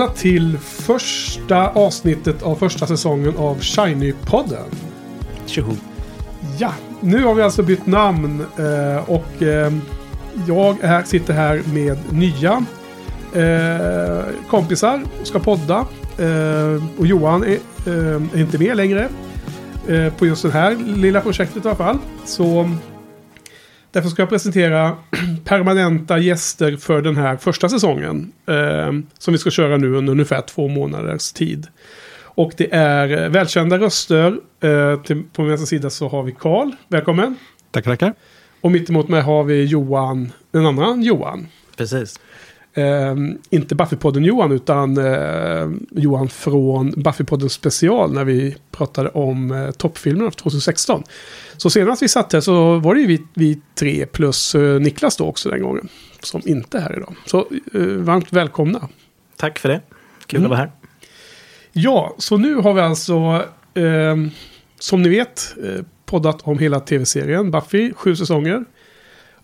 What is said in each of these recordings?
Välkomna till första avsnittet av första säsongen av Shiny-podden. Tjoho. Ja, nu har vi alltså bytt namn eh, och eh, jag sitter här med nya eh, kompisar och ska podda. Och Johan är, inte med längre på just det här lilla projektet i alla fall. Så därför ska jag presentera permanenta gäster för den här första säsongen. Eh, som vi ska köra nu under ungefär två månaders tid. Och det är eh, välkända röster. Eh, till, på vänster sida så har vi Karl. Välkommen. Tackar, tackar. Och mitt emot mig har vi Johan, en annan Johan. Precis. Eh, inte Buffypodden Johan utan eh, Johan från Buffypodden special när vi pratade om eh, toppfilmerna för 2016. Så senast vi satt här så var det ju vi, vi tre plus eh, Niklas då också den gången. Som inte är här idag. Så eh, varmt välkomna. Tack för det. Kul Mm. att vara här. Ja, så nu har vi alltså, eh, som ni vet, eh, poddat om hela tv-serien Buffy, sju säsonger.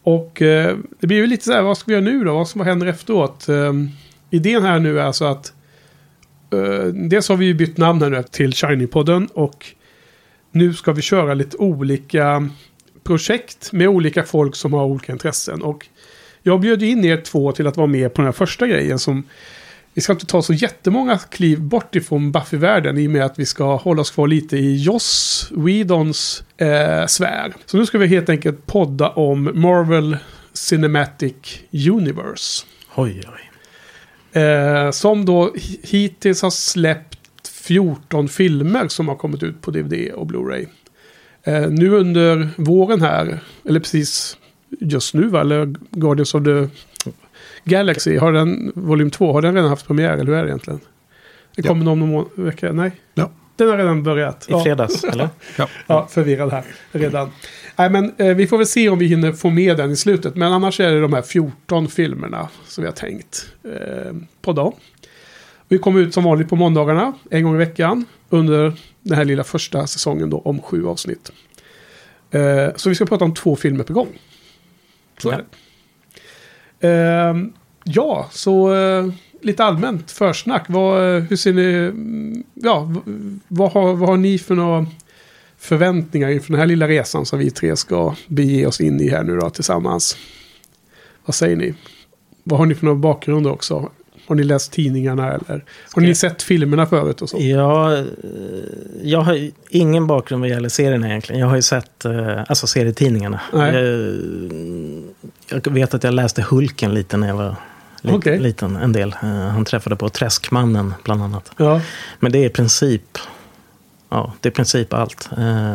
Och eh, det blir ju lite så här, vad ska vi göra nu då? Vad, som, vad händer efteråt? Eh, idén här nu är alltså att eh, dels har vi ju bytt namn här nu till Shiny-podden och nu ska vi köra lite olika projekt med olika folk som har olika intressen. Och jag bjöd in er två till att vara med på den här första grejen som vi ska inte ta så jättemånga kliv bort ifrån Buffy-världen i och med att vi ska hålla oss kvar lite i Joss Whedons eh, sfär. Så nu ska vi helt enkelt podda om Marvel Cinematic Universe. Oj, oj. Eh, som då hi- hittills har släppt 14 filmer som har kommit ut på DVD och Blu-ray. Eh, nu under våren här, eller precis just nu va, eller Guardians of the Galaxy, har den, volym 2, har den redan haft premiär eller hur är det egentligen? Det Ja. kommer någon om någon vecka, nej? Ja. Den har redan börjat. I fredags, eller? Ja. Ja, förvirrad här redan. Nej, men eh, vi får väl se om vi hinner få med den i slutet. Men annars är det de här 14 filmerna som vi har tänkt eh, podda om. Vi kommer ut som vanligt på måndagarna, en gång i veckan. Under den här lilla första säsongen då, om sju avsnitt. Eh, så vi ska prata om två filmer per gång. Så är Ja. det. Eh, ja, så eh, lite allmänt försnack. Vad, hur ser ni... Mm, ja, vad har, vad har ni för några förväntningar inför den här lilla resan som vi tre ska bege oss in i här nu då tillsammans? Vad säger ni? Vad har ni för några bakgrunder också? Har ni läst tidningarna eller har ni sett filmerna förut och så? Ja, eh, jag har ingen bakgrund vad gäller serierna egentligen. Jag har ju sett eh, alltså serietidningarna. Jag, jag vet att jag läste Hulken lite när jag var li, Okej. liten. En del. Eh, Han träffade på Träskmannen bland annat. Ja, Men det är i princip, ja, det är princip allt. Eh,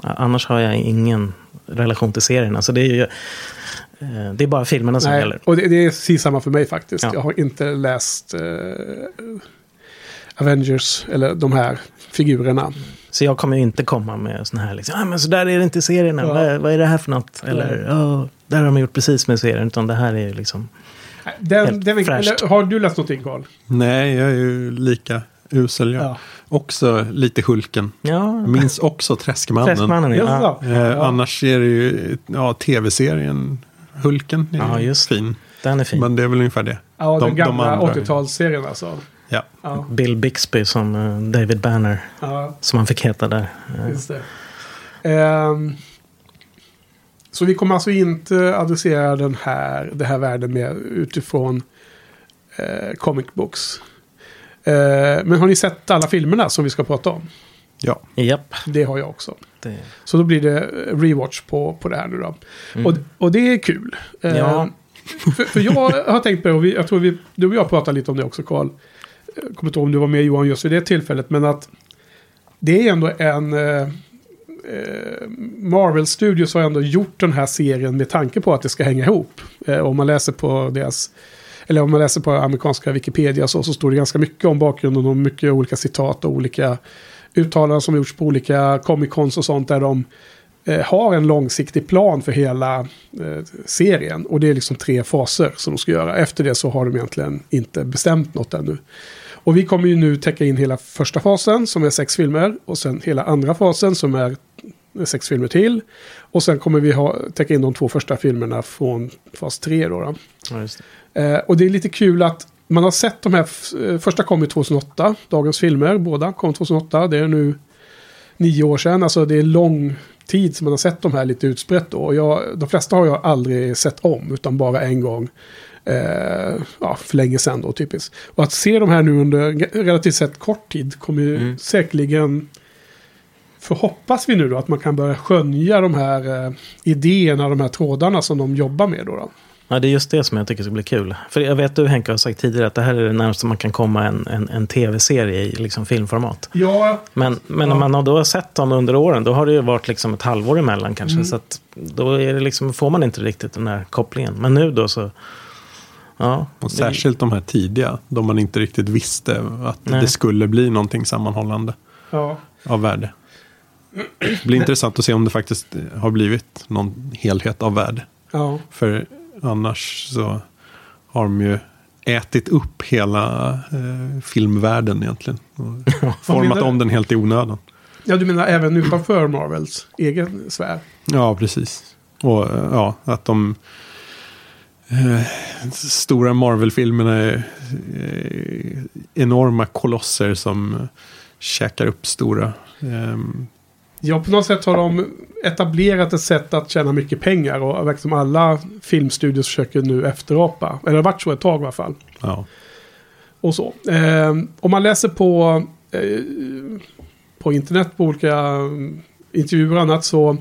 annars har jag ingen relation till serierna. Så det är ju det är bara filmerna som nej. gäller. Och det, det är precis samma för mig faktiskt. Ja. Jag har inte läst eh, Avengers eller de här figurerna. Så jag kommer ju inte komma med såna här, liksom, ah, men så där är det inte i serierna. Ja. Vad, vad är det här för något? Eller, ja, där har de gjort precis med serien. Utan det här är liksom, Den, Helt den, fräscht. eller, har du läst någonting Carl? Nej, jag är ju lika usel jag. Ja. Också lite Hulken. ja, Jag minns också Träskmannen. Träskmannen. Ja. Eh, Ja. Annars är det ju ja, tv-serien Hulken. är Ja, ju just fin. Den är fin. Men det är väl ungefär det. Ja, den De- de gamla andra. 80-talsserien alltså. Ja. Ja, Bill Bixby som eh, David Banner, ja som han fick heta där. Just det. Ehm, så vi kommer alltså inte adressera den här, det här världen med utifrån eh, comic books. Eh, men har ni sett alla filmerna som vi ska prata om? ja. Japp. Det har jag också. Det, Så då blir det eh, rewatch på, på det här nu då. Mm. Och, och det är kul. Eh, Ja. För, för jag har tänkt på det, och vi, jag tror vi, du och jag pratade lite om det också Karl. Jag kommer inte ihåg om du var med Johan just vid det tillfället, men att det är ändå en... Eh, eh, Marvel Studios har ändå gjort den här serien med tanke på att det ska hänga ihop. Eh, om man läser på deras... Eller om man läser på amerikanska Wikipedia så, så står det ganska mycket om bakgrunden och mycket olika citat och olika uttalanden som gjorts på olika Comic Cons och sånt där de eh, har en långsiktig plan för hela eh, serien. Och det är liksom tre faser som de ska göra. Efter det så har de egentligen inte bestämt något ännu. Och vi kommer ju nu täcka in hela första fasen som är sex filmer. Och sen hela andra fasen som är sex filmer till. Och sen kommer vi ha, täcka in de två första filmerna från fas tre. Då, då. Ja, det. Eh, och det är lite kul att man har sett de här, eh, första kom ju 2008, dagens filmer, båda kom 2008. Det är nu nio år sedan, alltså det är lång tid som man har sett de här lite utspritt då. Jag, de flesta har jag aldrig sett om, utan bara en gång. Eh, ja, för länge sedan då typiskt. Och att se de här nu under relativt sett kort tid kommer ju Mm. säkerligen förhoppas vi nu då att man kan börja skönja de här eh, idéerna, de här trådarna som de jobbar med då. då. Ja, det är just det som jag tycker ska bli kul. För jag vet du Henke har sagt tidigare att det här är det närmaste man kan komma en, en, en tv-serie i liksom filmformat. Ja, Men, men Ja. när man har då sett dem under åren, då har det ju varit liksom ett halvår emellan kanske. Mm. Så att då är det liksom, får man inte riktigt den här kopplingen. Men nu då så... Ja, Och särskilt de här tidiga, då man inte riktigt visste att Nej. det skulle bli någonting sammanhållande ja. av värde. Det blir intressant att se om det faktiskt har blivit någon helhet av värde. ja. För annars så har de ju ätit upp hela eh, filmvärlden egentligen. Format om den helt i onödan. Ja, du menar även utanför Marvels egen sfär? Ja, precis. Och eh, ja, att de eh, stora Marvel-filmerna är eh, enorma kolosser som eh, käkar upp stora. Ja, på något sätt har de etablerat ett sätt att tjäna mycket pengar och verkar som alla filmstudios försöker nu efterapa. Eller det har varit så ett tag i alla fall. ja. Och så. Eh, om man läser på, eh, på internet på olika mm, intervjuer och annat så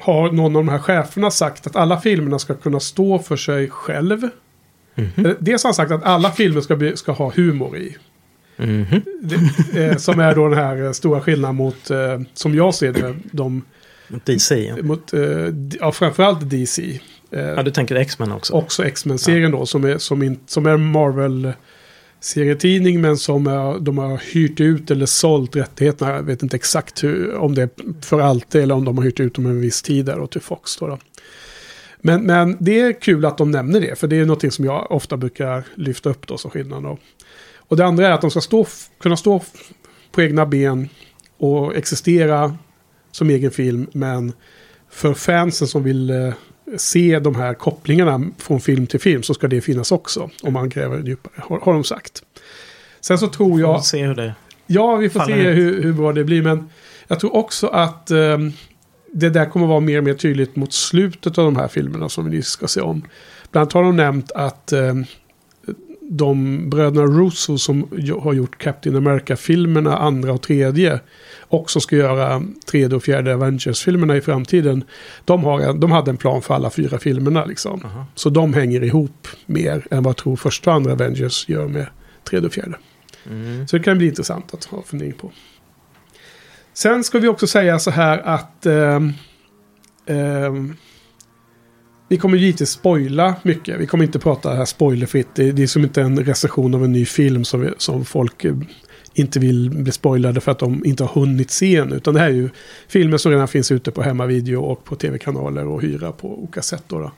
har någon av de här cheferna sagt att alla filmerna ska kunna stå för sig själv. Mhm. Eh, Dels har han sagt att alla filmer ska, ska ha humor i. Mhm. Det, eh, som är då den här eh, stora skillnaden mot, eh, som jag ser det, de, DC. Ja. mot, eh, ja, framförallt DC. Eh, ja, du tänker X-Men också? också X-Men-serien då, som är, som, in, som är en Marvel-serietidning, men som är, de har hyrt ut eller sålt rättigheterna. Jag vet inte exakt hur, om det är för alltid eller om de har hyrt ut dem en viss tid där då, till Fox. Då, då. Men, men det är kul att de nämner det, för det är någonting som jag ofta brukar lyfta upp då som skillnad. Då. Och det andra är att de ska stå, kunna stå på egna ben och existera som egen film, men för fansen som vill eh, se de här kopplingarna från film till film så ska det finnas också. Om man gräver djupare, har, har de sagt. Sen så tror Får jag... se hur det... Ja, vi får se hur, hur bra det blir. Men jag tror också att ehm, det där kommer vara mer och mer tydligt mot slutet av de här filmerna som vi ska se om. Bland annat har de nämnt att ehm, de bröderna Russo som har gjort Captain America-filmerna, andra och tredje, också ska göra tredje och fjärde Avengers-filmerna i framtiden. De, har en, de hade en plan för alla fyra filmerna liksom. Aha. Så de hänger ihop mer än vad jag tror första och andra Avengers gör med tredje och fjärde. Mm. Så det kan bli intressant att ha fundering på. Sen ska vi också säga så här att ehm, ehm, vi kommer givetvis spoila mycket. Vi kommer inte prata här spoilerfritt. Det, det är som inte en recension av en ny film som, vi, som folk eh, inte vill bli spoilade för att de inte har hunnit se än. Utan det här är ju filmer som redan finns ute på hemmavideo och på tv-kanaler och hyra på olika sätt. Då då.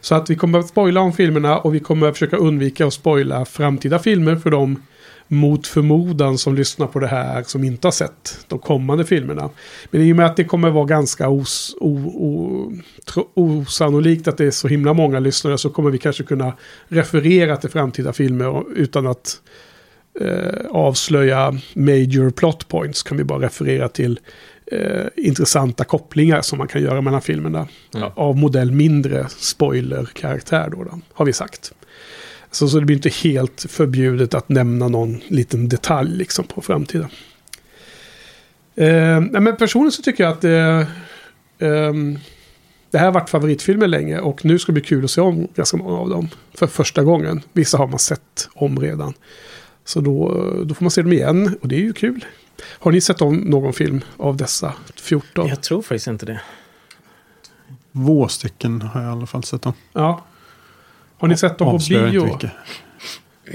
Så att vi kommer att spoila om filmerna och vi kommer att försöka undvika att spoila framtida filmer för dem mot förmodan som lyssnar på det här som inte har sett de kommande filmerna. Men i och med att det kommer vara ganska os, o, o, tro, osannolikt att det är så himla många lyssnare så kommer vi kanske kunna referera till framtida filmer utan att eh, avslöja major plot points. Kan vi bara referera till eh, intressanta kopplingar som man kan göra mellan filmerna. Mm. Av modell mindre spoiler-karaktär då, då, har vi sagt. Så, så det blir inte helt förbjudet att nämna någon liten detalj liksom på framtiden. Eh, men personligen så tycker jag att det, ehm, det här har varit favoritfilmer länge och nu ska det bli kul att se om ganska många av dem för första gången. Vissa har man sett om redan. Så då, då får man se dem igen och det är ju kul. Har ni sett om någon film av dessa 14? Jag tror faktiskt inte det. Två stycken har jag i alla fall sett dem. Ja. Har ni sett dem på inte bio? vilka.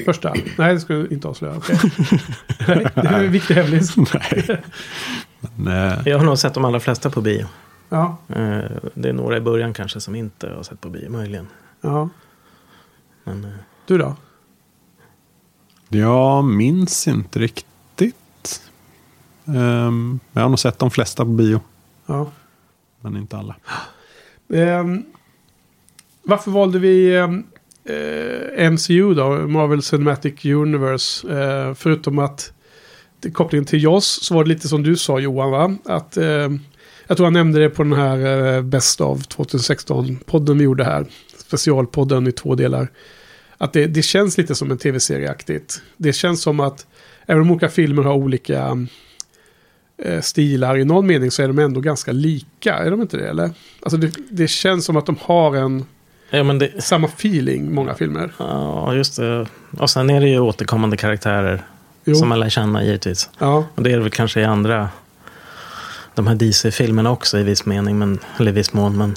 Första? Nej, det ska du inte avslöja. Okej. Nej, det är en viktig hemlis. Nej. Men, eh, Jag har nog sett de allra flesta på bio. Ja, Eh, Det är några i början kanske som inte har sett på bio, möjligen. ja. Men, eh, Du då? jag minns inte riktigt. Ehm, jag har nog sett de flesta på bio. Ja. Men inte alla. Ehm, varför valde vi ehm, eh, MCU då? Marvel Cinematic Universe. Eh, förutom att det, kopplingen till Joss så var det lite som du sa Johan va? Att, eh, jag tror han nämnde det på den här eh, Best of 2016-podden vi gjorde här. Specialpodden i två delar. Att det, det känns lite som en tv-serieaktigt. Det känns som att även om olika filmer har olika eh, stilar i någon mening så är de ändå ganska lika. Är de inte det? Eller? Alltså det, det känns som att de har en ja, men det, samma feeling, många filmer. ja, just det. Och sen är det ju återkommande karaktärer Jo. som man lär känna givetvis. Ja, Och det är det väl kanske i andra, de här DC-filmerna också i viss mening, men, eller i viss mån. Men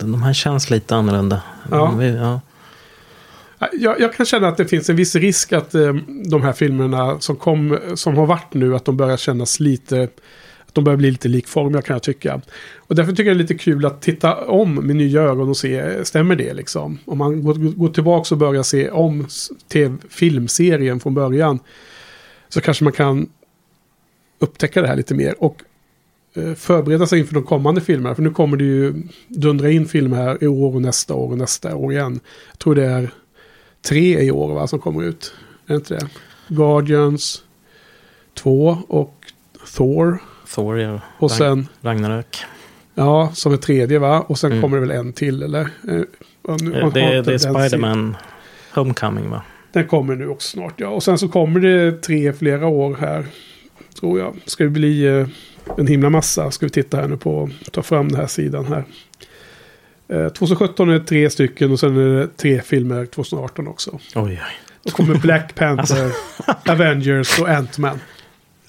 de här känns lite annorlunda. Ja. Vi- ja. jag, jag kan känna att det finns en viss risk att eh, de här filmerna som, kom, som har varit nu, att de börjar kännas lite... De börjar bli lite likformiga kan jag tycka. Och därför tycker jag det är lite kul att titta om med nya ögon och se, stämmer det liksom? Om man går, går tillbaka och börjar se om TV filmserien från början. Så kanske man kan upptäcka det här lite mer. Och eh, förbereda sig inför de kommande filmerna. För nu kommer det ju dundra in filmer här i år och nästa år och nästa år igen. Jag tror det är tre i år va, som kommer ut. Är det inte det? Guardians 2 och Thor. Thor ja. Och Ragn- sen, Ragnarök. ja, som är tredje va? Och sen Mm. kommer det väl en till eller? Eh, och nu- har Det, inte det är Spiderman Homecoming va? Den kommer nu också snart, ja. Och sen så kommer det tre flera år här. Tror jag. Ska det bli eh, en himla massa. Ska vi titta här nu på. Ta fram den här sidan här. Eh, 2017 är det tre stycken och sen är det tre filmer 2018 också. Oj, oj. Då kommer Black Panther, Avengers och Ant-Man.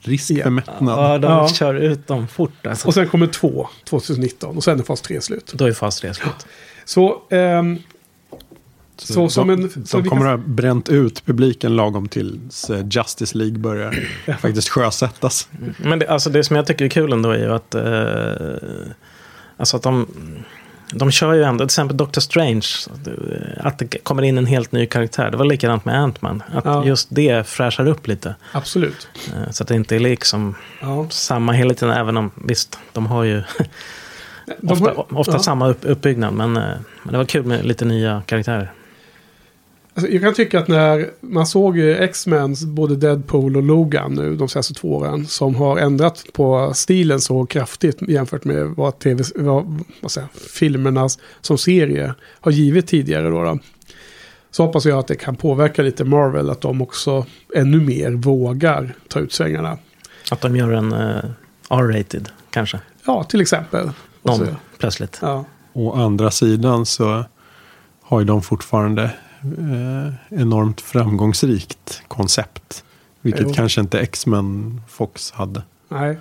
Risk Ja. för mättnad. Ja, de Ja. kör ut dem fort alltså. Och sen kommer två 2019 och sen är fas 3 slut. Då är fas 3 slut. Så, ehm, så som de, en... Så de kommer kan, att ha bränt ut publiken lagom tills eh, Justice League börjar faktiskt sjösättas. Men det, alltså det som jag tycker är kul ändå är ju att, eh, alltså att de, de kör ju ändå, till exempel Doctor Strange, att det kommer in en helt ny karaktär. Det var likadant med Ant-Man. Att Ja. just det fräschar upp lite. absolut. Eh, Så att det inte är liksom Ja. samma hela tiden, även om visst, de har ju De ofta, har- ofta ja. samma upp, uppbyggnad. Men, eh, men det var kul med lite nya karaktärer. Alltså, jag kan tycka att när man såg X-Men, både Deadpool och Logan nu de senaste två åren, som har ändrat på stilen så kraftigt jämfört med vad, TV, vad, vad säger, filmerna som serie har givit tidigare. Då, då. Så hoppas jag att det kan påverka lite Marvel, att de också ännu mer vågar ta ut svängarna. Att de gör en eh, R-rated kanske. Ja, till exempel. Någon plötsligt. ja. Å andra sidan så har ju de fortfarande eh, enormt framgångsrikt koncept. Vilket Jo. kanske inte X-Men Fox hade. Nej.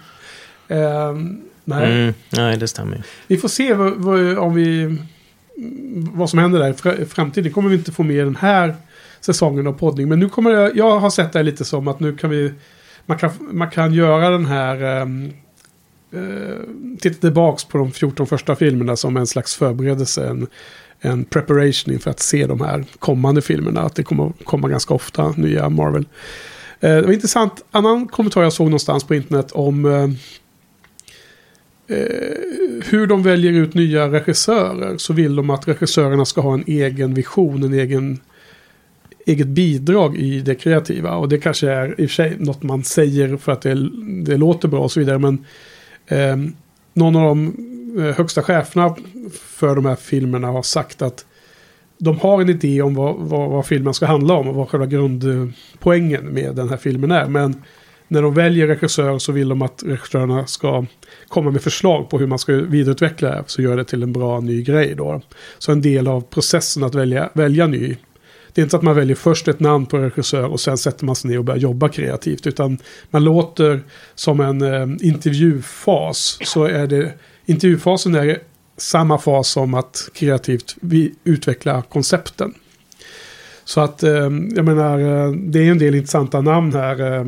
Ehm, nej. Mm, nej, det stämmer. Vi får se vad, vad, om vi, vad som händer där i fra- i framtiden. Kommer vi inte få med den här säsongen av poddning. Men nu kommer jag, jag har sett det lite som att nu kan vi, man kan, man kan göra den här, um, Eh, titta tillbaks på de 14 första filmerna som en slags förberedelse. En, en preparation inför att se de här kommande filmerna. Att det kommer komma ganska ofta nya Marvel. Eh, det var intressant, annan kommentar jag såg någonstans på internet om eh, eh, hur de väljer ut nya regissörer så vill de att regissörerna ska ha en egen vision, en egen eget bidrag i det kreativa. Och det kanske är i och för sig något man säger för att det, det låter bra och så vidare. Men eh, någon av de eh, högsta cheferna för de här filmerna har sagt att de har en idé om vad, vad, vad filmen ska handla om och vad själva grundpoängen med den här filmen är. Men när de väljer regissör så vill de att regissörerna ska komma med förslag på hur man ska vidareutveckla det. Så gör det till en bra ny grej då. Så en del av processen att välja, välja ny det är inte så att man väljer först ett namn på regissör och sen sätter man sig ner och börjar jobba kreativt. Utan man låter som en eh, intervjufas. Så är det, intervjufasen är samma fas som att kreativt vi utveckla koncepten. Så att eh, jag menar, eh, det är en del intressanta namn här. eh,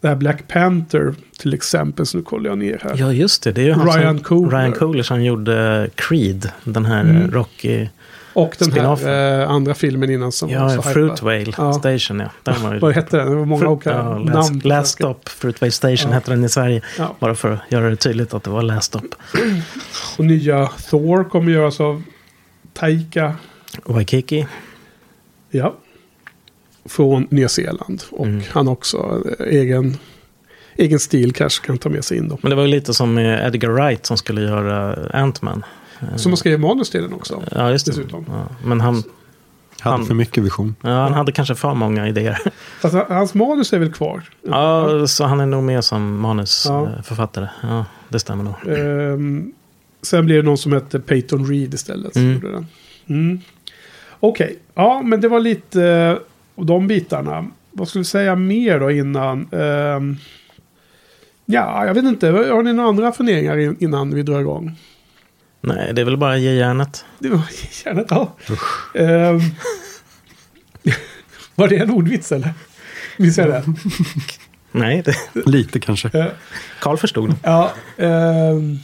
Det här Black Panther till exempel, så nu kollar jag ner här. Ja, just det. Det är ju Ryan som, Coogler. Ryan Coogler som gjorde Creed. Den här Mm. Rocky... Och den här eh, andra filmen innan som var Ja, så Fruit. Whale Ja. Station, ja. Den var ju... Vad hette den? Det var många olika ja, namn. last. Stop, Fruit Whale Station Ja. hette den i Sverige. Ja. Bara för att göra det tydligt att det var Last Stop. Och nya Thor kommer göras av Taika. Waikiki. Ja. Från Nya Zeeland. Och Mm. han har också eh, egen, egen stil kanske kan ta med sig in då. Men det var ju lite som Edgar Wright som skulle göra Ant-Man. Som har skrivit manus till den också. Ja, just det. dessutom. Ja, men han, Hade Han- för mycket vision. ja, han hade kanske för många idéer. Fast han- hans manus är väl kvar? Ja, så han är nog med som manusförfattare. Ja, det stämmer nog. Ehm, sen blev det någon som hette Peyton Reed istället. Mm. gjorde den. Mm. Okej, ja men det var lite eh, de bitarna. Vad skulle vi säga mer då innan? Ehm, ja, jag vet inte. Har ni några andra funderingar in- innan vi drar igång? Nej, det är väl bara ge järnet. Det var gärna ja. Ehm, var det en ordvits eller? Minns jag det? Nej, det, Lite kanske. Eh, Carl förstod. Ja. ehm,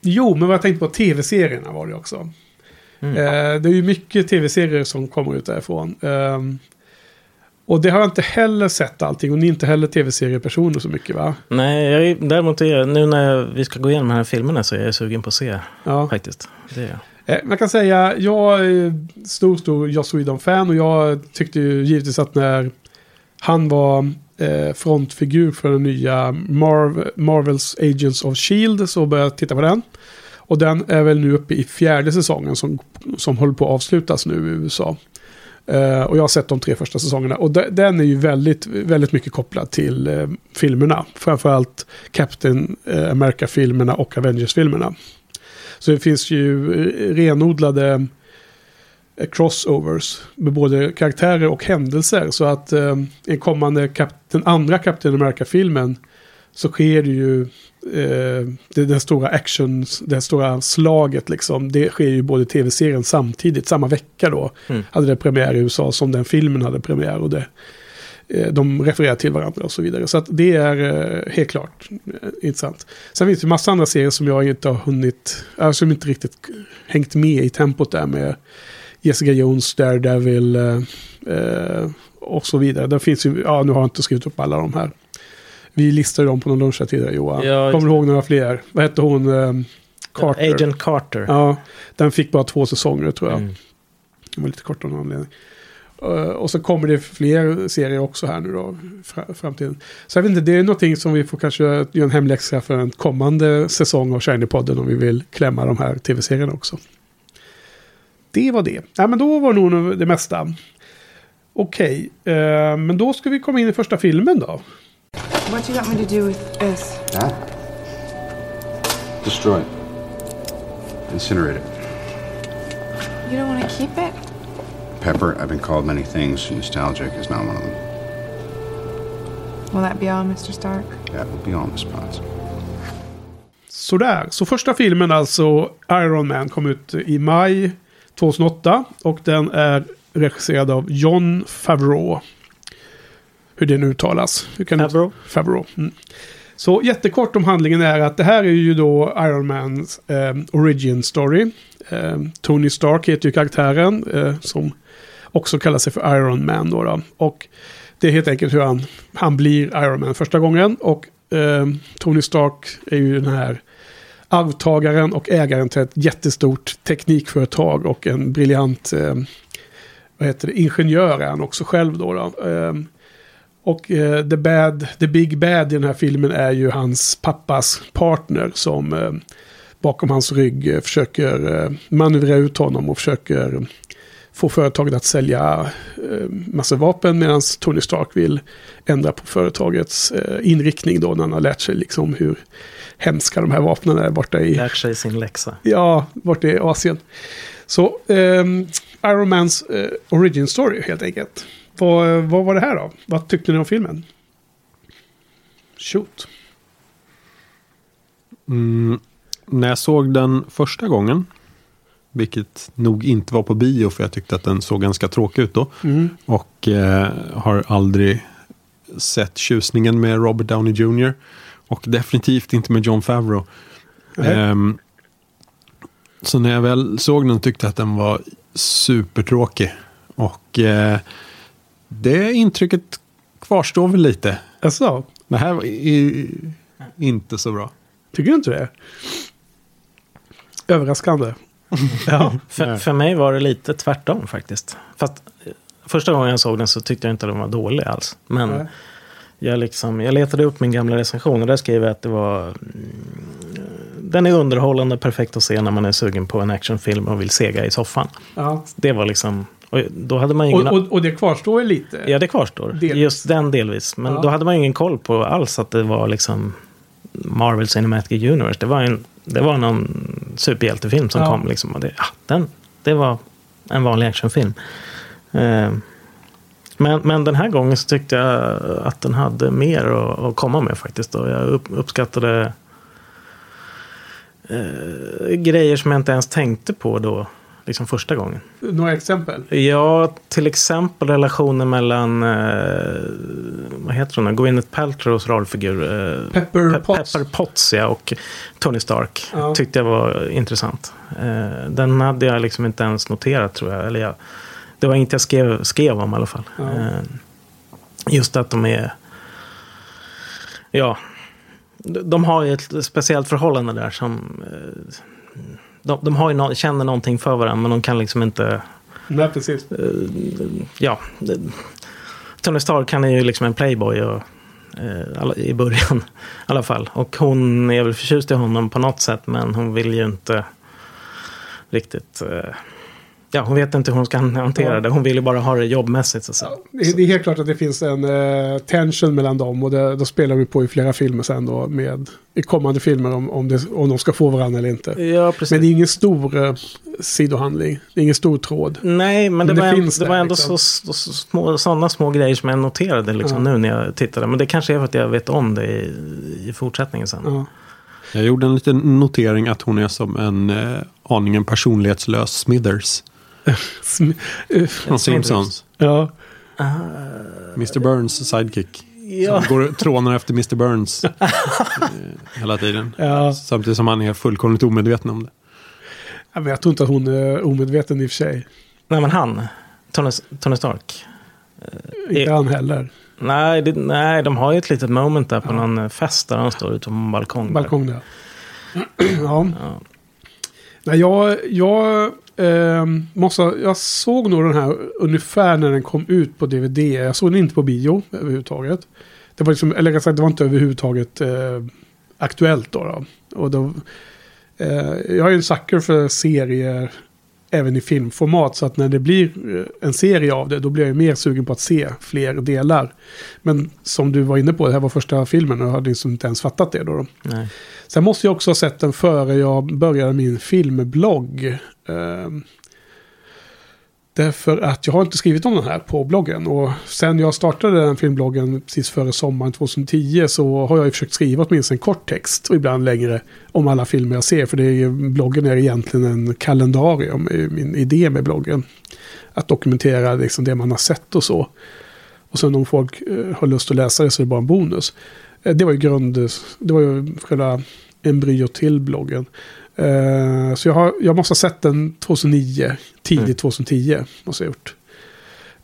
jo, men vad jag tänkte på tv-serierna var det också. Mm. Eh, det är ju mycket tv-serier som kommer ut därifrån. Och det har jag inte heller sett allting. Och ni är inte heller tv-seriepersoner så mycket va? Nej, jag är, däremot är jag, nu när vi ska gå igenom de här filmerna så är jag sugen på att se Ja. faktiskt. Det är jag. Eh, man kan säga, jag är stor, stor Joss Whedon-fan. Och jag tyckte ju givetvis att när han var eh, frontfigur för den nya Marv- Marvels Agents of Shield så började jag titta på den. Och den är väl nu uppe i fjärde säsongen som, som håller på att avslutas nu i USA. Uh, och jag har sett de tre första säsongerna. Och de, den är ju väldigt, väldigt mycket kopplad till uh, filmerna. Framförallt Captain eh, America-filmerna och Avengers-filmerna. Så det finns ju renodlade crossovers med både karaktärer och händelser. Så att eh, en kommande kap- den andra Captain America-filmen så sker det ju eh, det, den stora action, det stora slaget liksom. Det sker ju både tv-serien samtidigt, samma vecka då. Mm. Hade det premiär i USA som den filmen hade premiär. Och det, eh, de refererar till varandra och så vidare. Så att det är eh, helt klart eh, intressant. Sen finns det massa andra serier som jag inte har hunnit, äh, som inte riktigt hängt med i tempot där med Jessica Jones, Daredevil och så vidare. Det finns ju, ja nu har jag inte skrivit upp alla de här. Vi listade dem på någon lunch här tidigare Johan. Ja, Kommer du ihåg några fler? Vad hette hon? Eh, Carter. Agent Carter. Ja, den fick bara två säsonger tror jag. Mm. Det var lite kort av någon anledning. Eh, och så kommer det fler serier också här nu då. Fra, framtiden. Så jag vet inte, det är någonting som vi får kanske göra en hemläxa för en kommande säsong av Shiny-podden om vi vill klämma de här tv-serierna också. Det var det. Ja, men då var nog det mesta. Okej, eh, men då ska vi komma in i första filmen då. What do you got me to do with this? That? Destroy it. Incinerate it. You don't want to keep it? Pepper, I've been called many things. Nostalgic is not one of them. Will that be all, Mr. Stark? That will be all, Miss Potts. Sådär, så första filmen alltså Iron Man kom ut i maj 2008 och den är regisserad av John Favreau. Hur det nu uttalas. Favreau. Favreau. Mm. Så jättekort om handlingen är att det här är ju då Iron Mans eh, origin story. Eh, Tony Stark heter ju karaktären eh, som också kallar sig för Iron Man då, då. Och det är helt enkelt hur han, han blir Iron Man första gången. Och eh, Tony Stark är ju den här arvtagaren och ägaren till ett jättestort teknikföretag och en briljant eh, vad heter det, ingenjör är han också själv då. då. Eh, och eh, the, bad, the Big Bad i den här filmen är ju hans pappas partner som eh, bakom hans rygg eh, försöker eh, manövrera ut honom och försöker få företaget att sälja eh, massa vapen medan Tony Stark vill ändra på företagets eh, inriktning då när han har lärt sig liksom hur hemska de här vapnen är borta i Lärt sig sin läxa. Ja, vart är Asien? Så ehm, Iron Mans eh, origin story helt enkelt. Vad, vad var det här då? Vad tyckte ni om filmen? Shoot. Mm, när jag såg den första gången, vilket nog inte var på bio för jag tyckte att den såg ganska tråkig ut då. Mm. Och eh, har aldrig sett tjusningen med Robert Downey Jr. Och definitivt inte med John Favreau. Nej. Ehm, så när jag väl såg den tyckte jag att den var supertråkig. Och eh, det intrycket kvarstår väl lite. Alltså, Det här var i- inte så bra. tycker du inte det? Överraskande. ja. För, för mig var det lite tvärtom faktiskt. Fast eh, första gången jag såg den så tyckte jag inte den var dålig alls. Men Nej. jag, liksom, jag letade upp min gamla recension och där skrev jag att det var... Mm, den är underhållande, perfekt att se när man är sugen på en actionfilm och vill sega i soffan. ja. Det var liksom... Och då hade man ju Och, ingen... och, och det kvarstår ju lite. Ja, det kvarstår. Delvis. Just den delvis. Men Ja. då hade man ju ingen koll på alls att det var liksom Marvel Cinematic Universe. Det var, en, det var någon superhjältefilm som Ja. kom. Liksom, och det, ja, den, det var en vanlig actionfilm. Eh, men, men den här gången så tyckte jag att den hade mer att, att komma med faktiskt. Och jag upp, uppskattade eh, grejer som jag inte ens tänkte på då. Liksom första gången. Några exempel? Ja, till exempel relationen mellan, eh, vad heter hon? Gwyneth Paltrows rollfigur. Eh, Pepper Pe- Potts. Pepper Potts, ja, och Tony Stark. Ja. Tyckte jag var intressant. Eh, den hade jag liksom inte ens noterat tror jag. Eller jag det var inget jag skrev, skrev om i alla fall. Ja. Eh, just att de är, ja, de de har ju ett speciellt förhållande där som eh, de, de har ju no, känner någonting för varandra men de kan liksom inte Nej, precis. ja, det- Tony Stark han är ju liksom en playboy och, alla- i början i alla fall. Och hon är väl förtjust i honom på något sätt men hon vill ju inte riktigt... Eh, ja, hon vet inte hur hon ska hantera det. Hon vill ju bara ha det jobbmässigt. Så. Ja, det, är- helt klart att det finns en eh, tension mellan dem och det, då spelar vi på i flera filmer sen då med i kommande filmer om, om, det, om de ska få varandra eller inte. Ja, precis. Men det är ingen stor eh, sidohandling. Det är ingen stor tråd. Nej, men, Men det, det var, ändå, finns det var ändå liksom. så, så små, sådana små grejer som jag noterade liksom, Ja. nu när jag tittade. Men det kanske är för att jag vet om det i, i fortsättningen sen. Ja. Jag gjorde en liten notering att hon är som en eh, aningen personlighetslös Smithers Sm- från Simpsons. ja. Mr. Burns sidekick. Ja. Som går trånar efter Mr. Burns eh, hela tiden. Ja. Samtidigt som han är fullkomligt omedveten om det. Ja, men jag tror inte att hon är omedveten i och för sig. Nej, men han, Tony, Tony Stark. Inte Eh, han heller. Nej, det, nej, de har ju ett litet moment där på någon eh, fest där han står ute på en balkong. Balkong där. ja. Ja. Nej, jag, jag, eh, måste, jag såg nog den här ungefär när den kom ut på DVD. Jag såg den inte på bio överhuvudtaget. Det var liksom, eller rättare sagt, det var inte överhuvudtaget eh, aktuellt då. då. Och då eh, jag är en sucker för serier även i filmformat. Så att när det blir eh, en serie av det, då blir jag mer sugen på att se fler delar. Men som du var inne på, det här var första filmen och jag hade liksom inte ens fattat det då. då. Nej. Sen måste jag också ha sett den före jag började min filmblogg. Därför att jag har inte skrivit om den här på bloggen. Och sen jag startade den filmbloggen precis före sommaren 2010 så har jag ju försökt skriva åtminstone en kort text och ibland längre om alla filmer jag ser. För det är ju, bloggen är egentligen en kalendarium, är min idé med bloggen. Att dokumentera liksom det man har sett och så. Och sen om folk eh, har lust att läsa det så är det bara en bonus. Eh, det var ju grund, det var ju själva embryot till bloggen. Eh, så jag, har, jag måste ha sett den 2009, tidigt Mm. 2010. Måste jag gjort.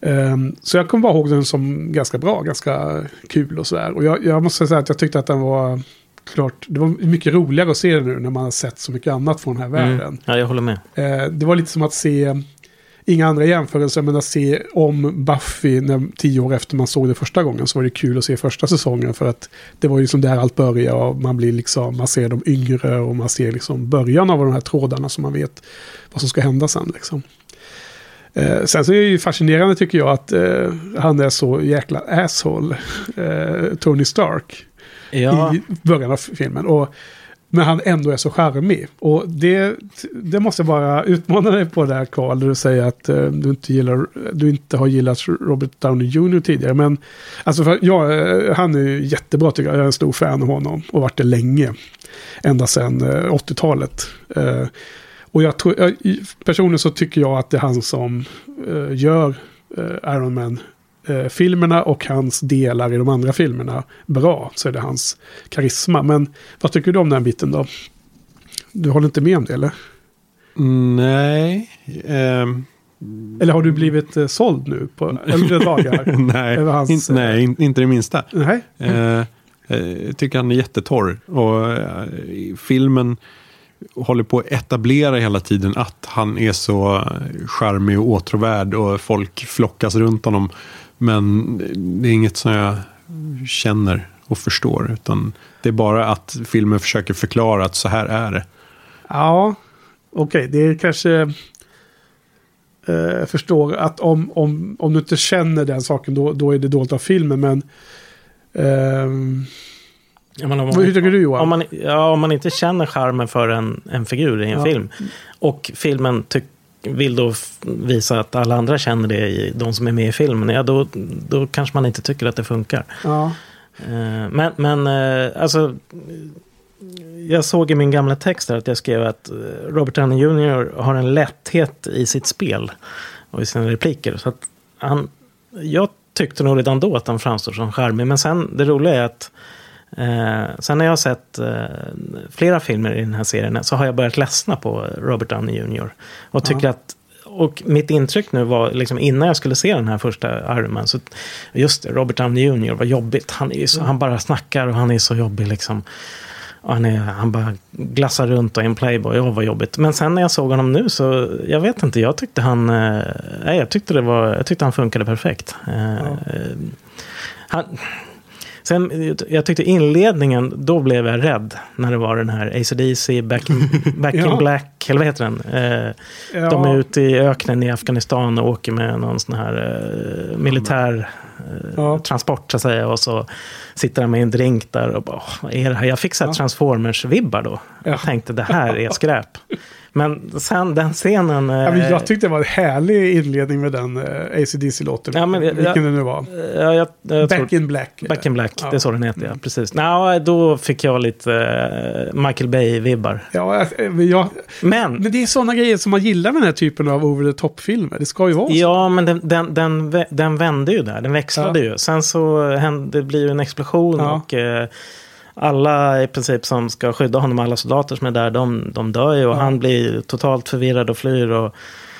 Eh, så jag kommer bara ihåg den som ganska bra, ganska kul och sådär. Och jag, jag måste säga att jag tyckte att den var klart, det var mycket roligare att se den nu när man har sett så mycket annat från den här världen. Mm. Ja, jag håller med. Eh, det var lite som att se, inga andra jämförelser, men att se om Buffy när, tio år efter man såg det första gången så var det kul att se första säsongen för att det var ju som där allt började och man blir liksom, man ser de yngre och man ser liksom början av de här trådarna så man vet vad som ska hända sen liksom. Eh, sen så är det ju fascinerande tycker jag att eh, han är så jäkla asshole, eh, Tony Stark Ja, i början av filmen. Och men han ändå är så charmig. Och det, det måste jag bara utmana dig på där Carl. Där du säger att eh, du, inte gillar, du inte har gillat Robert Downey Jr. tidigare. Men alltså för, ja, eh, han är ju jättebra tycker jag. Jag är en stor fan av honom. Och varit det länge. Ända sedan eh, 80-talet. Eh, och jag tror, personligen så tycker jag att det är han som eh, gör eh, Iron Man eh, filmerna och hans delar i de andra filmerna bra. Så är det hans karisma. Men vad tycker du om den biten då? Du håller inte med om det eller? Nej. ehm, Eller har du blivit eh, såld nu på äldre dagar? nej, hans, in, nej in, inte det minsta. Nej. Eh, eh, jag tycker han är jättetorr. Och eh, filmen håller på att etablera hela tiden att han är så eh, charmig och åtråvärd och folk flockas runt honom. Men det är inget som jag känner och förstår. Utan det är bara att filmen försöker förklara att så här är det. Ja, okej. Det är kanske... eh, Jag förstår att om, om, om du inte känner den saken då, då är det dåligt av filmen. Men... ehm, Ja, men om man, Hur tycker du, Johan? Om man, ja, om man inte känner charmen för en, en figur i en Ja. film. Och filmen tyck, vill då visa att alla andra känner det i de som är med i filmen. Ja, då, då kanske man inte tycker att det funkar. ja. Eh, Men, men eh, alltså... Jag såg i min gamla text här att jag skrev att eh, Robert Downey Jr. har en lätthet i sitt spel och i sina repliker. Så att han, jag tyckte nog redan då att han framstår som charmig. Men sen, det roliga är att eh, sen när jag har sett eh, flera filmer i den här serien så har jag börjat ledsna på Robert Downey Jr. Och tycker att och mitt intryck nu var, liksom innan jag skulle se den här första Iron Man, så just det, Robert Downey Jr. var jobbigt. Han, är så, han bara snackar och han är så jobbig liksom. Han, är, han bara glassar runt och är en playboy. Åh, vad jobbigt. Men sen när jag såg honom nu så, jag vet inte, jag tyckte han, eh, nej, jag tyckte det var, jag tyckte han funkade perfekt. Eh, eh, han, sen, jag tyckte inledningen, då blev jag rädd. När det var den här AC/DC Back, in, back Ja. in Black, eller vad heter den? Eh, Ja. de är ute i öknen i Afghanistan och åker med någon sån här eh, militär eh, Ja. transport så att säga. Och så sitter han med en drink där och bara, "Åh, vad är det här? Jag fick så här. Transformers-vibbar då. Ja. Jag tänkte det här är skräp. Men sen den scenen... eh, Ja, men jag tyckte det var en härlig inledning med den uh, ACDC-låten. Ja, men Vilken jag- det nu var. ja, jag, jag Back tror, in Black. Back in Black, Ja. det är så den heter, ja. Precis. Nå, då fick jag lite eh, Michael Bay-vibbar. Ja, jag, men Men, det är sådana grejer som man gillar med den här typen av over the top-filmer. Det ska ju vara så. Ja, men den, den, den, den vände ju där. Den växlade Ja. ju. Sen så hände, det blir ju en explosion och eh, alla i princip som ska skydda honom, alla soldater som är där, de, de dör ju. Och han blir totalt förvirrad och flyr. Och,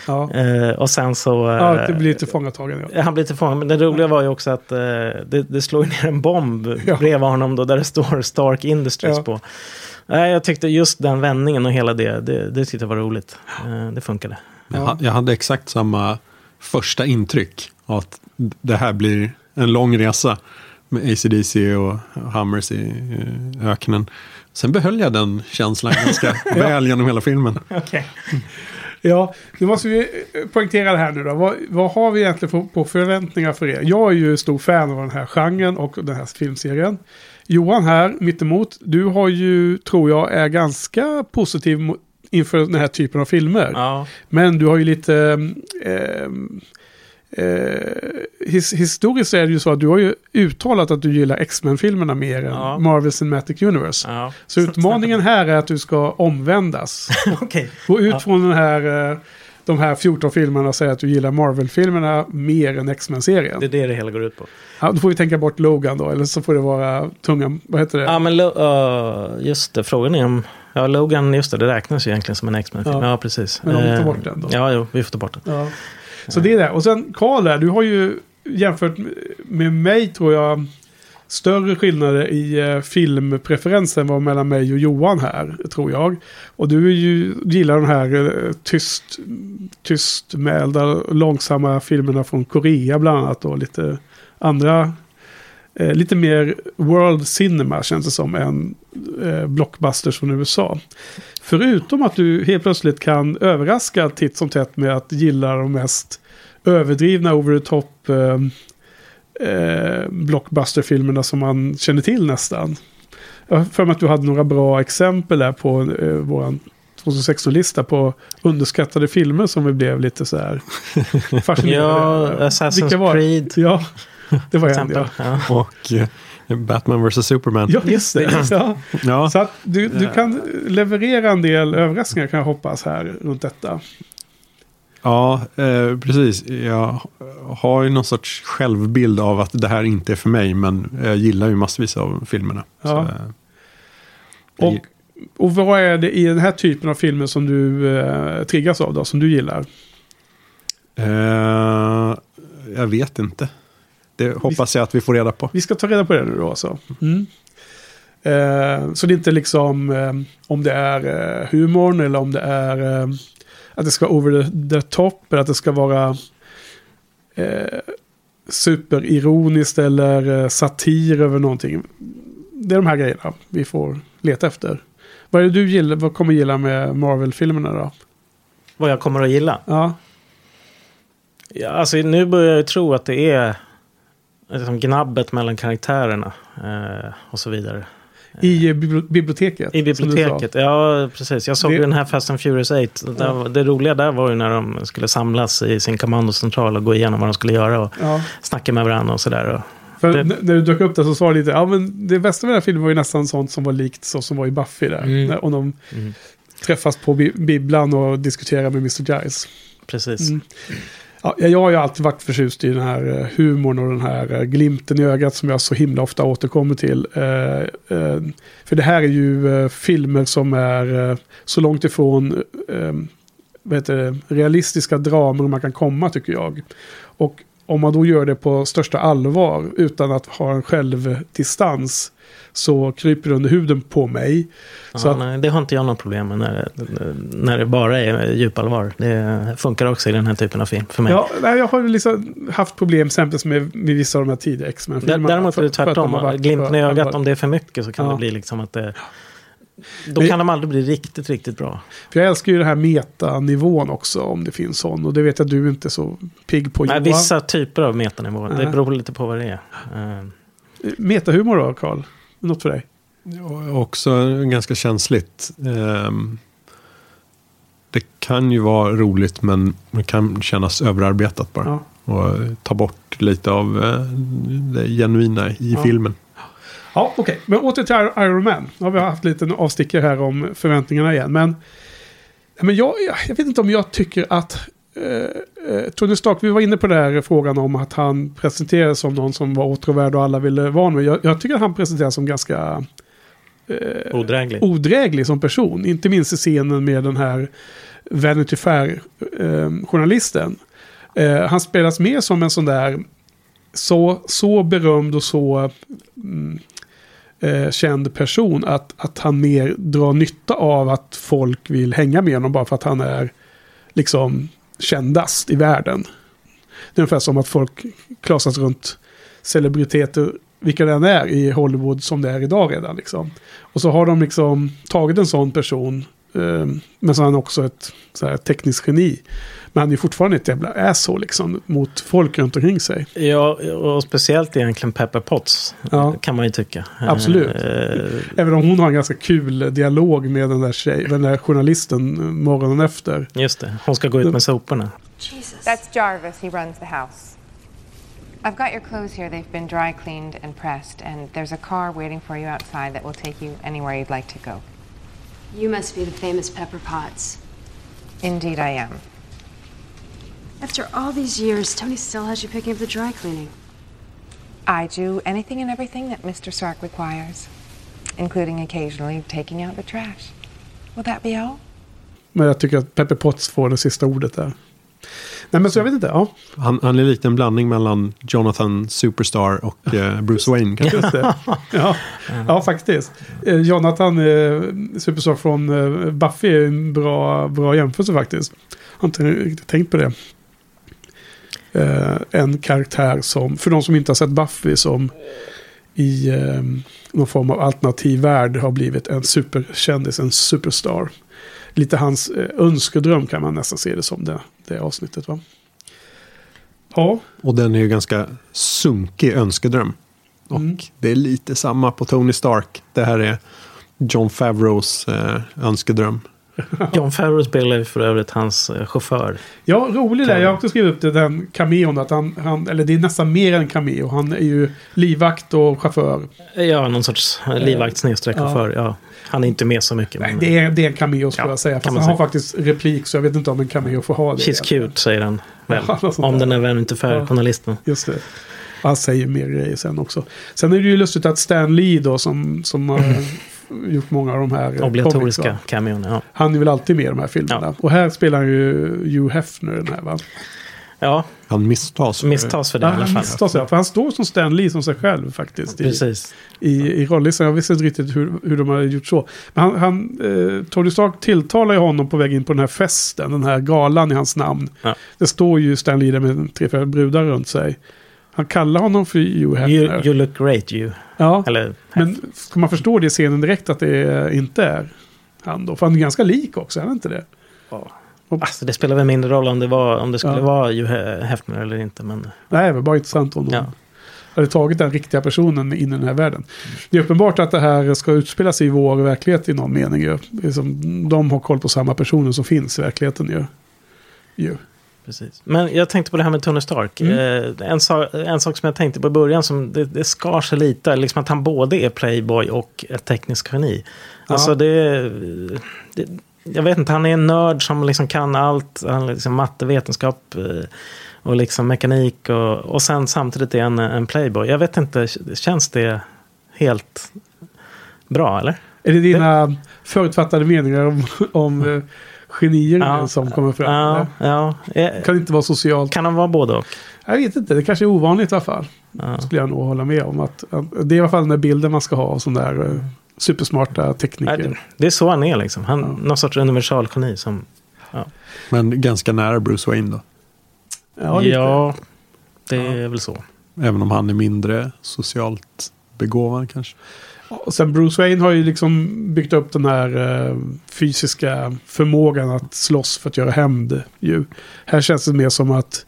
Ja, eh, och sen så... eh, ja det blir tillfångatagen. Ja. Han blir tillfångad. Men det roliga var ju också att eh, det, det slår ner en bomb Ja. bredvid honom då, där det står Stark Industries Ja. på. Nej, jag tyckte just den vändningen och hela det, det, det tyckte jag var roligt. Eh, det funkade. Jag, ha- jag hade exakt samma första intryck. av Att det här blir en lång resa med ACDC och Hammers i öknen. Sen behöll jag den känslan ganska väl genom hela filmen. Okej. Ja, nu måste vi poängtera det här nu då. Vad, vad har vi egentligen på, på förväntningar för er? Jag är ju stor fan av den här genren och den här filmserien. Johan här, mittemot, du har ju, tror jag, är ganska positiv inför den här typen av filmer. Ja. Men du har ju lite... Eh, his, historiskt är det ju så att du har ju uttalat att du gillar X-Men-filmerna mer än Ja. Marvel Cinematic Universe. ja. Så utmaningen här är att du ska omvändas. Okej. Gå ut Ja. från den här, eh, de här 14 filmerna och säga att du gillar Marvel-filmerna mer än X-Men-serien. Det är det det hela går ut på. Ja, då får vi tänka bort Logan då, eller så får det vara tunga, vad heter det? Ja, men uh, just det. Frågan är om... Ja, Logan, just det. Det räknas ju egentligen som en X-Men-film. Ja. Precis. Men om vi tar Eh, bort den då? Ja, jo, vi får ta bort den. Så det är det. Och sen Karl där, du har ju jämfört med mig tror jag större skillnader i eh, filmpreferensen var mellan mig och Johan här, tror jag. Och du är ju, gillar de här eh, tyst, tystmälda, långsamma filmerna från Korea bland annat och lite andra, eh, lite mer world cinema känns det som än eh, blockbusters från USA. Förutom att du helt plötsligt kan överraska titt som tätt med att gilla de mest överdrivna over the top eh, eh, blockbusterfilmerna som man känner till nästan. Jag har för mig att du hade några bra exempel där på eh, vår 2016-lista på underskattade filmer som vi blev lite så här fascinerade Ja. Assassin's Creed. Ja, det var en exempel. ja. Och eh, Batman vs. Superman. Ja, just det. Ja. Ja, Så att du, du kan leverera en del överraskningar kan jag hoppas här runt detta. ja eh, precis. Jag har ju någon sorts självbild av att det här inte är för mig. Men jag gillar ju massvis av filmerna. Ja. Så, eh, Och, och vad är det i den här typen av filmer som du eh, triggas av då, som du gillar? Eh, jag vet inte. Det hoppas jag att vi får reda på. Vi ska ta reda på det nu då alltså. Mm. Eh, så det är inte liksom eh, om det är eh, humorn eller om det är eh, att det ska vara over the, the top eller att det ska vara eh, superironiskt eller eh, satir över någonting. Det är de här grejerna vi får leta efter. Vad är det du gillar, vad kommer gilla med Marvel-filmerna då? Vad jag kommer att gilla. Ja, Ja, alltså, nu börjar jag tro att det är liksom gnabbet mellan karaktärerna eh, och så vidare. i eh, bibli- biblioteket. I biblioteket, ja precis. Jag såg Det- den här Fast and Furious 8. Där, Ja. Det roliga där var ju när de skulle samlas i sin kommandocentral och gå igenom vad de skulle göra och Ja. snacka med varandra och sådär. För Det- när du dök upp där så sa du lite, ja men det bästa med den här filmen var ju nästan sånt som var likt så som var i Buffy där. Mm. När, om de Mm. träffas på bi bibblan och diskuterar med Mr. Giles. Precis. Mm. Ja, jag har ju alltid varit förtjust i den här eh, humorn och den här eh, glimten i ögat som jag så himla ofta återkommer till. Eh, för det här är ju filmer som är så långt ifrån vad heter det, realistiska dramer man kan komma tycker jag. Och om man då gör det på största allvar utan att ha en självdistans så kryper det under huden på mig. Ja, att- nej, det har inte jag något problem med när, när det bara är djupallvar. Det funkar också i den här typen av film för mig. Ja, nej, jag har liksom haft problem exempelvis med, med vissa av de här tidiga. Dä- Däremot är det tvärtom. Glimten i ögat, om det är för mycket så kan Ja. det bli liksom att det... Då kan de aldrig bli riktigt, riktigt bra. För jag älskar ju den här metanivån också, om det finns sån. Och det vet jag att du inte är så pigg på. Nej, vissa typer av metanivåer. Det beror lite på vad det är. Eh, Metahumor då, Karl? Något för dig? Ja, Också ganska känsligt. Ehm, Det kan ju vara roligt men det kan kännas överarbetat bara. Ja. Och ta bort lite av eh, det genuina i Ja. filmen. Ja, okej. Men åter till Ir- Iron Man. Nu har vi haft lite avstickare här om förväntningarna igen. Men, men jag, jag, vet inte om jag tycker att eh, eh, Tony Stark, vi var inne på den här frågan om att han presenterades som någon som var åtråvärd och alla ville vara med. Jag, jag tycker att han presenteras som ganska eh, odräglig. odräglig som person. Inte minst i scenen med den här Vanity Fair-journalisten. Eh, han spelas mer som en sån där så, så berömd och så mm, eh, känd person att, att han mer drar nytta av att folk vill hänga med honom bara för att han är liksom kändast i världen. Det är ungefär som att folk klasas runt celebriteter, vilka det än är i Hollywood som det är idag redan. Liksom. Och så har de liksom tagit en sån person, men så är han också ett så här, tekniskt geni. Men han är fortfarande ett jävla asshole liksom, mot folk runt omkring sig. Ja, och speciellt egentligen Pepper Potts. Ja. Kan man ju tycka. Absolut. Eh, Även om hon har en ganska kul dialog med den där, tjej, den där journalisten eh, morgonen efter. Just det, hon ska gå ut med soporna. Jesus. That's Jarvis. He runs the house. I've got your clothes here. They've been dry cleaned and pressed, and there's a car waiting for you outside that will take you anywhere you'd like to go. You must be the famous Pepper Potts. Indeed, I am. After all these years, Tony still has you picking up the dry cleaning. I do anything and everything that Mr. Stark requires, including occasionally taking out the trash. Will that be all? Men jag tycker att Pepper Potts får det sista ordet där. Nej men så jag vet inte, ja. Han, han är lite en blandning mellan Jonathan Superstar och eh, Bruce Wayne. kanske. Just det. Ja, ja faktiskt. Eh, Jonathan, eh, Superstar från eh, Buffy, är en bra, bra jämförelse faktiskt. Jag har inte riktigt tänkt på det. Eh, en karaktär som, för de som inte har sett Buffy, som i eh, någon form av alternativ värld har blivit en superkändis, en superstar. Lite hans eh, önskedröm kan man nästan se det som, det, det avsnittet va. Ja, Och den är ju ganska sunkig önskedröm. Och Mm. det är lite samma på Tony Stark. Det här är John Favreaus eh, önskedröm. John Favreau spelar ju för övrigt hans eh, chaufför. Ja, rolig där. Jag har också skrivit upp det, den cameon. Att han, han, eller det är nästan mer än cameo. Han är ju livvakt och chaufför. Ja, någon sorts eh, livvakt snedstreck chaufför. Ja. Han är inte med så mycket. Nej, men- det är, det är en cameo skulle Ja, jag säga. Fast han har säga. faktiskt replik så jag vet inte om en cameo får ha det. She's cute, säger han. Väl. Ja, Om den är väl inte för Ja. journalisten. Just det. Han säger mer grejer sen också. Sen är det ju lustigt att Stan Lee då som, som har gjort många av de här eh, Obligatoriska comics, cameon. Ja. Han är väl alltid med i de här filmerna. Ja. Och här spelar han ju Hugh Hefner den här va? ja, Han misstas. misstas för det Ja, i alla han fall. misstas ja. För han står som Stan Lee som sig själv faktiskt. I, Precis. i, i rollistan. Jag visste inte riktigt hur, hur de hade gjort så. Men han, han, eh, Tony Stark tilltalar ju honom på väg in på den här festen. Den här galan i hans namn. Ja. Det står ju Stan Lee där med tre, fyra brudar runt sig. Han kallar honom för Hugh Hefner. You, you look great you. ja, Eller, men ska man förstå det i scenen direkt att det inte är han då? För han är ganska lik också, är han inte det? alltså, det spelar väl mindre roll om det, var, om det skulle Ja. vara Hugh Hefner eller inte. Men Nej, var bara intressant om de Ja. hade tagit den riktiga personen in i den här världen. Det är uppenbart att det här ska utspela sig i vår verklighet i någon mening. Ju. Det är som, de har koll på samma personer som finns i verkligheten. Ju. Ju. Precis. Men jag tänkte på det här med Tony Stark. Mm. Eh, en, sak, en sak som jag tänkte på i början, som det, det skar sig lite, liksom att han både är playboy och ett teknisk geni. Ja. Alltså det, det... Jag vet inte, han är en nörd som liksom kan allt. Han liksom matte, vetenskap eh, och liksom mekanik. Och, och sen samtidigt är han en playboy. Jag vet inte, känns det helt bra eller? Är det dina förutfattade meningar om, om genier som kommer fram? Ja, ja. Eh, Kan inte vara socialt. Kan han vara både och? Jag vet inte, det kanske är ovanligt i alla fall. Ja. Skulle jag nog hålla med om. Att, det är i alla fall den där bilden man ska ha av sådana där eh, supersmarta tekniker. det, det är så han är liksom. Han, Någon sorts universalgeni som... Men ganska nära Bruce Wayne då. Ja, lite. Ja, det är väl så. Även om han är mindre socialt begåvad kanske. Och sen Bruce Wayne har ju liksom byggt upp den här eh, fysiska förmågan att slåss för att göra hämnd. Ju. Här känns det mer som att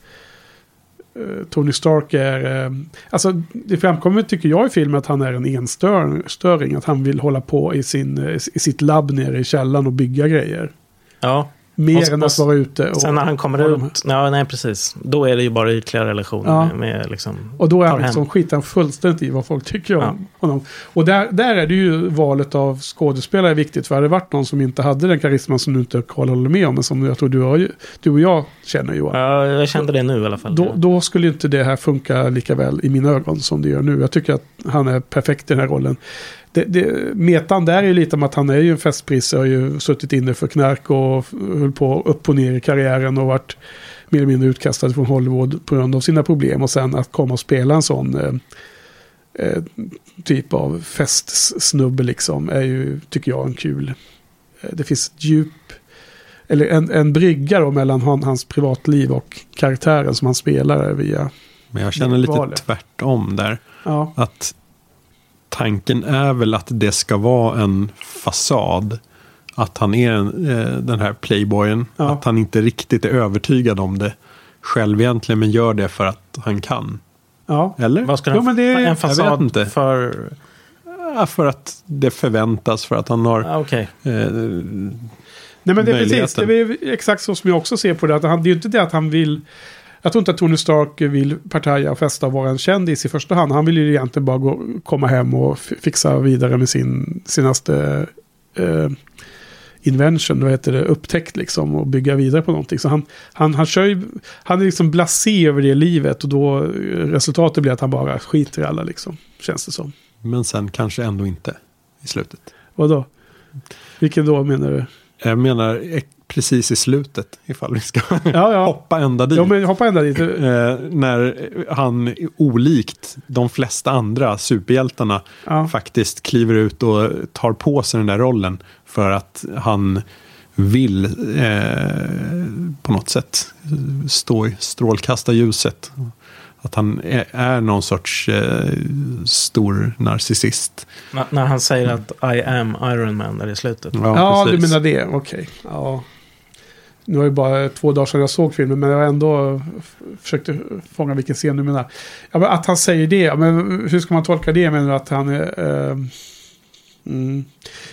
eh, Tony Stark är... Eh, alltså det framkommer tycker jag i filmen att han är en enstöring. Att han vill hålla på i, sin, eh, i sitt labb nere i källaren och bygga grejer. Ja, Mer Och- än att vara ute. Och, sen när han kommer ut... Ja, nej, precis. Då är det ju bara ytliga relationer Ja. med, med liksom... Och då är han liksom hem. skitan fullständigt i vad folk tycker om Ja. honom. Och där, där är det ju valet av skådespelare viktigt. För hade det varit någon som inte hade den karisman som du inte Karl håller med om. Men som jag tror du, har, du och jag känner Johan. Ja, jag kände det nu i alla fall. Då, då skulle inte det här funka lika väl i mina ögon som det gör nu. Jag tycker att han är perfekt i den här rollen. Det, det, metan där är ju lite om att han är ju en festpris. Har ju suttit inne för knark och höll på upp och ner i karriären. Och varit mer eller mindre utkastad från Hollywood på grund av sina problem. Och sen att komma och spela en sån eh, eh, typ av festsnubbe liksom. Är ju, tycker jag, en kul. Eh, det finns ett djup. Eller en, en brygga då mellan han, hans privatliv och karaktären som han spelar via. Men jag känner lite Valet. tvärtom där. Ja, Att tanken är väl att det ska vara en fasad. Att han är en, eh, den här playboyen. Ja. Att han inte riktigt är övertygad om det själv egentligen. Men gör det för att han kan. ja. Eller? Vad ska Jo, men det- en jag vet fasad inte. för... Ja, för att det förväntas. För att han har... Ja, Okej. Eh, Nej men det är precis, det är exakt så som jag också ser på det. Att han, det är ju inte det att han vill... Jag tror inte att Tony Stark vill partaja och festa och vara en kändis i första hand. Han vill ju egentligen bara gå, komma hem och fixa vidare med sin senaste eh, invention, vad heter det, upptäckt liksom. Och bygga vidare på någonting. Så han, han, han kör ju, han är liksom blasé över det livet och då eh, resultatet blir att han bara skiter i alla liksom. Känns det som. men sen kanske ändå inte i slutet. Vadå? Vilken då menar du? Jag menar precis i slutet. Ifall vi ska Ja, ja. hoppa ända dit. Ja, men hoppa ända dit. Eh, när han olikt de flesta andra superhjältarna Ja. faktiskt kliver ut och tar på sig den där rollen för att han vill eh, på något sätt stå i strålkastarljuset. Att han är, är någon sorts eh, stor narcissist. N- När han säger att I am Iron Man där i slutet. Ja, du precis. menar det. Okej. Ja. Nu var det bara två dagar sedan jag såg filmen, men jag har ändå f- försökte fånga vilken scen du menar. Ja, men att han säger det, men hur ska man tolka det? Menar du att han är... Eh, mm.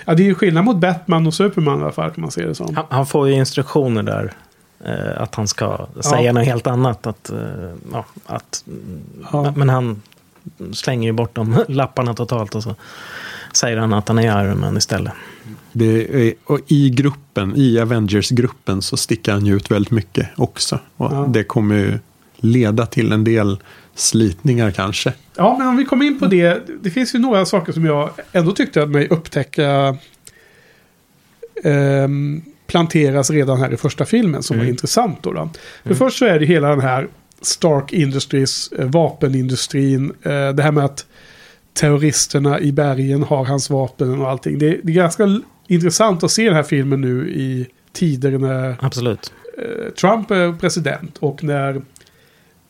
Ja, det är ju skillnad mot Batman och Superman i alla fall, kan man se det som. Han, han får ju instruktioner där. Eh, att han ska säga Ja. något helt annat. Att, eh, ja, att, Ja. Men han slänger ju bort de lapparna totalt. Och så säger han att han är Iron Man istället. Det är, och I gruppen, i Avengers-gruppen så sticker han ju ut väldigt mycket också. Och Ja. Det kommer ju leda till en del slitningar kanske. Ja, men om vi kommer in på det. Det finns ju några saker som jag ändå tyckte att mig upptäcka ehm, planteras redan här i första filmen som var intressant. Då, då. För först så är det hela den här Stark Industries, eh, vapenindustrin, eh, det här med att terroristerna i bergen har hans vapen och allting. Det, det är ganska intressant att se den här filmen nu i tider när Absolut. eh, Trump är president och när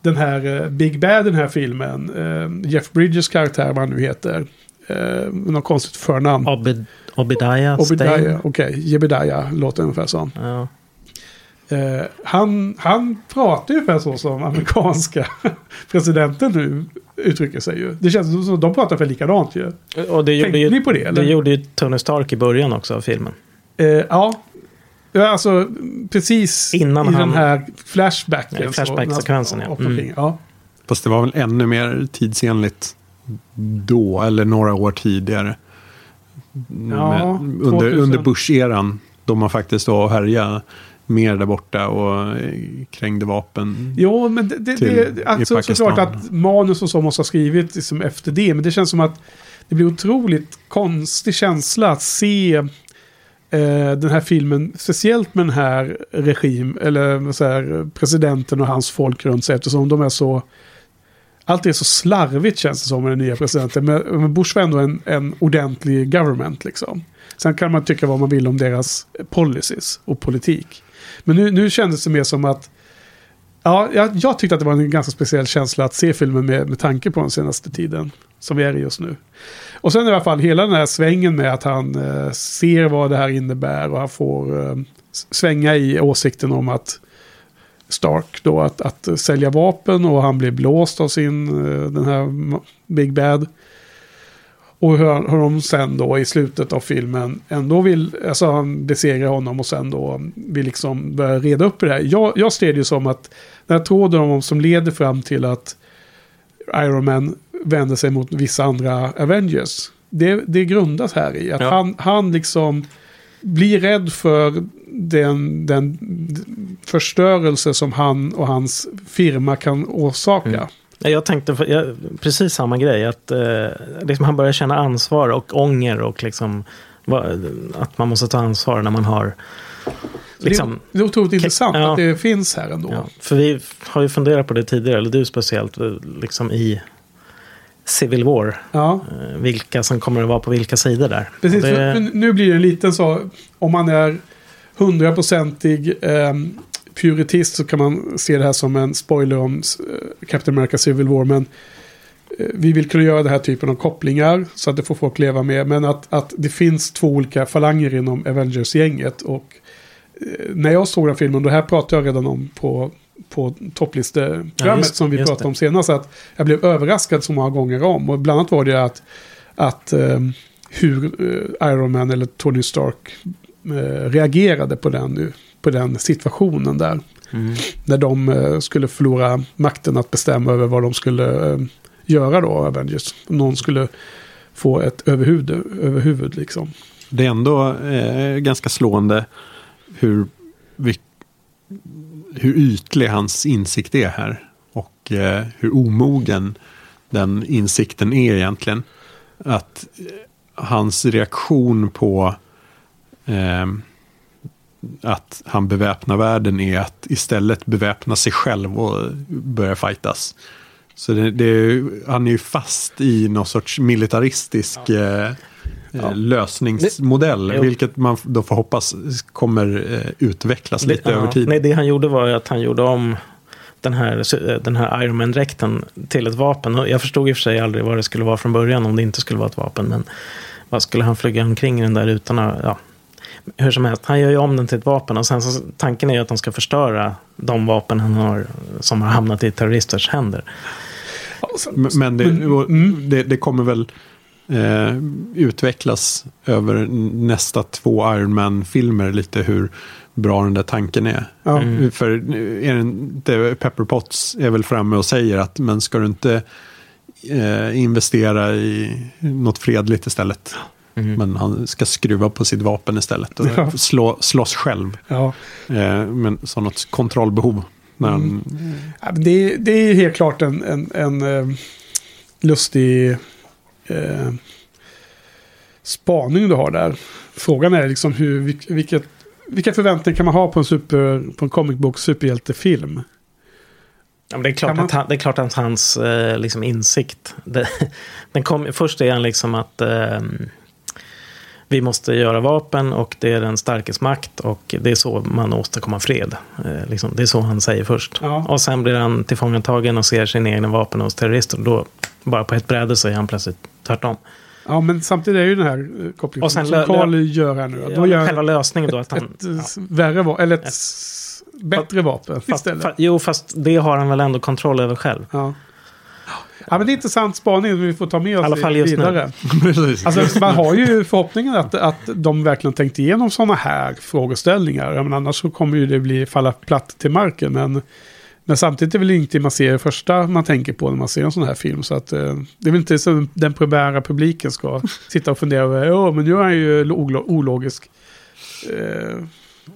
den här eh, Big Bad i den här filmen, eh, Jeff Bridges karaktär, vad han nu heter, eh, något konstigt förnamn. Obed, Obadiah, Stane. okej, Jebediah låter ungefär som. Ja. Eh, han, han pratar ungefär så som amerikanska presidenten nu uttrycker sig ju. Det känns som att de pratar för likadant ju. Och det gjorde, Tänkte ju, ni på det, eller? det gjorde ju Tony Stark i början också av filmen. Eh, ja. Ja, Alltså precis Innan i han- den här flashbacken. Så- flashback-sekvensen, ja. och omkring, ja. Fast det var väl ännu mer tidsenligt då, eller några år tidigare. Ja, Med, under, 2000. under Bush-eran, då man faktiskt var och härjade mer där borta och eh, krängde vapen. Jo, men det, det, till- alltså, såklart att manus och så måste ha skrivit liksom efter det. Men det känns som att det blir otroligt konstig känsla att se eh, den här filmen, speciellt med den här regim, eller så här, presidenten och hans folk runt sig, eftersom de är så... Allt är så slarvigt känns det som med den nya presidenten. Men, men Bush var ändå en, en ordentlig government liksom. Sen kan man tycka vad man vill om deras policies och politik. Men nu, nu kändes det mer som att Ja, jag, jag tyckte att det var en ganska speciell känsla att se filmen med, med tanke på den senaste tiden. Som vi är i just nu. Och sen i alla fall hela den här svängen med att han eh, ser vad det här innebär och han får eh, svänga i åsikten om att Stark då att, att sälja vapen och han blir blåst av sin, eh, den här Big Bad. Och hur, hur de sen då i slutet av filmen ändå vill, alltså han besegrar honom och sen då vill liksom börja reda upp det här. Jag, jag ser det ju som att den här tråden om som leder fram till att Iron Man vänder sig mot vissa andra Avengers. Det, det grundas här i att Ja. han, han liksom blir rädd för den, den förstörelse som han och hans firma kan orsaka. Mm. Ja, Jag tänkte jag, precis samma grej. Att eh, liksom han börjar känna ansvar och ånger och liksom va, att man måste ta ansvar när man har liksom, det, är, otroligt intressant ja. att det finns här ändå. Ja, för vi har ju funderat på det tidigare, eller du speciellt, eh, liksom i Civil War. Ja. eh, Vilka som kommer att vara på vilka sidor där. Precis, det, nu blir det en liten så, om man är hundraprocentig eh, puritist så kan man se det här som en spoiler om eh, Captain America Civil War. Men eh, vi vill kunna göra den här typen av kopplingar så att det får folk leva med. Men att, att det finns två olika falanger inom Avengers-gänget. Och eh, när jag såg den filmen, det här pratade jag redan om på, på topplisteprogrammet Ja, som vi pratade det. om senast. Att jag blev överraskad så många gånger om. Och bland annat var det att, att eh, hur Iron Man eller Tony Stark reagerade på den, på den situationen där. mm, När de eh, skulle förlora makten att bestämma över vad de skulle eh, göra då, Avengers. Någon skulle få ett överhuvud, överhuvud liksom. Det är ändå eh, ganska slående hur, hur ytlig hans insikt är här. Och eh, hur omogen den insikten är egentligen. Att eh, hans reaktion på eh, att han beväpnar världen är att istället beväpna sig själv och börja fightas. Så det, det, han är ju fast i någon sorts militaristisk eh, eh, lösningsmodell. Det- Jo. vilket man då får hoppas kommer eh, utvecklas lite ja, över tid. Nej, det han gjorde var att han gjorde om den här, den här Iron Man-dräkten till ett vapen. Och Jag förstod i och för sig aldrig vad det skulle vara från början om det inte skulle vara ett vapen. Men vad skulle han flyga omkring i den där utan att... Ja. Hur som helst, han gör ju om den till ett vapen och sen så tanken är ju att de ska förstöra de vapen han har som har hamnat i terroristers händer. Men- det, mm. det, det kommer väl eh, utvecklas över nästa två Iron Man-filmer lite hur bra den där tanken är. Ja. För är det inte, Pepper Potts är väl framme och säger att men ska du inte eh, investera i något fredligt istället? Men han ska skruva på sitt vapen istället och Ja. slå, slåss själv. Ja. Eh, men som något kontrollbehov. När han, Ja, men Det, det är helt klart en, en, en eh, lustig eh, spaning du har där. Frågan är liksom hur, vilk- vilket, vilka förväntningar kan man ha på en, super, på en comic book superhjältefilm? Ja, men det, är klart man- att han, det är klart att hans eh, liksom, insikt... Det, den kom, först är han liksom att ehm, vi måste göra vapen och det är den starkes makt och det är så man åstadkommer fred. Eh, liksom, det är så han säger först. Ja. Och sen blir han tillfångatagen och ser sina egna vapen hos terrorister. Och då, bara på ett bräde, så är han plötsligt tvärtom. Ja, men samtidigt är ju den här eh, kopplingen Och sen som Carl gör här nu. Ja, Då gör själva lösningen då att han... ett, ett värre vapen, eller ett s- bättre vapen fast, istället. fa, jo, fast det har han väl ändå kontroll över själv. Ja. Ja, men det är intressant spaning vi får ta med oss I fall vidare. Alltså, man har ju förhoppningen att, att de verkligen tänkt igenom sådana här frågeställningar. Menar, annars så kommer ju det bli falla platt till marken. Men, men samtidigt är det väl inte man ser det första man tänker på när man ser en sån här film. Så att, eh, det är väl inte så den primära publiken ska sitta och fundera över. Ja, men nu är han ju olo- ologisk eh,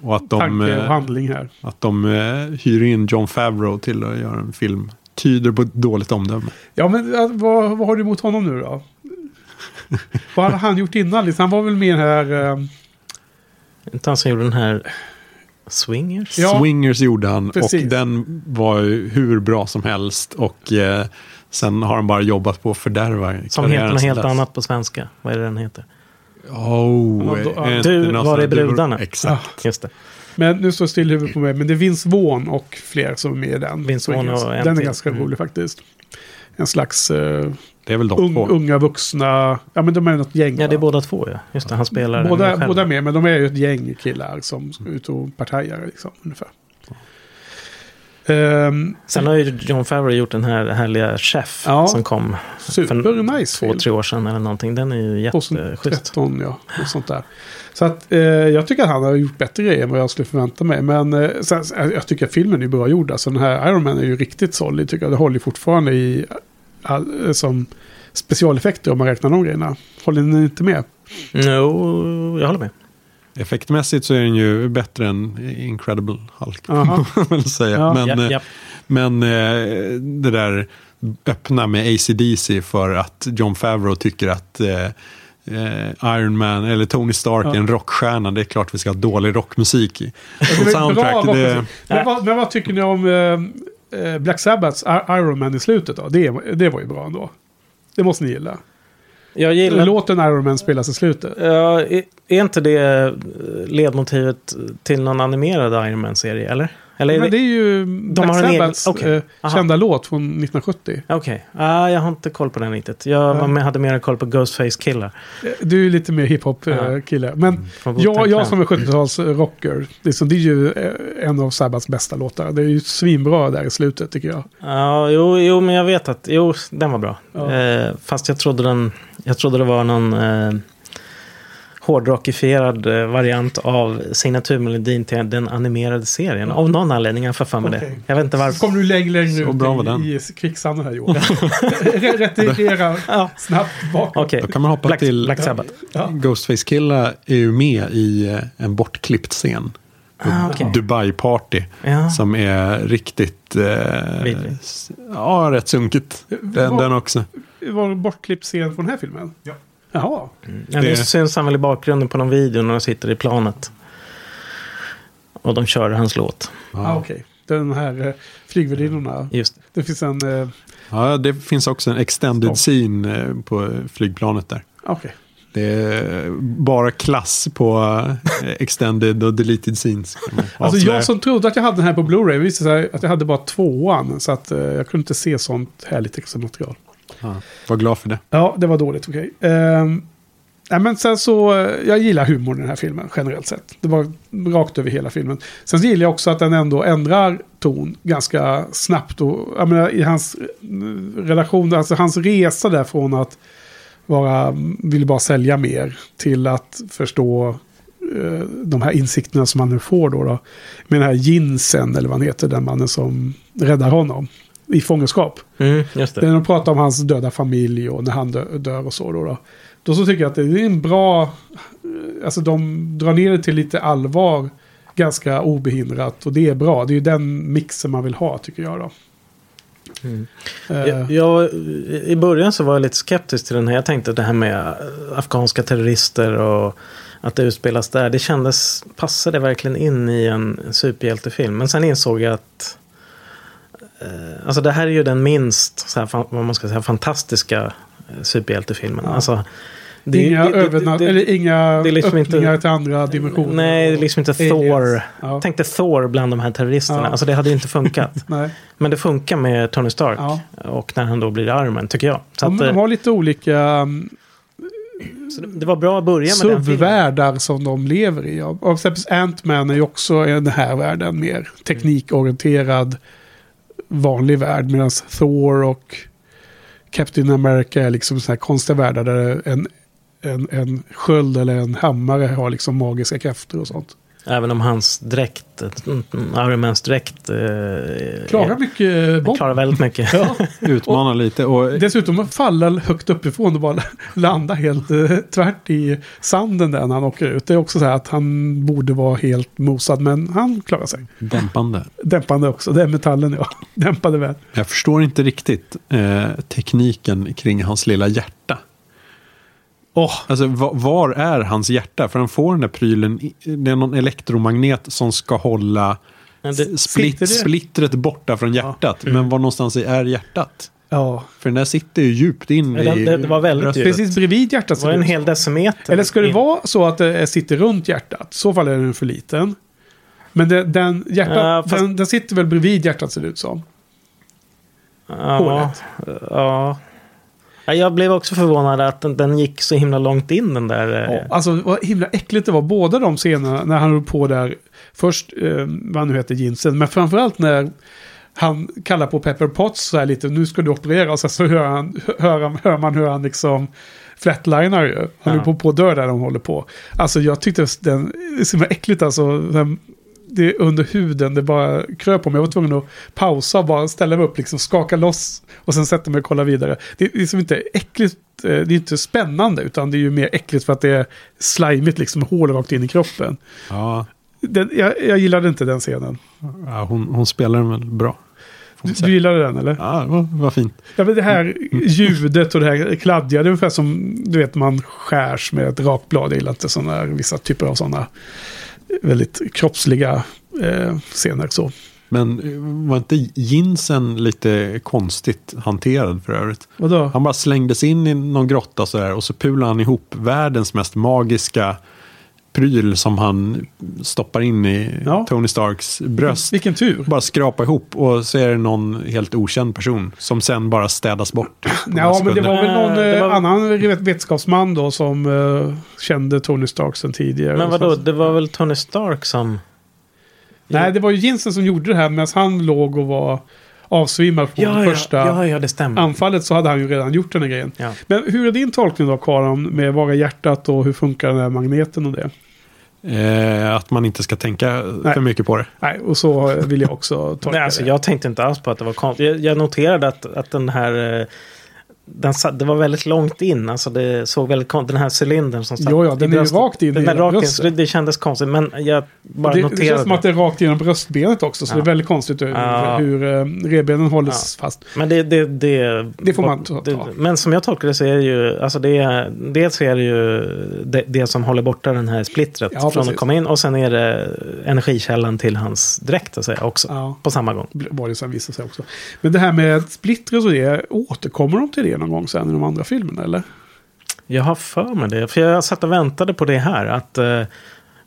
och att de, och eh, handling här. att de eh, hyr in John Favreau till att göra en film tyder på ett dåligt omdöme. Ja, men eh, vad, vad har du emot honom nu då? vad hade han gjort innan? Liksom, han var väl med i den här... Eh, Inte han som gjorde den här Swingers? Ja. Swingers gjorde han Precis. och den var ju hur bra som helst. Och eh, sen har han bara jobbat på att fördärva Som heter något helt dess. annat på svenska. Vad är det den heter? Oh, Ja, då- inte Du, var är brudarna? Exakt. Just det. Men nu står still huvudet på mig. Men det är Vince Vaughn och fler som är med i den. Vince Vaughn och en Den är till. ganska Mm. rolig faktiskt. En slags eh, Det är väl de två. unga vuxna. Ja men de är något gäng. Ja, det är va? båda två ja. Just det, han spelar båda, båda med. Men de är ju ett gäng killar som är ute och partajar liksom. Ungefär. Ehm, Sen har ju John Favreau gjort den här härliga Chef Ja. som kom super nice två, film. tre år sedan eller någonting. Den är ju jätteschysst. 2013 ja. Och sånt där. Så att eh, jag tycker att han har gjort bättre grejer än vad jag skulle förvänta mig. Men eh, sen, jag tycker att filmen är bra gjord. Alltså den här Iron Man är ju riktigt solid tycker jag. Det håller fortfarande i all, eh, som specialeffekter om man räknar de grejerna. Håller ni inte med? Jo, jag håller med. Effektmässigt så är den ju bättre än Incredible Hulk. Väl säga. Ja. Men, Ja, eh, ja. men eh, det där öppna med ACDC för att John Favreau tycker att eh, Iron Man eller Tony Stark Ja. är en rockstjärna. Det är klart vi ska ha dålig rockmusik i. Som bra soundtrack. rockmusik. Det, Men, vad, men vad tycker ni om Black Sabbaths I- Iron Man i slutet då? Det, det var ju bra ändå. Det måste ni gilla. Jag gillar... Låten Iron Man spelas i slutet. Ja, är, är inte det eh, ledmotivet till någon animerad Iron Man-serie, eller? Eller är Men det det... är ju Black har en egen- Sabbaths okej. eh, kända låt från 1970. Okej, ah, jag har inte koll på den riktigt. Jag med, hade mer koll på Ghostface Killar. Eh, Du är lite mer hiphop-kille. Men från jag, Wu-Tang jag Clan. som är 70-talsrocker, liksom, det är ju eh, en av Sabbaths bästa låtar. Det är ju svinbra där i slutet tycker jag. Ja, jo, jo, men jag vet att... Jo, den var bra. Ja. Eh, fast jag trodde den... Jag trodde det var någon... Eh, hårdrockifierad eh, variant av signaturmelodin till den animerade serien. Av någon anledning, jag får för mig Okej. det. Jag vet inte varför. Kommer du längre, längre ut bra var i, den. i kvicksanden här Johan? Re- Retirera Ja. snabbt bakåt. Okej, Då kan man hoppa Black, till- Black Sabbath. Ja. Ghostface Killa är ju med i eh, en bortklippt scen. Ah, okej. Dubai Party. Ja. Som är riktigt... Eh, ja, rätt sunkigt. Den, Vad- den också. Var det bortklippt scen från den här filmen? Ja. Jaha. Ja, Det- det syns han väl i bakgrunden på någon video när de sitter i planet. Och de kör hans låt. Ja. Ah, Okej. Den här eh, flygvärdinnorna. Just det. Det finns en... Eh, Ja, det finns också en extended Ja. scene eh, på flygplanet där. Okej. Det är bara klass på eh, extended och deleted scenes. Alltså jag som trodde att jag hade den här på Blu-ray visade sig att jag hade bara tvåan. Så att eh, jag kunde inte se sånt härligt extra material. Ja, var glad för det. Ja, det var dåligt. Okej. Ehm, Nej, men sen så, eh, jag gillar humorn i den här filmen generellt sett. Det var rakt över hela filmen. Sen så gillar jag också att den ändå ändrar ton ganska snabbt. Och, jag menar, i hans eh, relation, alltså hans resa där från att vara, mm, vill bara sälja mer till att förstå eh, de här insikterna som han nu får då. då med den här Jinsen, eller vad han heter, den mannen som räddar honom i fångenskap. Mm, just Det det. är de pratar om hans döda familj och när han dö, dör och så. Då, då. då så tycker jag att det är en bra... eh, Alltså de drar ner det till lite allvar ganska obehindrat. Och det är bra. Det är ju den mixen man vill ha tycker jag då. Mm. Eh, Jag, jag, I början så var jag lite skeptisk till den här. Jag tänkte att det här med äh, afghanska terrorister och att det utspelas där. Det kändes, passade verkligen in i en superhjältefilm. Men sen insåg jag att eh, Alltså det här är ju den minst, så här, vad man ska säga, fantastiska eh, superhjältefilmen. Ja. Alltså, det- inga det- övernat- det- eller inga det är liksom inte- öppningar till andra dimensioner. Nej, det är liksom inte Aliens. Thor. Ja. Tänk dig Thor bland de här terroristerna. Ja. Alltså det hade ju inte funkat. Men det funkar med Tony Stark. Ja. Och när han då blir armen, tycker jag. Så Ja, att, men de eh, har lite olika mm, det- det var bra att börja med den filmen. subvärldar som de lever i. Och Ant-Man är ju också i den här världen mer teknikorienterad vanlig värld. Medan Thor och Captain America är liksom så här konstiga världar där en, en, en sköld eller en hammare har liksom magiska krafter och sånt. Även om hans dräkt, Iron Mans dräkt, eh, Klarar mycket bomb. klarar väldigt mycket. Ja. Utmanar lite. Och Dessutom faller högt uppifrån och bara landa helt eh, tvärt i sanden där när han åker ut. Det är också så här att han borde vara helt mosad men han klarar sig. dämpande. Dämpande också, det är metallen ja. Dämpade väl. Jag förstår inte riktigt eh, tekniken kring hans lilla hjärta. Åh, Alltså va- var är hans hjärta? För han får den där prylen, det är någon elektromagnet som ska hålla Men det- split, sitter det- splittret borta från hjärtat. Men var någonstans är hjärtat? ja. För den där sitter ju djupt in Ja, i det- det var väldigt djupt. Precis bredvid hjärtat. Det var en hel decimeter. Eller ska det in. vara så att det sitter runt hjärtat? I så fall är den för liten. Men det, den, hjärtat, Ja, fast- den, den sitter väl bredvid hjärtat ser det ut som. Ja, hålet. ja. Ja, Jag blev också förvånad att den, den gick så himla långt in den där. eh, Ja, alltså vad himla äckligt det var. Båda de scenerna när han höll på där. Först, eh, vad han nu heter, Jinsen. Men framförallt när han kallar på Pepper Potts så här lite. Nu ska du operera. Och sen så hör, han, hör, hör man hur han liksom flatlinar ju. Han Ja. är på på att dö där de håller på. Alltså jag tyckte den, det är så äckligt alltså. Den, det under huden, det bara kröp på mig. Jag var tvungen att pausa och bara ställa mig upp, liksom skaka loss och sen sätta mig och kolla vidare. Det är liksom inte äckligt, eh, det är inte spännande utan det är ju mer äckligt för att det är slimigt liksom, hål rakt in i kroppen. Ja, Den, jag, jag gillade inte den scenen. ja, hon, hon spelar den väl bra. Du, du gillade den eller? Ja, var, var fint. Ja, men det här ljudet och det här kladdiga, det är ungefär som du vet man skärs med ett rakblad. Jag gillar inte sådana vissa typer av sådana väldigt kroppsliga eh, scener. Så. Men eh, var inte Jinsen lite konstigt hanterad för övrigt? Vadå? Han bara slängdes in i någon grotta så där och så pulade han ihop världens mest magiska pryl som han stoppar in i Ja. Tony Starks bröst. Vilken tur. Bara skrapa ihop och så är det någon helt okänd person som sen bara städas bort. Ja, men det var väl någon Det eh, var- annan vet- vetenskapsman då som eh, kände Tony Stark sedan tidigare. Men vadå, det var väl Tony Stark som... Nej, det var ju Jensen som gjorde det här medan han låg och var avsvimmad på ja, första ja, ja, anfallet så hade han ju redan gjort den här grejen. Ja. Men hur är din tolkning då, Karan, med är hjärtat och hur funkar den här magneten och det? Eh, att man inte ska tänka Nej. för mycket på det. Nej, och så vill jag också tolka Nej, alltså, det. jag tänkte inte alls på att det var konstigt. Jag, jag noterade att, att den här... eh, Den, satt- det var väldigt långt in. Alltså det såg väldigt kon- Den här cylindern som satt Jo, ja, i den är ju rakt in i Den hela rakt in, det, det kändes konstigt. Men jag bara det, det noterade. känns som att det är rakt genom bröstbenet också, så Ja. det är väldigt konstigt hur, Ja. hur eh, revbenen hålls fast. Men det, det, det, Det får man ta- det. Men som jag tolkar det så är det ju, alltså det är, dels är det ju det, det som håller borta den här splittret Ja, från precis. att komma in och sen är det energikällan till hans dräkt att säga också. Ja. På samma gång. Var det sen visade sig också. Men det här med splitter och det, återkommer de till det någon gång sen i de andra filmerna eller? Jag har för mig det, för jag satt och väntade på det här. Att eh,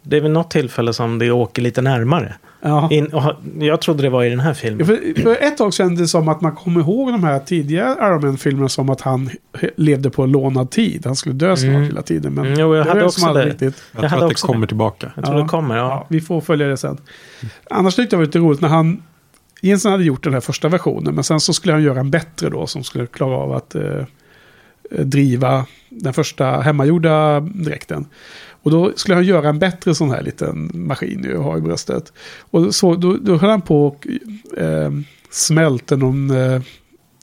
det är vid något tillfälle som det åker lite närmare. Ja. In, jag trodde det var i den här Ja, filmen. För, för ett tag kändes det som att man kommer ihåg de här tidiga Iron Man-filmerna som att han levde på lånad tid. Han skulle dö snart Mm. hela tiden. Men Mm, jo, jag det hade också det. Riktigt. Jag, Jag tror att det kommer det. tillbaka. Jag tror det kommer, ja. Ja, vi får följa det sen. Annars tyckte jag det var lite roligt när han... Jensen hade gjort den här första versionen, men sen så skulle han göra en bättre då som skulle klara av att eh, driva den första hemmagjorda dräkten. Och då skulle han göra en bättre sån här liten maskin ju, ha i bröstet. Och så, då, då höll han på och eh, smälte någon eh,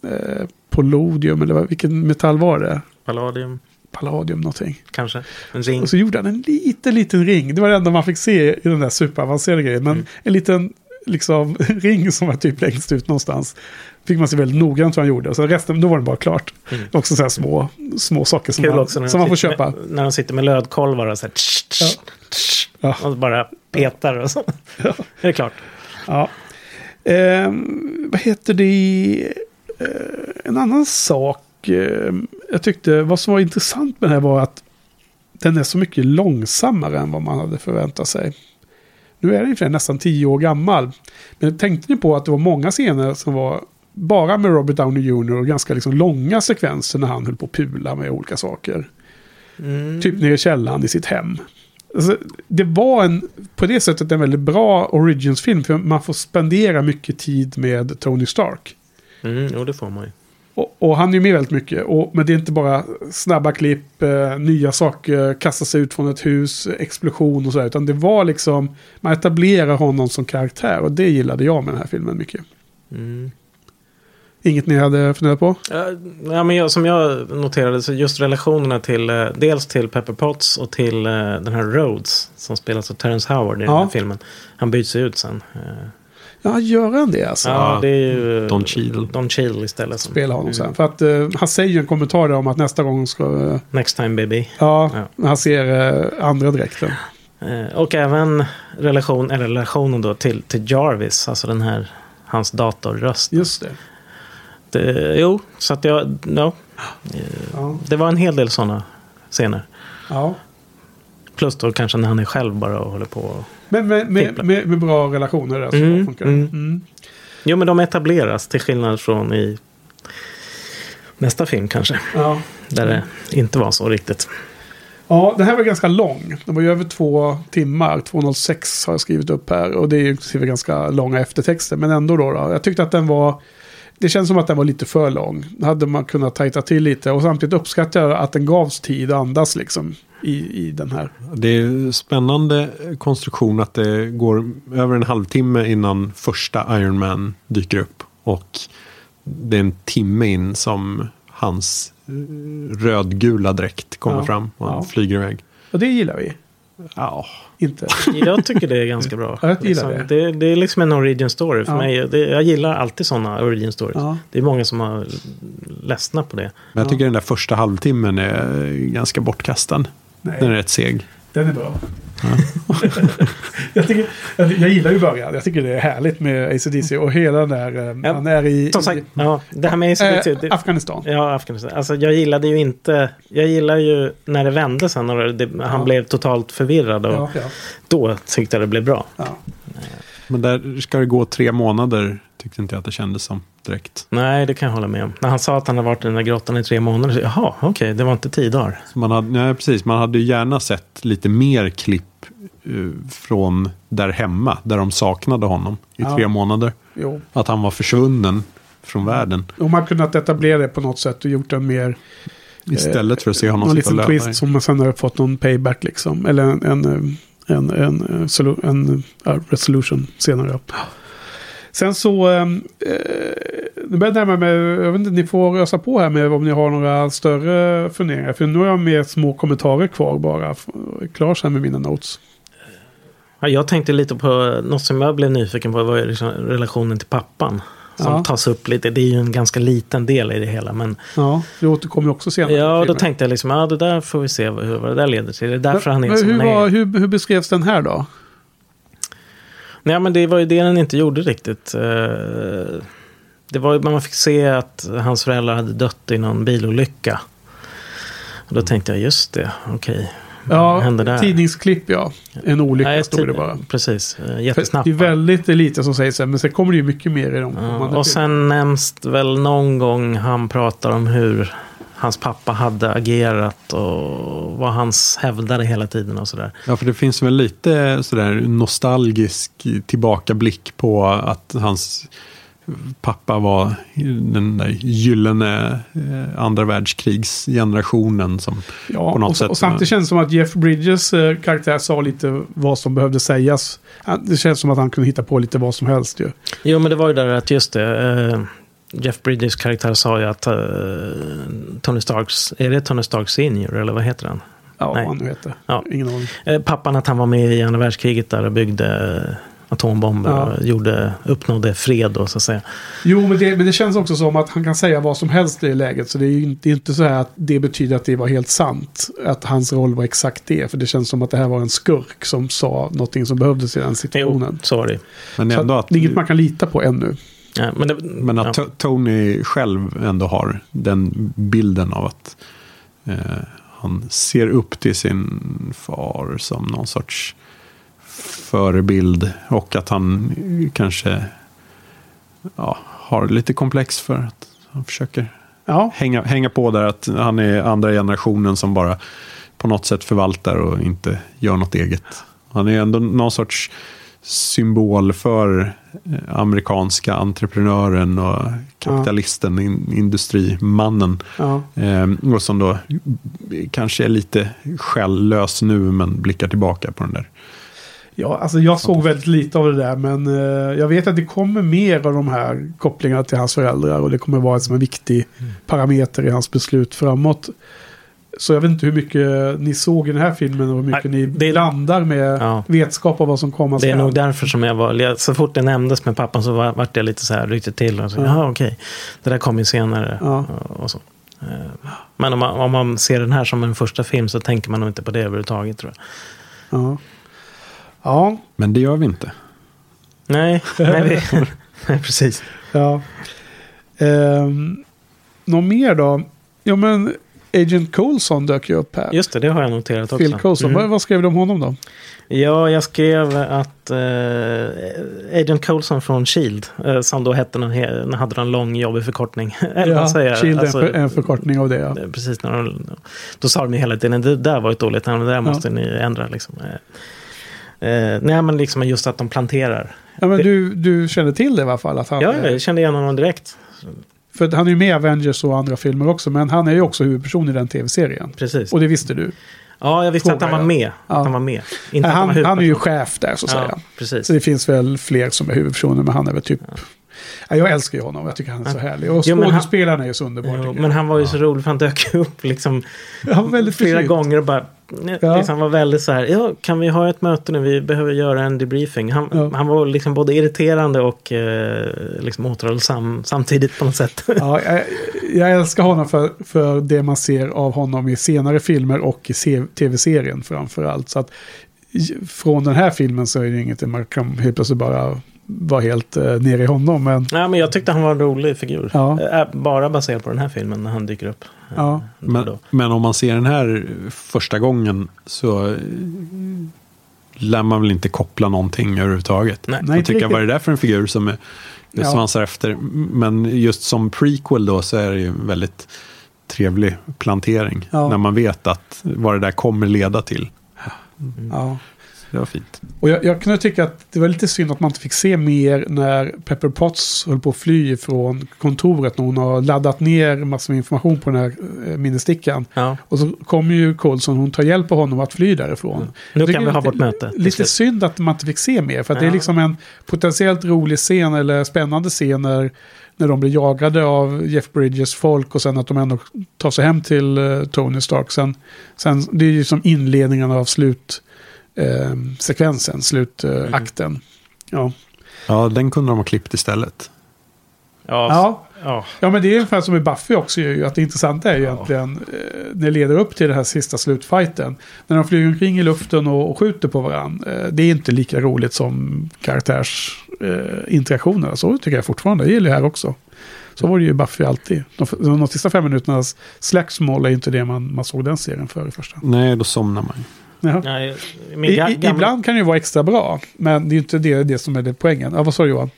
eh, palladium, eller vad- vilken metall var det? Palladium, Palladium någonting. kanske. En ring. Och så gjorde han en liten, liten ring. Det var det enda man fick se i den där superavancerade grejen. Men en liten liksom, ring som var typ längst ut någonstans. Fick man se väldigt noggrant vad han gjorde. Så resten, då var det bara klart. Mm. Också så här små, små saker som, man, som man får köpa. Med, när de sitter med lödkolvar och så här, tsch, tsch, tsch, Ja. och bara petar och så. Ja. Det är klart. Ja. Ehm, vad heter det? Eh, en annan sak ehm, jag tyckte vad som var intressant med det här var att den är så mycket långsammare än vad man hade förväntat sig. Nu är den nästan tio år gammal. Men tänkte ni på att det var många scener som var bara med Robert Downey Jr. och ganska liksom långa sekvenser när han höll på att pula med olika saker. Mm. Typ nere i källaren i sitt hem. Alltså, det var en, på det sättet en väldigt bra Origins-film. För man får spendera mycket tid med Tony Stark. Mm, jo, det får man ju. Och, och han är ju med väldigt mycket. Och, men det är inte bara snabba klipp, eh, nya saker, kasta sig ut från ett hus, explosion och sådär. Utan det var liksom, man etablerar honom som karaktär. Och det gillade jag med den här filmen mycket. Mm. Inget ni hade funderat på? Ja, men jag, som jag noterade så just relationerna till eh, dels till Pepper Potts och till eh, den här Rhodes som spelas av Terrence Howard i den Ja. här filmen. Han byts ut sen. Ja, gör han det alltså? ja, det är ju Don Cheadle. Don Cheadle istället. Som, Spela honom sen. Mm. För att eh, han säger ju en kommentar där om att nästa gång ska... eh, Next time baby. ja, Ja. han ser eh, andra dräkten. Och även relation, eller relationen då till, till Jarvis, alltså den här, hans datorröst. Just det. Det, jo, så att jag, ja, Ja. det var en hel del sådana scener. ja. Plus då kanske när han är själv bara och håller på. och- Men med, med, med, med bra relationer där så Mm, funkar mm. Mm. Jo, men de etableras till skillnad från i nästa film kanske. Ja. Där det inte var så riktigt. ja, den här var ganska lång. Den var ju över två timmar. 206 har jag skrivit upp här. Och det är ju ganska långa eftertexter. Men ändå då, då. Jag tyckte att den var... Det känns som att den var lite för lång. Hade man kunnat tajta till lite. Och samtidigt uppskattar jag att den gavs tid att andas liksom. I, i den här. Det är spännande konstruktion att det går över en halvtimme innan första Iron Man dyker upp. Och det är en timme in som hans rödgula dräkt kommer Ja. fram och Ja. flyger iväg. Och det gillar vi. Ja, Inte. Jag tycker det är ganska bra. Ja, jag gillar liksom, det. det. Det är liksom en origin story för Ja. mig. Det, jag gillar alltid sådana origin stories. Ja. Det är många som har ledsnat på det. men jag tycker den där första halvtimmen är ganska bortkastad. Nej. Den är rätt seg. Den är bra. jag, tycker, jag, jag gillar ju början. Jag tycker det är härligt med ACDC och hela den där... eh, Ja, Han är i... Som sagt, ja, det här med ACDC. eh, det, Afghanistan. Ja, Afghanistan. Alltså, jag gillade ju inte... Jag gillar ju när det vände sen och det, han Ja. blev totalt förvirrad. Och Ja, ja, Då tyckte jag det blev bra. ja. Men där ska det gå tre månader tyckte inte jag att det kändes som direkt. Nej, det kan jag hålla med om. När han sa att han hade varit i den där grottan i tre månader. Så, Jaha, okej, det var inte tio dagar. Så man hade, nej, precis, man hade ju gärna sett lite mer klipp eh, från där hemma, där de saknade honom i Ja. tre månader. Jo. Att han var försvunnen från världen. Om man kunnat etablera det på något sätt och gjort den mer... Istället för att se honom sitta och liten löpa. twist som man sen har fått någon payback liksom. Eller en, en, eh, en, en, en, en resolution senare. Sen så... Eh, nu börjar jag närma mig... Jag vet inte, ni får ösa på här med om ni har några större funderingar. För nu har jag med små kommentarer kvar bara. Klar sen med mina notes. Ja, jag tänkte lite på något som jag blev nyfiken på. var liksom relationen till pappan. Som Ja. tas upp lite. Det är ju en ganska liten del i det hela. Men Ja, det återkommer också senare. ja, då tänkte jag liksom, ja det där får vi se vad, vad det där leder till. Det är därför han är Men hur, var, hur, hur beskrevs den här då? Nej, men det var ju det den inte gjorde riktigt. Eh, Det var ju, man fick se att hans föräldrar hade dött i någon bilolycka. Och då tänkte jag, just det, okej. Ja, hände där? tidningsklipp ja. En olycka Nej, stod det bara. Precis, eh, För jättesnabbt. Det är väldigt lite som sägs men sen kommer det ju mycket mer i de Ja, och sen nämns väl någon gång han pratar om hur hans pappa hade agerat och vad hans hävdade hela tiden och sådär. Ja, för det finns väl lite sådär nostalgisk tillbakablick på att hans pappa var den där gyllene eh, andra världskrigsgenerationen som Ja, på något och, sätt. och samtidigt känns det som att Jeff Bridges eh, karaktär sa lite vad som behövde sägas. Han- Det känns som att han kunde hitta på lite vad som helst ju. Jo, men det var ju där att just det. Jeff Bridges karaktär sa ju att eh, Tony Starks, är det Tony Stark senior eller vad heter han? Ja, Nej. han heter. Ja. Ingen aning. Eh, pappan att han var med i andra världskriget där och byggde eh, atombomber Ja. och gjorde, uppnådde fred då så att säga. Jo, men det, men det känns också som att han kan säga vad som helst i det läget. Så det är ju inte, det är inte så här att det betyder att det var helt sant. Att hans roll var exakt det. För det känns som att det här var en skurk som sa någonting som behövdes i den Jo, situationen. så var det. Men Så ändå att, det är inget man kan lita på ännu. Ja, men det, men att ja. To- Tony själv ändå har den bilden av att eh, han ser upp till sin far som någon sorts förebild. Och att han kanske ja, har lite komplex för att han försöker Ja, hänga, hänga på där att han är andra generationen som bara på något sätt förvaltar och inte gör något eget. Han är ändå någon sorts symbol för eh, amerikanska entreprenören och kapitalisten, in, industrimannen. ja. Eh, och som då kanske är lite själlös nu men blickar tillbaka på den där. Ja, alltså jag såg väldigt lite av det där. Men eh, jag vet att det kommer mer av de här kopplingarna till hans föräldrar. Och det kommer vara som en viktig parameter i hans beslut framåt. Så jag vet inte hur mycket ni såg i den här filmen och hur mycket Nej, ni det- blandar med Ja. vetskap av vad som komma Det är nog därför som jag var, så fort det nämndes med pappan så var, vart jag lite så här, ryckte till. Och så, Ja. Jaha, okej. Det där kom ju senare. Ja. Och, och så. Eh, Men om man, om man ser den här som en första film så tänker man nog inte på det överhuvudtaget tror jag. Ja. Ja, Men det gör vi inte. Nej, nej, vi, nej precis. ja. Ehm, något mer då? Ja, men Agent Coulson dök ju upp här. Just det, det har jag noterat också. Phil Coulson. Mm. Vad, vad skrev du om honom då? Ja, jag skrev att eh, Agent Coulson från Shield, eh, som då hette någon, hade någon lång jobbig förkortning. Eller vad säger? Shield är Alltså, en, för, en förkortning av det. Ja. Eh, Precis, när de, då sa de ju hela tiden det där var ett dåligt det där måste ni ändra. Liksom. Eh, eh, nej, men liksom just att de planterar. Ja, men du, du känner till det i alla fall? Att han, Ja, jag kände igen honom direkt. För han är ju med i Avengers och andra filmer också. Men han är ju också huvudperson i den tv-serien. Precis. Och det visste du. Ja, jag visste att han var med. ja. Att han var med. Inte han, var han är ju chef där så att säga. Ja, precis. Så det finns väl fler som är huvudpersoner. Men han är väl typ... Ja. jag älskar ju honom. Jag tycker han är så härlig. Och han- skådespelaren är ju så underbar. Jo, men han var ju så rolig för han dök upp liksom Han flera försynt. gånger och bara Ja. liksom var väldigt så här. Ja, kan vi ha ett möte nu? Vi behöver göra en debriefing. Han, Ja. han var liksom både irriterande och eh, liksom återhållsam samtidigt på något sätt. Ja, jag, jag älskar honom för, för det man ser av honom i senare filmer och i se- tv-serien framför allt. Så att från den här filmen så är det inget man kan helt plötsligt bara vara helt eh, nere i honom. Men Nej, men jag tyckte han var en rolig figur. Ja. Eh, Bara baserat på den här filmen när han dyker upp. ja, Men, men om man ser den här första gången så eh, lär man väl inte koppla någonting överhuvudtaget. Nej. Inte tycker, vad är det där för en figur som är, Ja. svansar efter? Men just som prequel då så är det ju en väldigt trevlig plantering. Ja. När man vet att vad det där kommer leda till. ja. Det var fint. Och jag, jag kunde tycka att det var lite synd att man inte fick se mer när Pepper Potts höll på att fly från kontoret. När hon har laddat ner massor med information på den här eh, minnestickan. Ja. Och så kommer ju Coulson, hon tar hjälp av honom att fly därifrån. Mm. Nu kan vi ha vårt möte. Lite slut. synd att man inte fick se mer. För att det är Ja. liksom en potentiellt rolig scen eller spännande scen när, när de blir jagade av Jeff Bridges folk och sen att de ändå tar sig hem till eh, Tony Stark. Sen, sen, det är ju som inledningen av slutsekvensen, eh, sekvensen, slutakten. Ja. Ja, den kunde de ha klippt istället. Ja, Ja. ja. ja, men det är ungefär som i Buffy också. Ju, att det intressanta är ju egentligen eh, när det leder upp till den här sista slutfighten. När de flyger omkring i luften och, och skjuter på varandra. Eh, det är inte lika roligt som karaktärsinteraktioner. Eh, interaktioner. så tycker jag fortfarande. Det gillar jag här också. Så var det ju Buffy alltid. De, de sista fem minuternas slagsmål är inte det man, man såg den serien för i första. Nej, då somnar man. Nej, ga- i, gamla- ibland kan det ju vara extra bra, men det är ju inte det, det som är det poängen. Ja, vad sa du Johan?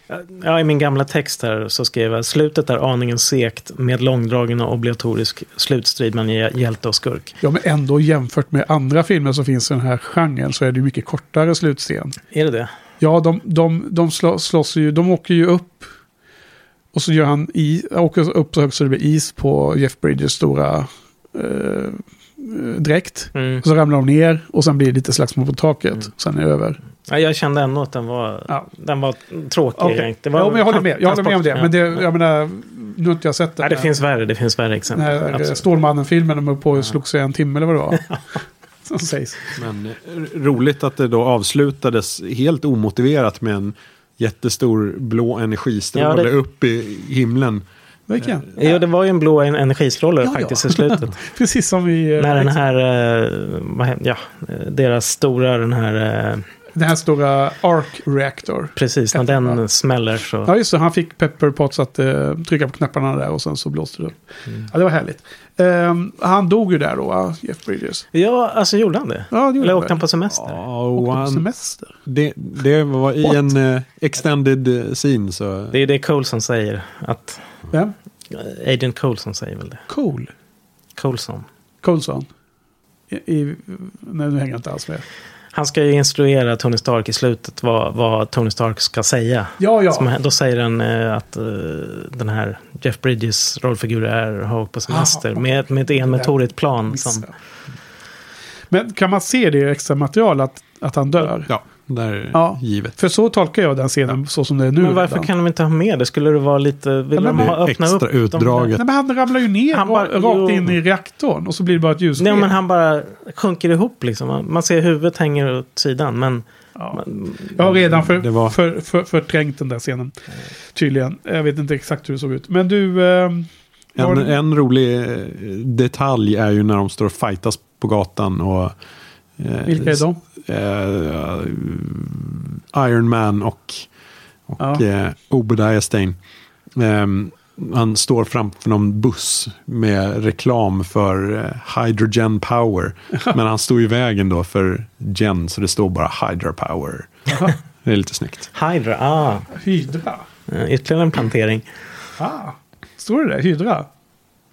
Ja, I min gamla text här så skrev jag slutet är aningen segt med långdragen och obligatorisk slutstrid mellan hj- hjälte och skurk. Ja, men ändå jämfört med andra filmer som finns i den här genren så är det ju mycket kortare slutscen. Är det det? Ja, de, de, de slå, slåss ju, de åker ju upp. Och så gör han i, åker upp så högt så det blir is på Jeff Bridges stora eh, dräkt. Mm. Och så ramlar de ner och sen blir det lite slagsmål på taket. Mm. Sen är det över. Ja, jag kände ändå att den var, Ja. den var tråkig. Egentligen. Det var Ja, men jag håller med. Jag håller med om det. Men det, ja. jag menar, nu har inte jag sett Nej, det finns värre, det finns värre exempel. eh, Absolut. Stålmannen-filmen, de höll på och slog sig en timme eller vad det var. Som sägs. Men eh, roligt att det då avslutades helt omotiverat med en jättestor blå energistråle Ja, det- upp i himlen. Verkligen. Ja, det var ju en blå en- energistråle Ja, ja. faktiskt i slutet. Precis som vi... eh, När den här, eh, vad ja, eh, deras stora, den här, eh, Den här stora Arc Reactor. precis, när den smäller så. Ja, just det. Han fick Pepper Potts att eh, trycka på knapparna där och sen så blåste det upp. Mm. Ja, det var härligt. Ehm, han dog ju där då? Jeff Bridges. Ja, alltså gjorde han det? Ja, det gjorde Eller han åkte han på semester? Ja, Åkte och på han, semester. det, det var i What? en eh, extended eh, scene så... Det är det Coulson säger. Att, Vem? eh, Agent Coulson säger väl det. Cool. Coulson. Coulson. I, i, nej, nu hänger jag inte alls med. Han ska ju instruera Tony Stark i slutet vad, vad Tony Stark ska säga. Ja, ja. Som, då säger han eh, att eh, den här Jeff Bridges rollfigur är har på semester. Aha, med, med ett enmotorigt plan. Som, Men kan man se det i extra material att, att han dör? Ja, där Ja. givet. För så tolkar jag den scenen så som det är nu. men varför redan. kan de inte ha med det? Skulle det vara lite... Vill Ja, de men ha, öppna extra upp utdraget. Nej, men han ramlar ju ner Han bara- ra- rakt jo. in i reaktorn och så blir det bara ett ljus. Nej, men han bara sjunker ihop liksom. Man- ser huvudet hänger åt sidan. Men ja. Jag har redan för, var- för, för, förträngt den där scenen. Tydligen. Jag vet inte exakt hur det såg ut. Men du... Eh, En, en rolig eh, detalj är ju när de står och fightas på gatan och... eh, Vilka är de? eh, Iron Man och, och Ja. eh, Obadiah Stane. Ehm, han står framför någon buss med reklam för eh, Hydrogen Power. Men han står i vägen då för Gen, så det står bara Hydra Power. Det är lite snyggt. Hydra, ah. Hydra. eh, Ytterligare en plantering. Ah. Står det där? Hydra?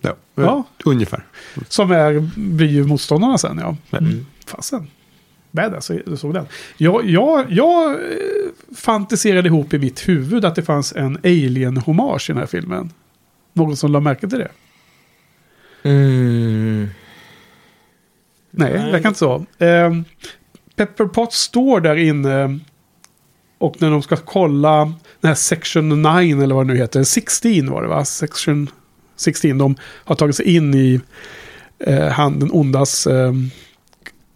Ja, Ja. Ungefär. Som är, blir ju motståndarna sen, ja. Mm. Fasen. Badass, du såg den. Jag, jag, jag eh, fantiserade ihop i mitt huvud att det fanns en alien-hommage i den här filmen. Någon som la märke till det? Mm. Nej, Nej. det kan inte så. Um, Pepper Potts står där inne och när de ska kolla den här Section 9 eller vad det nu heter. 16 var det va? Section 16. De har tagit sig in i eh, han, den ondas eh,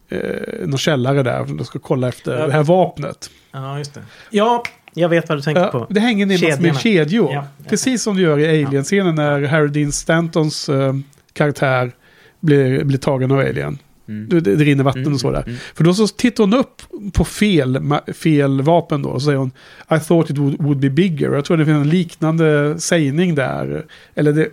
eh, någon källare där. De ska kolla efter Ja. det här vapnet. Ja, just det. Ja, jag vet vad du tänker Ja, på. det hänger ner massor med kedjor. Ja. Precis som det gör i Alien-scenen när Harry Dean Stantons eh, karaktär blir, blir tagen av Alien. Mm. Det, det rinner vatten och så där. För då så tittar hon upp på fel, fel vapen då. Och så säger hon I thought it would, would be bigger. Jag tror det finns en liknande sägning där. Eller det,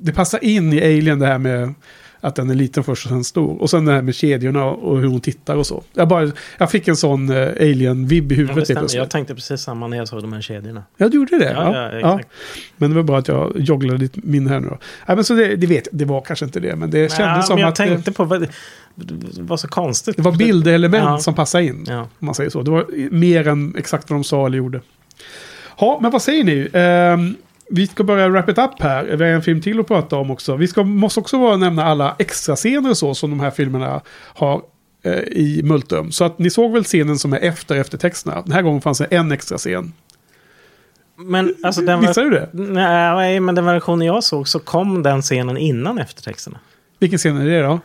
det passar in i Alien det här med att den är liten först och sen stor. Och sen det här med kedjorna och hur hon tittar och så. Jag, bara, jag fick en sån eh, Alien-vibb i Ja, huvudet plötsligt. Jag tänkte precis samma när jag såg de här kedjorna. Ja, du gjorde det? Ja, ja, exakt. Men det var bra att jag jogglade ditt minne här nu då. Nej, men så det, det vet jag, det var kanske inte det, men det kändes som men jag att det, tänkte på vad det var så konstigt. det var bildelement Ja. som passade in. Ja. Om man säger så. Det var mer än exakt vad de sa eller gjorde. Ja, men vad säger ni? Ehm, vi ska börja wrap it up här. Vi har en film till att prata om också. Vi ska, måste också bara nämna alla extra scener och så som de här filmerna har eh, i Multum. Så att ni såg väl scenen som är efter eftertexterna. Den här gången fanns det en extra scen. Men alltså den Missade du det? Nej, men den versionen jag såg så kom den scenen innan eftertexterna. Vilken scen är det då?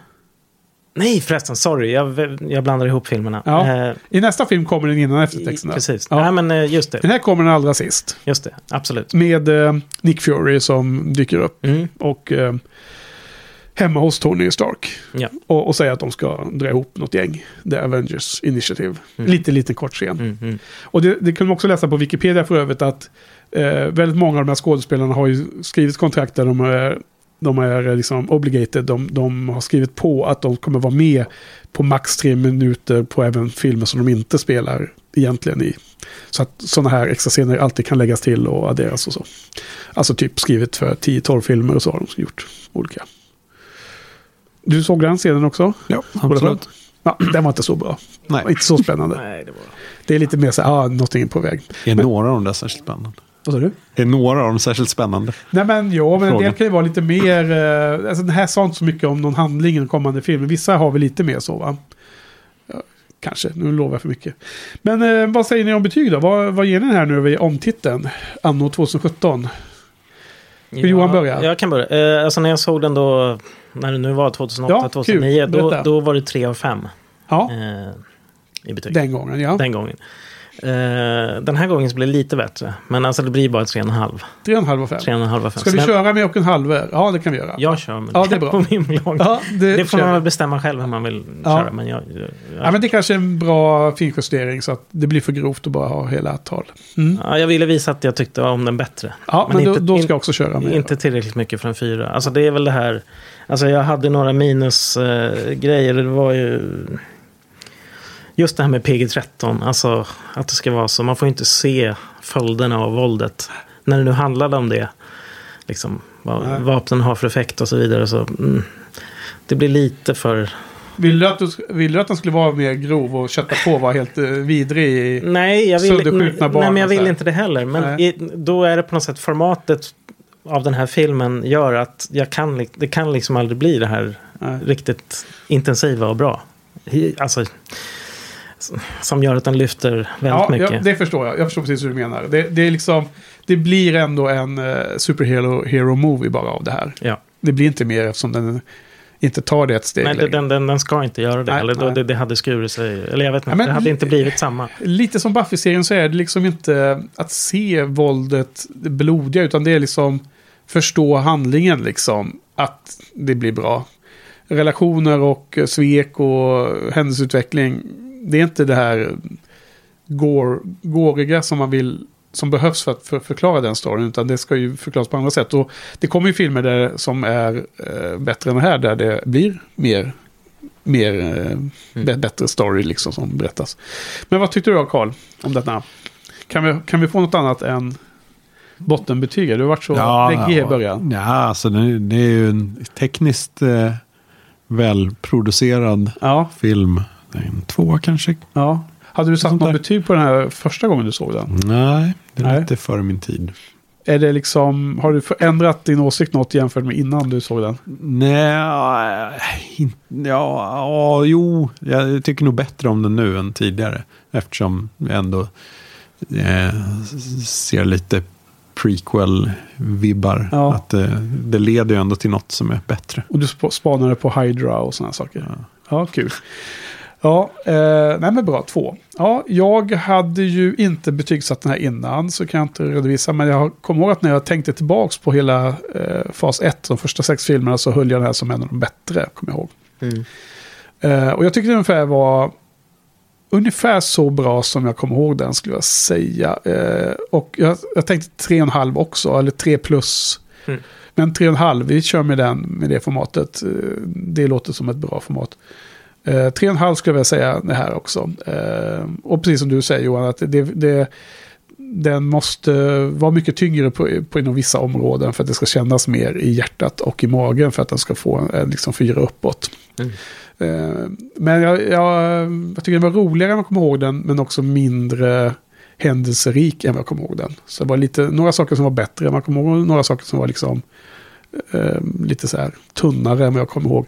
Nej förresten, sorry. Jag, jag blandar ihop filmerna. Ja. Eh, I nästa film kommer den innan eftertexterna. Precis. Ja. Nej, men eh, just Den det. här kommer den allra sist. Just det. Absolut. Med eh, Nick Fury som dyker upp. Mm. Och eh, hemma hos Tony Stark. Ja. Och, och säga att de ska dra ihop något gäng. The Avengers Initiative. Lite, lite kort scen. Mm, mm. Och det, det kan man också läsa på Wikipedia för övrigt att eh, väldigt många av de här skådespelarna har ju skrivit kontrakt där de är, de är liksom obligated. De, de har skrivit på att de kommer vara med på max tre minuter på även filmer som de inte spelar egentligen i. Så att sådana här extra scener alltid kan läggas till och adderas och så. Alltså typ skrivit för 10-12 filmer och så har de gjort olika. Du såg den scenen också? Ja, absolut. Ja, den var inte så bra. Nej. Inte så spännande. Nej, det var... Det är lite mer så här, ah, någonting är på väg. Är några av dem där särskilt spännande? Vad sa du? Är några av dem särskilt spännande? Nej men ja, men en del kan ju vara lite mer... Eh, alltså den här sa inte så mycket om någon handling i den kommande filmen. Vissa har väl lite mer så va? Ja, kanske, nu lovar jag för mycket. Men eh, vad säger ni om betyg då? Vad, vad ger ni här nu vid omtiteln? Anno 2017. Vill Johan börja? Jag kan börja. Eh, alltså när jag såg den då, när det nu var 2008, Ja, kul. 2009, då, då var det 3 av 5 Ja, eh, i betyg. den gången ja. Den gången. Eh, den här gången så blir det lite bättre. Men alltså det blir bara 3,5. Tre och en halv och fem. 3,5 av 5. Ska vi köra med och en halv? Ja, det kan vi göra. Jag kör med Ja, det är bra. på min blogg. Ja, det, det får man väl bestämma själv hur man vill Ja. köra. Men jag, jag, Ja, men det kanske är en bra finjustering så att det blir för grovt att bara ha hela tal. Mm. ja, jag ville visa att jag tyckte om den bättre. Ja, men, inte- då, då ska jag också köra med. Inte tillräckligt mycket för en fyra. Alltså det är väl det här. Alltså jag hade några minusgrejer. Eh, grejer. det var ju. Just det här med PG-13. Alltså att det ska vara så. Man får inte se följderna av våldet. När det nu handlade om det. Liksom vad Nej. vapnen har för effekt och så vidare. Så, mm, det blir lite för... Vill du, att du, vill du att den skulle vara mer grov och kötta på och vara helt uh, vidrig? i- Nej, jag vill, Sönderskjutna barn nej, men jag vill inte det heller. Men i, då är det på något sätt formatet av den här filmen gör att jag kan, det kan liksom aldrig bli det här Nej. riktigt intensiva och bra. Alltså, som gör att den lyfter väldigt Ja, mycket. ja, det förstår jag. Jag förstår precis hur du menar. Det, det, är liksom, det blir ändå en uh, superhero hero movie bara av det här. Ja. Det blir inte mer eftersom den inte tar det ett steg Nej, den, den, den ska inte göra det. Nej, eller då, det, det hade skurit sig. Eller jag vet inte, Ja, men- det hade inte blivit samma. Lite som Buffy-serien så är det liksom inte att se våldet det blodiga utan det är liksom förstå handlingen liksom. Att det blir bra. Relationer och svek och händelseutveckling. Det är inte det här gore, gåriga som man vill som behövs för att för, förklara den storyn. Utan det ska ju förklaras på andra sätt. Och det kommer ju filmer där, som är eh, bättre än det här. Där det blir mer, mer eh, b- bättre story liksom som berättas. Men vad tyckte du då Carl om detta? Kan vi, kan vi få något annat än bottenbetyg? Du har varit så läggig i början. Ja, alltså det, det är ju en tekniskt eh, välproducerad Ja, film. En tvåa kanske? ja. Hade du satt något betyg på den här första gången du såg den? Nej, det är lite före min tid. Är det liksom, har du förändrat din åsikt något jämfört med innan du såg den? Nej, inte, ja, ja, jo, jag tycker nog bättre om den nu än tidigare. Eftersom jag ändå eh, ser lite prequel-vibbar. Ja. Att eh, det leder ju ändå till något som är bättre. Och du sp- spanade på Hydra och sådana saker. Ja. Ja, kul. Ja, eh, nej men bra, två. Ja, jag hade ju inte betygsatt den här innan, så kan jag inte redovisa. Men jag kommer ihåg att när jag tänkte tillbaka på hela eh, fas 1, de första sex filmerna, så höll jag den här som en av de bättre, kommer jag ihåg. Mm. Eh, och jag tyckte den ungefär var ungefär så bra som jag kommer ihåg den, skulle jag säga. Eh, och jag, jag tänkte tre och en halv också, eller tre plus. Mm. Men tre och en halv, vi kör med den, med det formatet. Eh, Det låter som ett bra format. Eh, tre och en halv skulle jag vilja säga det här också. Eh, och precis som du säger Johan, att det, det, den måste vara mycket tyngre på, på inom vissa områden för att det ska kännas mer i hjärtat och i magen för att den ska få en, en liksom fyra uppåt. Mm. Eh, men jag, jag, jag tycker den var roligare än jag kommer ihåg den, men också mindre händelserik än vad jag kommer ihåg den. Så det var lite, några saker som var bättre än vad jag kommer ihåg, några saker som var liksom eh, lite så här tunnare än vad jag kommer ihåg.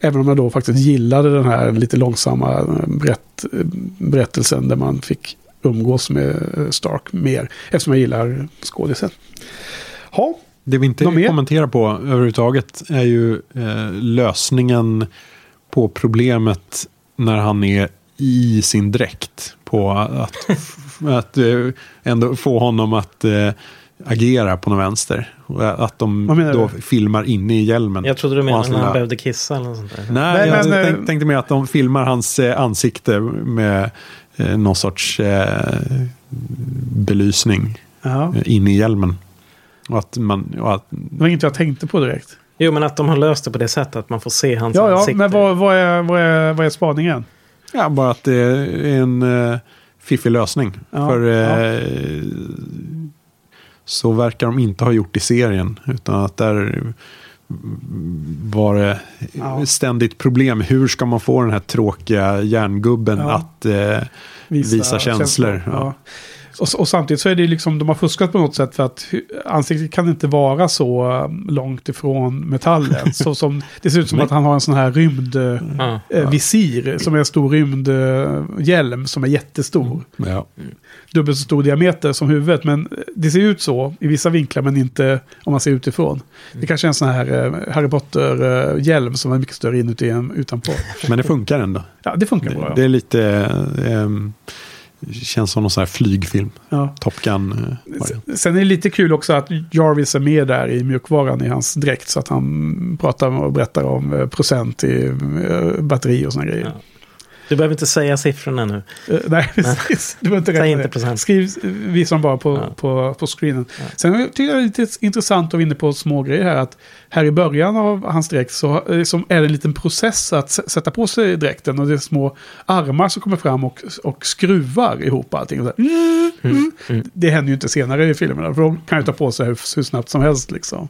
Även om jag då faktiskt gillade den här lite långsamma eh, berätt, eh, berättelsen där man fick umgås med eh, Stark mer. Eftersom jag gillar skådisen. Ja, Det vi inte De kommenterar på överhuvudtaget är ju eh, lösningen på problemet när han är i sin dräkt. På att, att eh, ändå få honom att eh, agerar på någon vänster. Att de då du? filmar inne i hjälmen. Jag trodde du menade när han behövde kissa eller något sånt där. Nej, Nej, jag men, tänk, eh, tänkte mer att de filmar hans eh, ansikte med eh, någon sorts eh, belysning Ja. eh, in i hjälmen. Och att man... Och att, Det var inget jag tänkte på direkt. Jo, men att de har löst det på det sättet att man får se hans Ja, ja, ansikte. men vad, vad, är, vad, är, vad är spaningen? ja, bara att det är en eh, fiffig lösning. Ja, För eh, så verkar de inte ha gjort i serien. Utan att där var det Ja. ständigt problem. Hur ska man få den här tråkiga järngubben Ja. att eh, visa, känslor? Ja. Ja. Och, och samtidigt så är det liksom, de har fuskat på något sätt för att ansiktet kan inte vara så um, långt ifrån metallen. så som, det ser ut som att han har en sån här rymdvisir, Ja. eh, visir, som är en stor rymdhjälm som är jättestor. Ja. Dubbelt så stor diameter som huvudet, men det ser ut så i vissa vinklar, men inte om man ser utifrån. Det kanske är en sån här eh, Harry Potter-hjälm som är mycket större inuti än utanpå. Men det funkar ändå. Ja, det funkar bra. Det, Ja. det är lite... ehm, känns som någon sån här flygfilm. Ja. Top Gun-variant. Sen är det lite kul också att Jarvis är med där i mjukvaran i hans dräkt. Så att han pratar och berättar om eh, procent i eh, batteri och såna grejer. Ja. Du behöver inte säga siffrorna nu. Eh, nej, precis. Du behöver inte Säg räkna inte procent. Skriv, visa dem bara på, Ja. på, på screenen. Sen tycker jag det är lite intressant att vara inne på små grejer här. Att här i början av hans dräkt så eh, som är det en liten process att sätta på sig dräkten. Och det är små armar som kommer fram och, och skruvar ihop allting. Och så här, Mm, Det händer ju inte senare i filmerna. För de kan ju ta på sig hur, hur snabbt som helst liksom.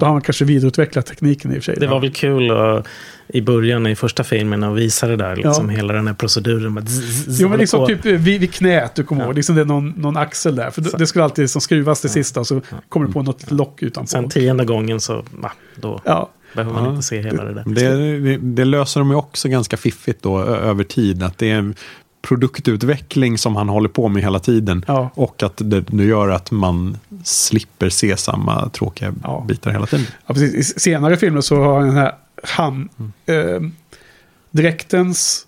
Då har man kanske vidareutvecklat tekniken i och för sig. Det var väl kul att, i början i första filmen att visa det där. Liksom, Ja. Hela den här proceduren. Bara zzz, Jo, men liksom på. typ vid, vid knät, du kommer Ja. ihåg. Liksom det är någon, någon axel där. För det, det skulle alltid liksom skruvas till sista och så kommer det på något lock utanpå. Sen tionde gången så, va, då Ja, behöver man Ja. inte se hela det där. Det, det, det löser de ju också ganska fiffigt då över tid. Att det är en produktutveckling som han håller på med hela tiden. Ja. Och att det, det gör att man slipper se samma tråkiga Ja. bitar hela tiden. ja, precis. I senare filmer så har den här han, Mm. eh, dräktens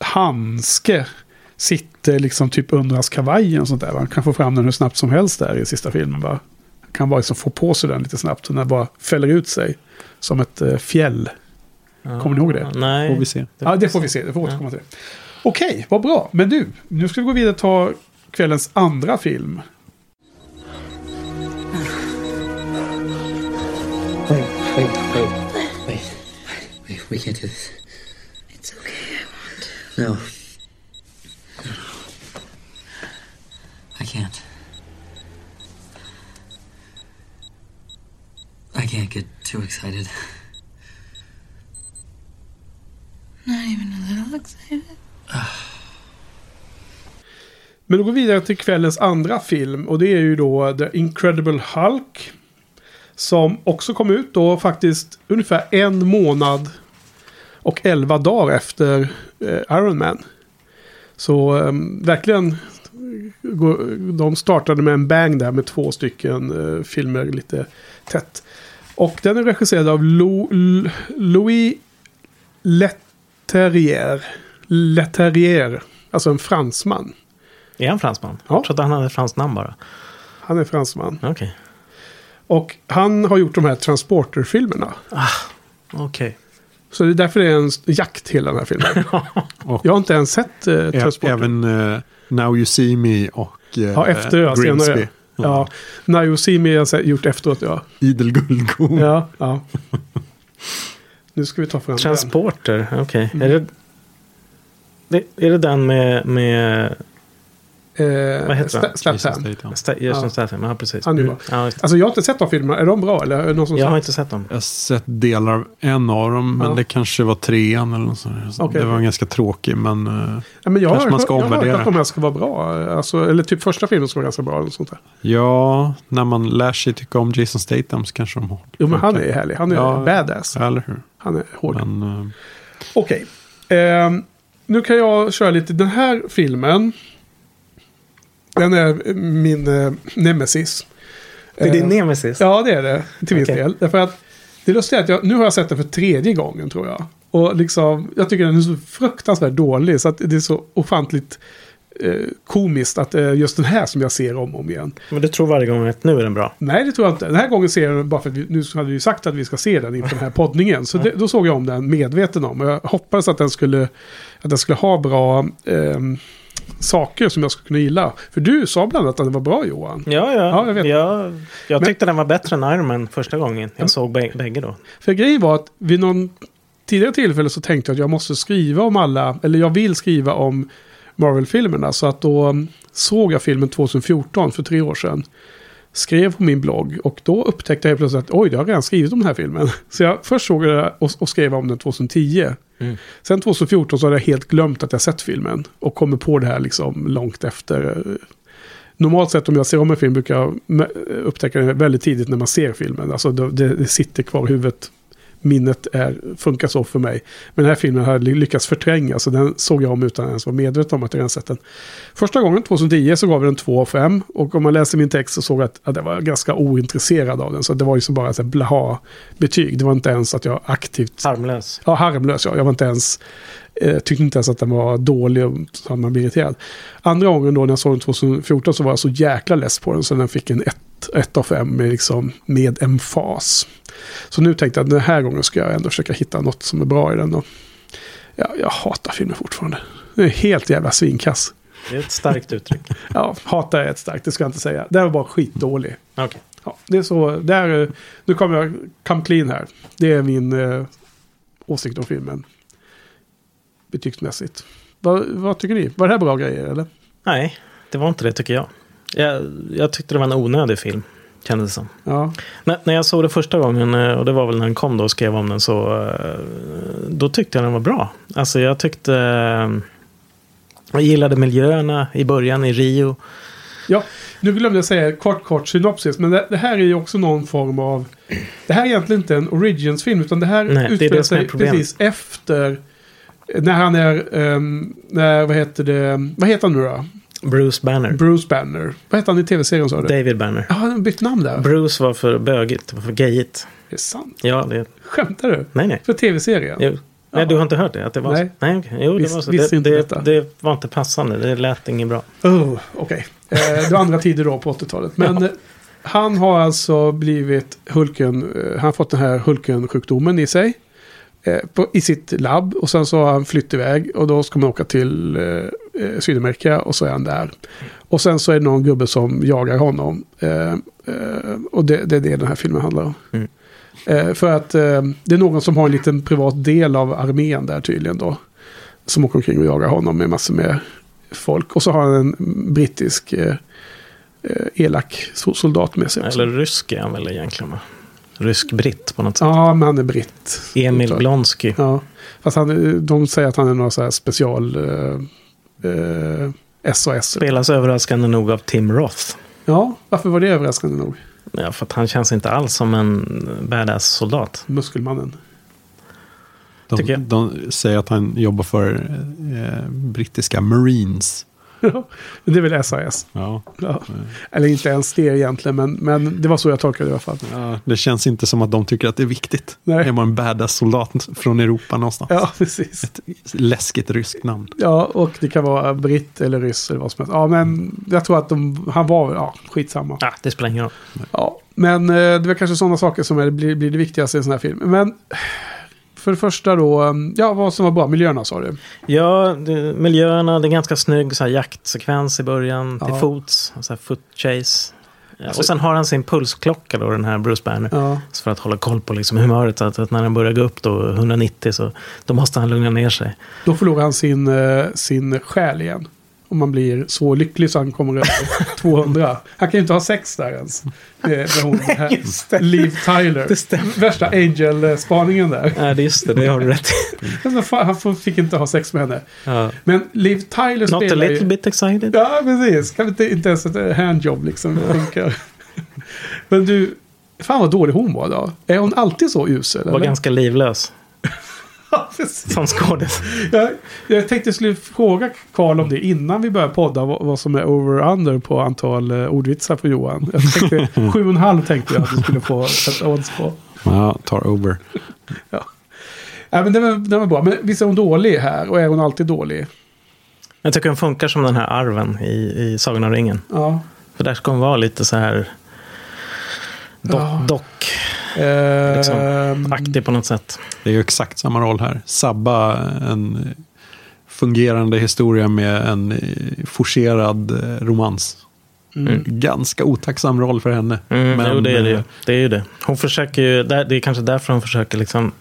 handske sitter liksom typ under hans kavaj och sånt där. Man kan få fram den hur snabbt som helst där i sista filmen. Bara. Han kan bara liksom få på sig den lite snabbt. Och den bara fäller ut sig som ett eh, fjäll. Kommer ni ihåg det? Nej. Får vi se. Ja, det får vi se. Det får vi återkomma till. Okej, vad bra. Men du, nu ska vi gå vidare och ta kvällens andra film. Wait, wait, wait. Wait, we can't do this. It's okay, I want. No. I can't. I can't get too excited. Not even a little excited. Men då går vi vidare till kvällens andra film. Och det är ju då The Incredible Hulk. Som också kom ut då faktiskt ungefär en månad och elva dagar efter eh, Iron Man. Så eh, verkligen, de startade med en bang där med två stycken eh, filmer lite tätt. Och den är regisserad av Lou, L- Louis Leterrier. Leterrier, alltså en fransman. Är han fransman? Ja. Jag trodde han hade ett franskt namn bara. Han är fransman. Okej. Och han har gjort de här Transporter-filmerna. Okej. Så det är därför det är en jakt hela den här filmen. Och Jag har inte ens sett eh, Transporter. även eh, Now You See Me och eh, Ja, efter ja, Grimsby. senare. Ja, Now You See Me har jag sett- gjort efteråt, ja. Idel guldkorn. Ja, ja. Nu ska vi ta fram den. Transporter, okej. Mm. Är, det, det, är det den med, med Eh, Vad heter han? Sta- Statham. Jason Statham. Ja. Statham? Ja, precis. Han är bra. Ja. Alltså jag har inte sett de filmerna. Är de bra eller? Är någon som jag har sagt? inte sett dem. Jag har sett delar av en av dem, men Ja. det kanske var trean eller något sånt. Okej. Det var ganska tråkig, men... eh, Ja, men jag Kanske har, man ska jag har hört omvärdera. att de här ska vara bra. Alltså, eller typ första filmen ska vara ganska bra. Eller sånt där. ja, när man lär sig tycka om Jason Statham så kanske de har... Jo, men han är härlig. Han är Ja. badass. Eller hur? Han är hård. Men, eh, Okej. Ehm, nu kan jag köra lite. Den här filmen. Den är min eh, nemesis. Det är din Eh, nemesis? Ja, det är det. Till viss Okej. del. Därför att det lustiga är att jag, nu har jag sett den för tredje gången tror jag. Och liksom, jag tycker den är så fruktansvärt dålig. Så att det är så ofantligt eh, komiskt att det är just den här som jag ser om och om igen. Men du tror varje gång att nu är den bra? Nej, det tror jag inte. Den här gången ser jag den bara för att vi, nu hade vi sagt att vi ska se den inför den här poddningen. Så det, då såg jag om den medveten om. Och jag hoppades att den skulle, att den skulle ha bra ehm, saker som jag skulle kunna gilla. För du sa bland annat att den var bra Johan. Ja, ja. Ja, jag vet. Jag, jag Men- tyckte den var bättre än Iron Man första gången. Jag såg bä- bägge då. För grejen var att vid någon tidigare tillfälle så tänkte jag att jag måste skriva om alla, eller jag vill skriva om Marvel-filmerna. Så att då mm, såg jag filmen 2014, för tre år sedan. Skrev på min blogg och då upptäckte jag plötsligt att oj, jag har redan skrivit om den här filmen. Så jag först såg jag och, och skrev om den 2010. Mm. Sen 2014 så hade jag helt glömt att jag sett filmen. Och kommer på det här liksom långt efter. Normalt sett om jag ser om en film brukar jag upptäcka det väldigt tidigt när man ser filmen. Alltså det, det, det sitter kvar i huvudet. Minnet är, funkar så för mig. Men den här filmen har jag ly- lyckats förtränga. Så den såg jag om utan att ens vara medveten om att jag redan sett den. Första gången, 2010, så gav vi den 2 av 5. Och om man läser min text så såg jag att, att jag var ganska ointresserad av den. Så det var ju som bara ett blaha-betyg. Det var inte ens att jag aktivt Harmlös. Ja, harmlös ja. Jag var inte ens... Eh, tyckte inte ens att den var dålig och så hade man blivit irriterad. Andra gången då när jag såg den 2014 så var jag så jäkla less på den så den fick en 1 av 5 med, liksom, med emfas. Så nu tänkte jag att den här gången ska jag ändå försöka hitta något som är bra i den. Och, ja, jag hatar filmen fortfarande. Den är helt jävla svinkass. Det är ett starkt uttryck. Ja, hatar är ett starkt, det ska jag inte säga. Den var bara skitdålig. Okej. Ja, det är så, där, nu kommer jag come clean här. Det är min eh, åsikt om filmen. Betygsmässigt. Vad, vad tycker ni? Var det här bra grejer eller? Nej, det var inte det tycker jag. jag. Jag tyckte det var en onödig film. Kändes det som. Ja, När, när jag såg det första gången, eh, och det var väl när den kom då och skrev om den, så eh, då tyckte jag den var bra. Alltså jag tyckte... eh, Jag gillade miljöerna i början i Rio. ja nu glömde jag säga kort kort synopsis. Men det, det här är ju också någon form av... Det här är egentligen inte en Origins-film. Utan det här Nej, utspelar sig precis efter... När han är... ehm, när, vad heter det? Vad heter han nu då? Bruce Banner. Bruce Banner. Vad heter han i tv-serien sa du? David Banner. Ja, han har bytt namn där. Bruce var för bögigt, var för gayigt. Det är sant. Ja, det... Skämtar du? Nej, nej. För tv-serien? Jo. Nej, du har inte hört det? Att det var Nej. så? Nej, okej. Jo, det Visst- var så. Det, inte det, detta. det var inte passande. Det lät inget bra. Oh, Okej. Eh, det var andra tider då på 80-talet. Men eh, han har alltså blivit Hulken. Eh, han har fått den här Hulken-sjukdomen i sig. Eh, på, I sitt labb. Och sen så har han flytt iväg. Och då ska man åka till eh, eh, Sydamerika. Och så är han där. Och sen så är det någon gubbe som jagar honom. Eh, eh, och det, det är det den här filmen handlar om. Mm. Eh, för att det är någon som har en liten privat del av armén där tydligen då. Som åker omkring och jagar honom med massor med folk. Och så har han en brittisk elak so- soldat med sig också. Eller rysk är han väl egentligen? Rysk-britt på något sätt. Ja, men han är britt. Emil Blonsky. Ja, fast han, de säger att han är någon så här special eh, eh, SOS. Spelas överraskande nog av Tim Roth. Ja, varför var det överraskande nog? Ja, för att han känns inte alls som en badass-soldat. Muskelmannen. De, de säger att han jobbar för eh, brittiska Marines. Ja, men det är väl SAS. Ja. Ja. Eller inte ens det egentligen, men, men det var så jag tolkade det i alla fall. Ja, det känns inte som att de tycker att det är viktigt. Nej. Är man en badass soldat från Europa någonstans? Ja, precis. Läskigt ryskt namn. Ja, och det kan vara britt eller ryss eller vad som helst. Ja, men jag tror att de, han var, ja, skitsamma. Ah, det spelar ingen roll. Ja, men eh, det väl kanske sådana saker som är, blir, blir det viktigaste i en sån här film. Men för det första då, eh, ja, vad som var bra, miljöerna sa du. Ja, det, miljöerna, det är ganska snygg så här, jaktsekvens i början. Ja. Till fots, så här foot chase. Ja, Alltså- och sen har han sin pulsklocka då, den här Bruce Banner. Ja, för att hålla koll på liksom humöret. Så att, att när den börjar gå upp då, 190, så då måste han lugna ner sig. då förlorar han sin, eh, sin själ igen. Om man blir så lycklig så han kommer över 200. Han kan ju inte ha sex där ens. Det är hon, det här, Liv Tyler. Värsta Angel-spaningen där. Ja, det är just det, det har du rätt i. Han fick inte ha sex med henne. Ja. Men Liv Tyler Not a spelar little ju... bit excited. Ja, precis. Kan inte, inte ens ett handjobb liksom funkar. Men du, fan vad dålig hon var då. Är hon alltid så usel? Var eller? ganska livlös. som skådis. jag, jag tänkte jag skulle fråga Karl om det innan vi börjar podda. Vad, vad som är over och under på antal uh, ordvitsar på Johan. Jag tänkte, sju och en halv tänkte jag att du skulle få ett odds på. Ja, tar over. Ja, men den, var, den var bra. Men visst är hon dålig här? Och är hon alltid dålig? Jag tycker den funkar som den här arven i, i Sagan om ringen. Ja. För där ska hon vara lite så här dock, Ja. dock Eh, liksom, aktig på något sätt. Det är ju exakt samma roll här. Sabba en fungerande historia med en forcerad eh, romans. mm. Ganska otacksam roll för henne. Mm, Men, jo, det är det ju. eh, Det är ju det. Hon försöker ju, det är kanske därför hon försöker liksom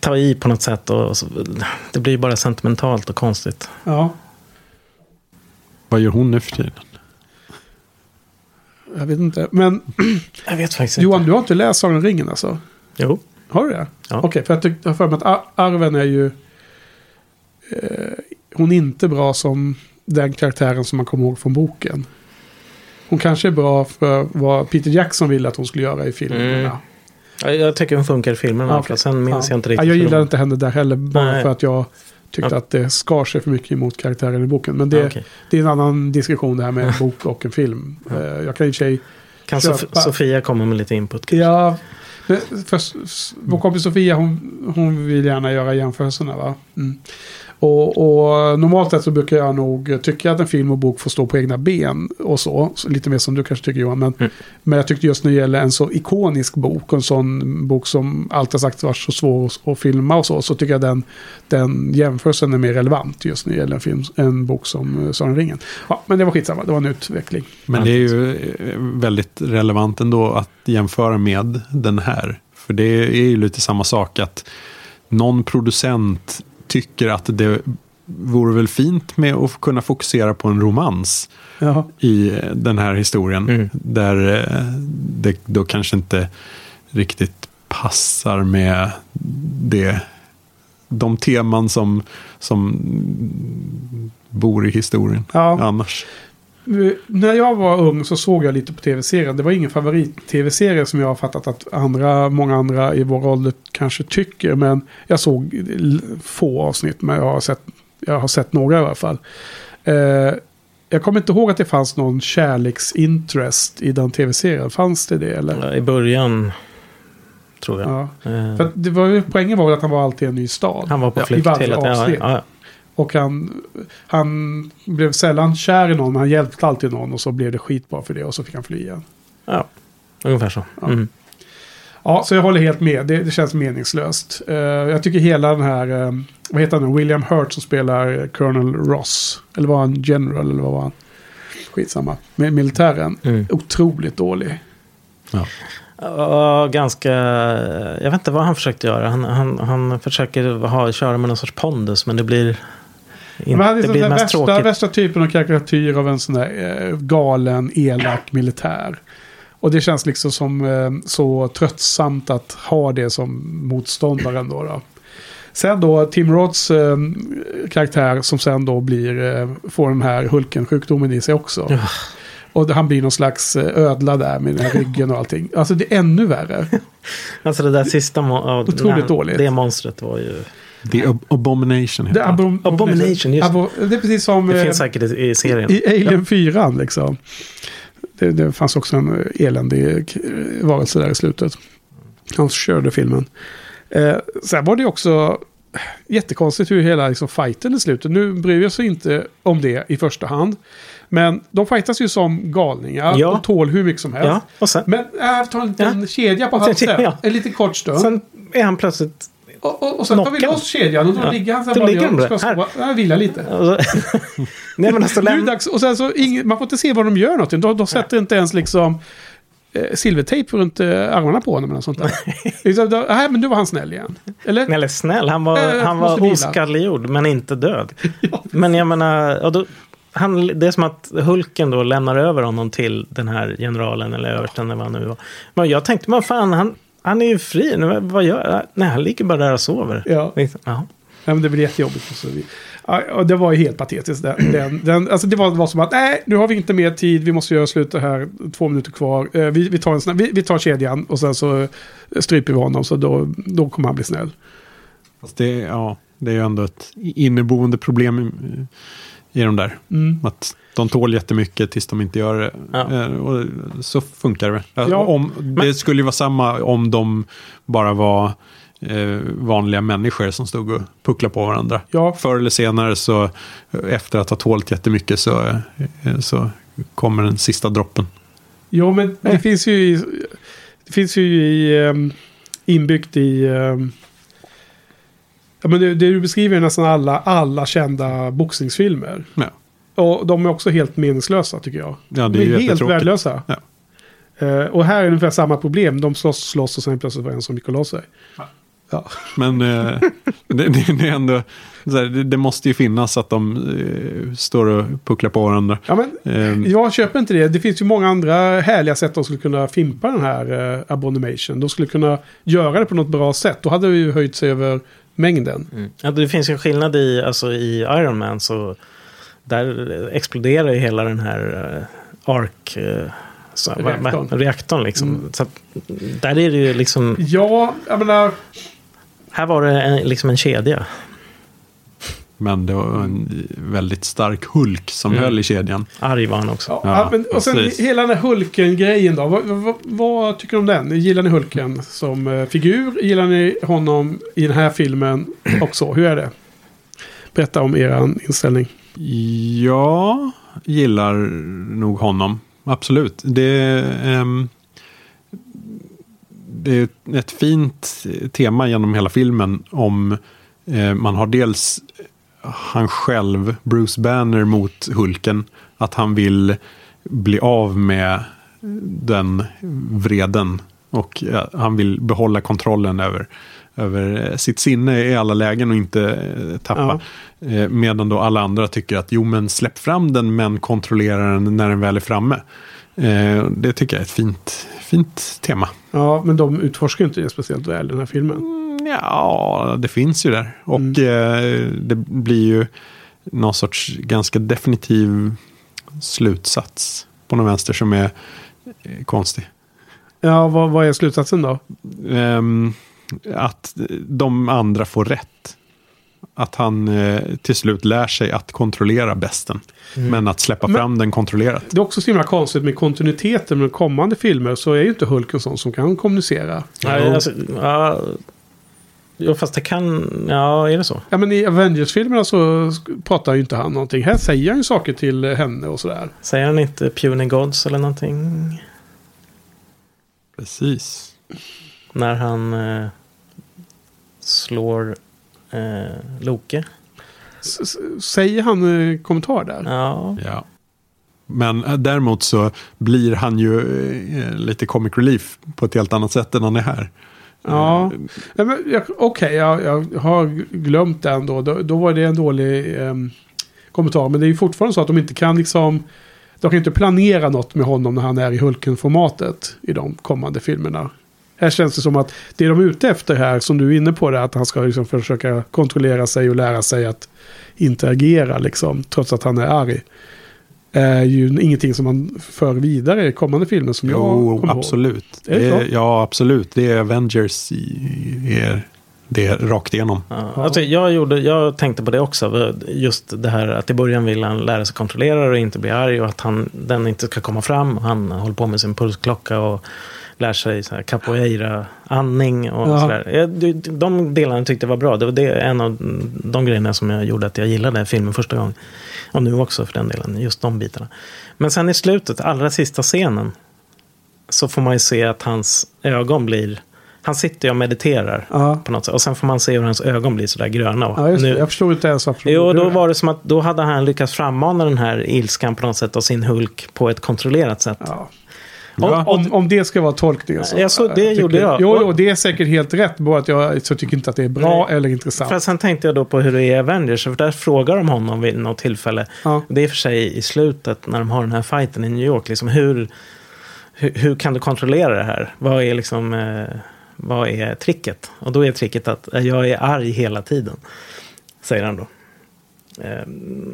ta i på något sätt. Och så, det blir ju bara sentimentalt och konstigt. Ja, Vad gör hon nu för tiden? Jag vet inte. Men Jag vet faktiskt Johan, inte. du har inte läst Sagan om ringen alltså? Jo. Har du det? Ja. Okej, för jag har för mig att Ar- Arven är ju... Eh, hon är inte bra som den karaktären som man kommer ihåg från boken. Hon kanske är bra för vad Peter Jackson ville att hon skulle göra i filmerna. Mm. Jag, jag tycker hon funkar i okej. fall. Sen minns jag inte riktigt. Ja, jag gillar inte henne där heller. Bara Nej. för att jag tyckte Ja. att det skar sig för mycket emot karaktären i boken. Men det, Ja, okej. det är en annan diskussion det här med en bok och en film. Eh, jag kan i och för sig... Kan köpa- Sof- Sofia komma med lite input? kanske? Ja, för, för, vår kompis Sofia hon, hon vill gärna göra jämförelserna va. Mm. Och, och normalt sett så brukar jag nog tycka att en film och bok får stå på egna ben och så. så lite mer som du kanske tycker Johan. Men, Mm. men jag tyckte just när det gäller en så ikonisk bok och en sån bok som alltid sagt varit så svår att, filma och så. Så tycker jag den, den jämförelsen är mer relevant just när det gäller en, film, en bok som Sagan om ringen. Ja, men det var skitsamma, det var en utveckling. Men det är ju eh, väldigt relevant ändå att jämföra med den här. För det är ju lite samma sak att någon producent tycker att det vore väl fint med att kunna fokusera på en romans Ja, i eh, den här historien. Mm. Där eh, det då kanske inte riktigt passar med det, de teman som, som bor i historien ja. annars. När jag var ung så såg jag lite på tv-serier. Det var ingen favorit-tv-serie som jag har fattat att andra, många andra i vår ålder kanske tycker. Men jag såg få avsnitt, men jag har sett, jag har sett några i alla fall. Eh, jag kommer inte ihåg att det fanns någon kärleksinterest i den tv-serien. Fanns det det eller? I början, tror jag. Ja. Eh, det var, poängen var att han var alltid i en ny stad. han var på flykt hela tiden. Ja, avsnitt. ja, Och han, han blev sällan kär i någon, men han hjälpte alltid någon. Och så blev det skitbra för det och så fick han fly igen. ja, ungefär så. Ja. Mm. Ja, så jag håller helt med. Det, det känns meningslöst. Eh, jag tycker hela den här, eh, vad heter han nu, William Hurt som spelar Colonel Ross. Eller var han general eller vad var han? Skitsamma. Med militären. Mm. Otroligt dålig. Ja, ganska... Jag vet inte vad han försökte göra. Han, han, han försöker ha, köra med någon sorts pondus, men det blir... In, Men han är det liksom blir den mest värsta, tråkigt. värsta typen av karikatyr av en sån där eh, galen, elak militär. Och det känns liksom som eh, så tröttsamt att ha det som motståndaren då. då. Sen då Tim Roths eh, karaktär som sen då blir, eh, får den här Hulken-sjukdomen i sig också. Ja. Och han blir någon slags eh, ödla där med den här ryggen och allting. Alltså det är ännu värre. Alltså det där sista... mo- Otroligt dåligt. Det monstret var ju... The Ab- Abomination Det heter är, han. abom- Abomination, just det. Abo- det är precis som... Det eh, finns säkert i, serien. I Alien 4 liksom. Det, det fanns också en eh, eländig k- varelse där i slutet. Han körde filmen. Eh, sen var det också jättekonstigt hur hela liksom, fighten i slutet. Nu bryr jag sig inte om det i första hand. Men de fightas ju som galningar. Ja. De tål hur mycket som helst. Ja, och sen, Men äh, ta en liten Ja. kedja på En halsen. kedja. En liten kort stund. sen är han plötsligt... och, och, och sen tar vi loss kedjan och då Ja. ligger han sen Då bara ligger ska sova. Vilar lite. Alltså, nej men alltså, Nu är det läm- dags, och sen så ingen, man får inte se vad de gör någonting. De, de sätter inte ens liksom eh, silvertejp runt eh, armarna på honom eller något sånt där. Liksom, då- Nej, men nu var han snäll igen. Eller? Eller snäll, han var, Eh, han var vila. oskalliggjord men inte död. Men jag menar, och då, han, det är som att Hulken då lämnar över honom till den här generalen eller översten eller vad han nu var. Men jag tänkte, vad fan, han, han är ju fri nu, vad gör han? Nej, han ligger bara där och sover. Ja. Liksom, ja. Ja, men det blir jättejobbigt. Och så ja, och det var ju helt patetiskt. Den, den, den, alltså det var, var som att nej, nu har vi inte mer tid. Vi måste göra slut det här. Två minuter kvar. Eh, vi, vi, tar en snabb, vi, vi tar kedjan och sen så stryper vi honom. Så då, då kommer han bli snäll. Fast det, ja, det är ju ändå ett inneboende problem i, de där. Mm. Att de tål jättemycket tills de inte gör det. Ja. Eh, Och så funkar det. Ja, om, det skulle ju vara samma om de bara var eh, vanliga människor som stod och pucklade på varandra. Ja. Förr eller senare så, eh, efter att ha tålt jättemycket så, eh, så kommer den sista droppen. Jo, men det finns ju i, det finns ju i, um, inbyggt i... Ja, men det, det du beskriver är nästan alla, alla kända boxningsfilmer. Ja, Och de är också helt meningslösa tycker jag. ja det de är ju är helt värdelösa. Ja. Eh, och här är det ungefär samma problem. De slåss, slåss och sen plötsligt var en som gick och la sig. Ja. Men eh, det, det, är ändå, här, det, det måste ju finnas att de eh, står och pucklar på varandra. Ja, men Eh, jag köper inte det. Det finns ju många andra härliga sätt de skulle kunna fimpa den här eh, Abomination. De skulle kunna göra det på något bra sätt. Då hade det ju höjt sig över mängden. Mm. Ja, det finns ju en skillnad i, alltså, i Iron Man. Så där exploderar ju hela den här uh, ark... Uh, så, vad- vad- Reaktorn. reaktorn liksom. Mm. Så att, där är det ju liksom... Ja, jag menar... Här var det en, liksom en kedja. Men det var en väldigt stark Hulk som Mm. höll i kedjan. Arg var han också. Ja, Ja, men, och sen precis. hela den här Hulken-grejen då. Vad, vad, vad tycker du om den? Gillar ni Hulken som eh, figur? Gillar ni honom i den här filmen också? Hur är det? Berätta om er inställning. Jag gillar nog honom. Absolut. Det, ehm, det är ett fint tema genom hela filmen om eh, man har dels han själv, Bruce Banner mot Hulken. Att han vill bli av med den vreden. Och ja, han vill behålla kontrollen över, över eh, sitt sinne i alla lägen och inte eh, tappa. Eh, Medan då alla andra tycker att jo men släpp fram den men kontrollera den när den väl är framme. Det tycker jag är ett fint, fint tema. Ja, men de utforskar inte det speciellt väl den här filmen. Mm, Ja, det finns ju där. Och eh, det blir ju någon sorts ganska definitiv slutsats på någon vänster som är eh, konstig. Ja, vad, vad är slutsatsen då? Ehm, att de andra får rätt. Att han eh, till slut lär sig att kontrollera besten. Men att släppa Men- fram den kontrollerat. Det är också så himla konstigt med kontinuiteten med kommande filmer så är ju inte Hulk en sån som kan kommunicera. Nej, alltså, ja, jo, fast det kan... Ja, är det så? Ja, men i Avengers-filmerna så pratar ju inte han någonting. Här säger han ju saker till henne och sådär. Säger han inte Puny Gods eller någonting? Precis. När han eh, slår eh, Loke? S- säger han eh, kommentar där? Ja. Ja. Men eh, däremot så blir han ju eh, lite comic relief på ett helt annat sätt än han är här. Ja. Eh, Ja, Okej, jag, jag har glömt den då. då. Då var det en dålig ehm, kommentar. Men det är ju fortfarande så att de inte kan liksom... De kan inte planera något med honom när han är i Hulken-formatet i de kommande filmerna. Här känns det som att det de är ute efter här, som du är inne på det, att han ska liksom försöka kontrollera sig och lära sig att interagera, liksom, trots att han är arg. Är ju ingenting som man för vidare i kommande filmer som jag Jo, kommer ihåg. absolut. Är det Det så? är, ja, absolut. Det är Avengers i, i, är det är rakt igenom. Ja. Alltså, jag, gjorde, jag tänkte på det också. Just det här att i början vill han lära sig kontrollera och inte bli arg. Och att han, den inte ska komma fram. Han håller på med sin pulsklocka och lär sig så här capoeira-andning. Och Ja. sådär. De- De delarna tyckte jag var bra. Det var det, en av de grejerna som jag gjorde att jag gillade filmen första gången. Och nu också för den delen. Just de bitarna. Men sen i slutet, allra sista scenen. Så får man ju se att hans ögon blir... Han sitter och mediterar Ja. på något sätt. Och sen får man se hur hans ögon blir sådär gröna. Och Ja, nu, Jag förstår inte ens varför. jo, då var det som att då hade han lyckats frammana den här ilskan på något sätt och sin Hulk på ett kontrollerat sätt. Ja. Ja. Om, om det ska vara tolkningen så. Ja, så det tycker- gjorde jag. Jo, jo, det är säkert helt rätt. Bara att jag så tycker inte att det är bra Nej. eller intressant. För sen tänkte jag då på hur det är i Avengers. För där frågar de honom vid något tillfälle. Ja. Det är för sig i slutet när de har den här fighten i New York. Liksom hur, hur, hur kan du kontrollera det här? Vad är liksom... Eh, vad är tricket? Och då är tricket att jag är arg hela tiden. Säger han då.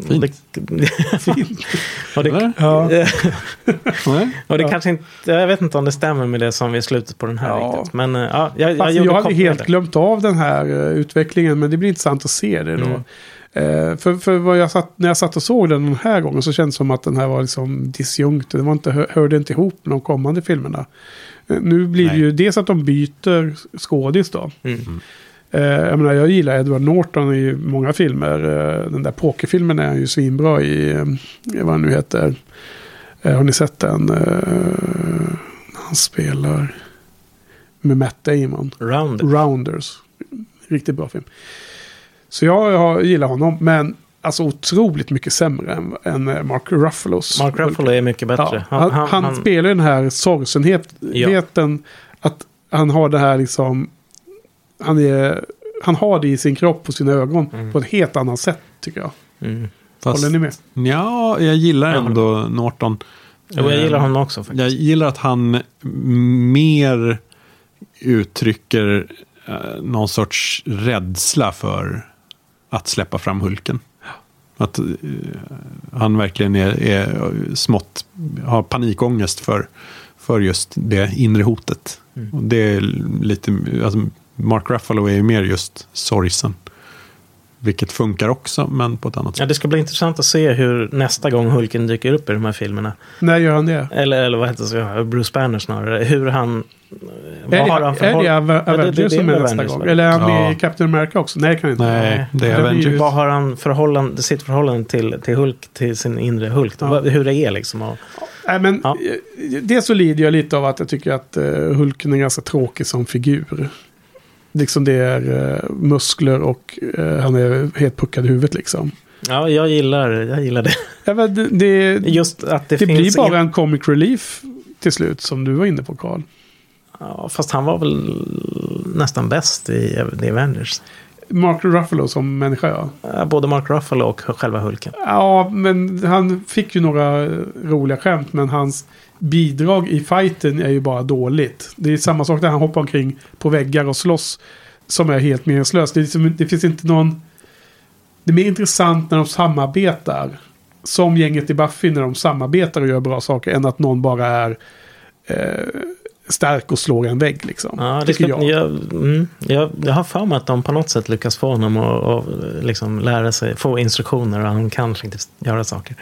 Fint. Det, Fint. och det, Eller? Ja. Nej? och det kanske inte, jag vet inte om det stämmer med det som vi slutet på den här Ja. riktigt. Men eh, ja, jag, jag, jag hade helt där. glömt av den här eh, utvecklingen. Men det blir intressant att se det då. Mm. Eh, för för vad jag satt, när jag satt och såg den den här gången så kändes det som att den här var liksom disjunkt. Den var inte, hör- hörde inte ihop med de kommande filmerna. Eh, nu blir det Nej. ju dels att de byter skådis då. Mm. Eh, jag, menar, jag gillar Edward Norton i många filmer. Eh, den där pokerfilmen är han ju svinbra i. Eh, vad han nu heter. Eh, har ni sett den? Eh, han spelar med Matt Damon. Round. Rounders. Riktigt bra film. Så jag, jag gillar honom. Men alltså otroligt mycket sämre än, än eh, Mark Ruffalos. Mark Ruffalo är mycket bättre. Ja, han, han, spelar ju den här sorgsenheten. Att han har det här liksom. Han, är, han har det i sin kropp och sina ögon Mm. på ett helt annat sätt tycker jag. Mm. Fast, Håller ni med? Ja, jag gillar ändå Norton. Jo, jag Eh, gillar honom också faktiskt. Jag gillar att han mer uttrycker eh, någon sorts rädsla för att släppa fram Hulken. Att eh, han verkligen är, är smått, har panikångest för, för just det inre hotet. Mm. Och det är lite, alltså Mark Ruffalo är ju mer just sorgsen. Vilket funkar också, men på ett annat Ja, sätt. det ska bli intressant att se hur nästa gång Hulken dyker upp i de här filmerna. När gör han det? Eller, eller vad heter det? Bruce Banner snarare. Hur han... Vad Är det, har han för är det Ave- Ja, det- det- Avengers är som är nästa Avengers, gång? Eller är han med Ja. i Captain America också? Nej, kan inte. Nej, det är Det Avengers. ju- Vad har han förhållande, sitt förhållande till, till Hulk, till sin inre Hulk? Ja. Hur det är liksom. Och, Nej, men Ja. eh, det så lider jag lite av att jag tycker att uh, Hulken är ganska tråkig som figur. Liksom det är eh, muskler och eh, han är helt puckad i huvudet liksom. ja, jag gillar, jag gillar det. Ja, det, det, Just att det, det blir bara en comic relief till slut som du var inne på Carl. Ja, fast han var väl nästan bäst i The Avengers. Mark Ruffalo som människa ja. Ja, Både Mark Ruffalo och själva Hulken. Ja, men han fick ju några roliga skämt. Men hans bidrag i fighten är ju bara dåligt. Det är samma sak där han hoppar omkring på väggar och slåss. Som är helt meningslöst. Det, liksom, det finns inte någon... Det är mer intressant när de samarbetar. Som gänget i Buffy när de samarbetar och gör bra saker. Än att någon bara är eh, stark och slår en vägg liksom. Ja, det ska, jag. jag. mm, jag, jag har för mig att de på något sätt lyckas få honom att liksom lära sig, få instruktioner och han kan faktiskt göra saker.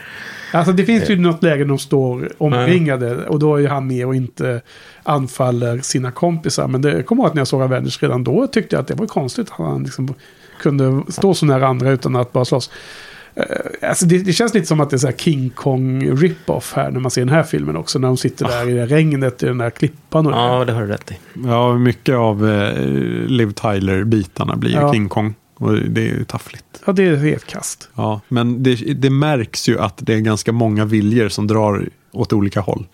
Alltså det finns ju något läge när de står omringade och då är han med och inte anfaller sina kompisar. Men det jag kommer ihåg att när jag såg Avengers redan då tyckte jag att det var konstigt att han liksom kunde stå så nära andra utan att bara slåss. Eh, Alltså det, det känns lite som att det är så här King Kong rip-off här när man ser den här filmen också. När de sitter där i det regnet i den där klippan. Och Ja, det har du rätt i. Ja, mycket av eh, Liv Tyler-bitarna blir Ja. King Kong. Och det är ju taffligt. ja, det är helt kast. Ja, men det, det märks ju att det är ganska många viljor som drar åt olika håll.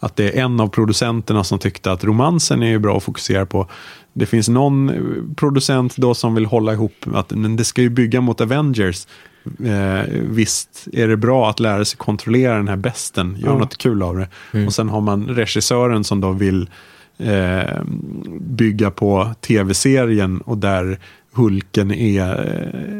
Att det är en av producenterna som tyckte att romansen är ju bra att fokusera på. Det finns någon eh, producent då som vill hålla ihop att men det ska ju bygga mot Avengers. Eh, visst är det bra att lära sig kontrollera den här besten, gör Ja. något kul av det. Och sen har man regissören som då vill eh, bygga på tv-serien och där Hulken är eh,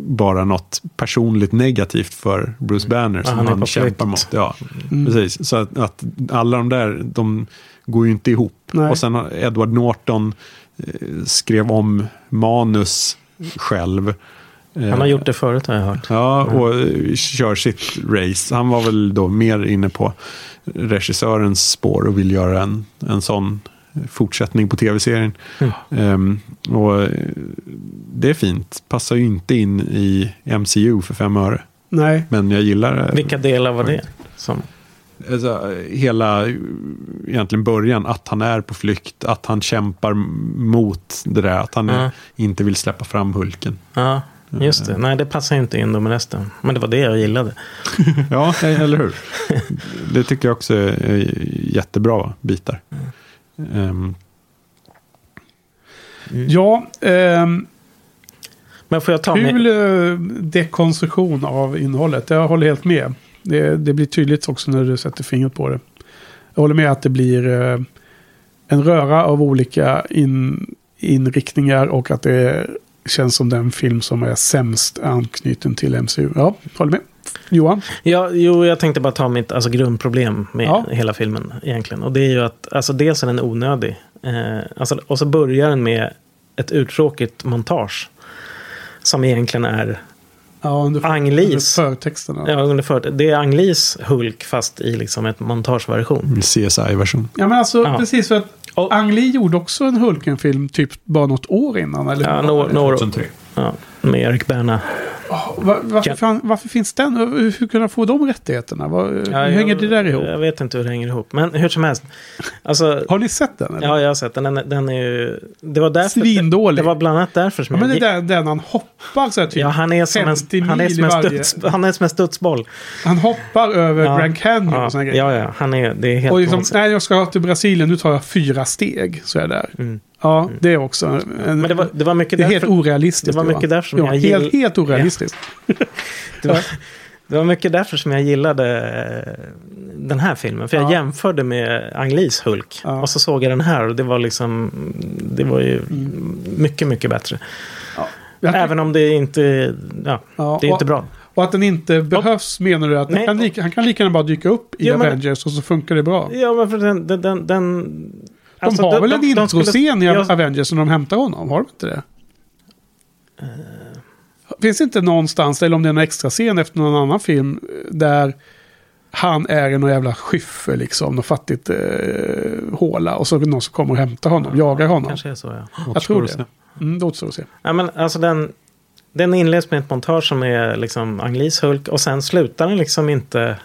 bara något personligt negativt för Bruce Banner som han är han, på kämpar mot. Ja, Mm. precis. Så att, att alla de där, de går ju inte ihop. Nej. Och sen har Edward Norton eh, skrev om manus själv. Han har gjort det förut har jag hört. Ja, och eh, kör sitt race. Han var väl då mer inne på regissörens spår och vill göra en, en sån fortsättning på tv-serien. Mm. Ehm, och eh, det är fint. Passar ju inte in i MCU för fem öre. Nej, Men jag gillar eh, Vilka delar var det? Som, alltså, hela egentligen början. Att han är på flykt. Att han kämpar mot det där. Att han Ja. inte vill släppa fram Hulken. ja, just det. Nej, det passar inte in då med resten. Men det var det jag gillade. Ja, eller hur? Det tycker jag också är jättebra bitar. Ehm, ja. ehm, Men får jag ta Kul med... eh, dekonstruktion av innehållet. Jag håller helt med. Det, det blir tydligt också när du sätter fingret på det. Jag håller med att det blir eh, en röra av olika in, inriktningar och att det känns som den film som är sämst anknuten till MCU. Ja, håller med. Johan? Ja, jo, jag tänkte bara ta mitt alltså, grundproblem med Ja. hela filmen egentligen. Och det är ju att alltså, dels är den onödig. Eh, alltså, och så börjar den med ett uttråkigt montage. Som egentligen är Ja, under, Ang Lees. under förtexterna. Ja, under för, det är Ang Lees Hulk fast i liksom ett montageversion. CSI-version. Ja, men alltså Ja. precis för att Och- Ang Lee gjorde också en Hulken-film typ bara något år innan. Eller? Ja, några, några, 2003. ja, med Erik Berna. Va- varför, fan, varför finns den? Hur, hur kan de få de rättigheterna? Vad, hur Ja, hänger jag- det där ihop? Jag vet inte hur det hänger ihop. Men hur som helst. Alltså, Har ni sett den? Eller? ja, jag har sett den. Den, den är ju... Det var därför... Svindålig. Det var bland annat därför som Ja, men det jag... är den, den han hoppar så här, typ. Ja, han är som 50 en, han är som en, studs, han är som en studsboll. Han hoppar över Ja. Grand Canyon Ja, och såna grejer. ja, ja, han är, det är helt och liksom, nej, jag ska till Brasilien, nu tar jag fyra steg. Så är jag där. Mm. Ja, det är också en, Men det var, det var mycket det är helt därför, orealistiskt. det var mycket därför som ja, jag helt, gill- helt orealistiskt. det, var, det var mycket därför som jag gillade eh, den här filmen. För jag Ja. jämförde med Ang Lees Hulk. Ja. Och så såg jag den här och det var liksom... Det var ju Mm. mycket, mycket bättre. Tyck- Även om det inte... Ja, Ja, det är inte bra. Och att den inte behövs menar du att Nej. kan lika, han kan lika gärna bara dyka upp i Ja, men- Avengers och så funkar det bra. Ja, men för den... den, den, den De alltså, har väl en de introscen i jag- Avengers när de hämtar honom? Har de inte det? Eh. Finns det inte någonstans, eller om det är en extra scen efter någon annan film, där han är i någon jävla skyffel liksom, något fattigt eh, håla och så är det någon som kommer och hämtar honom, jagar honom. Kanske är så, ja. Jag tror det. Mm, det återstår att se. Ja, men alltså den, den inleds med ett montage som är liksom Ang Lees Hulk och sen slutar den liksom inte...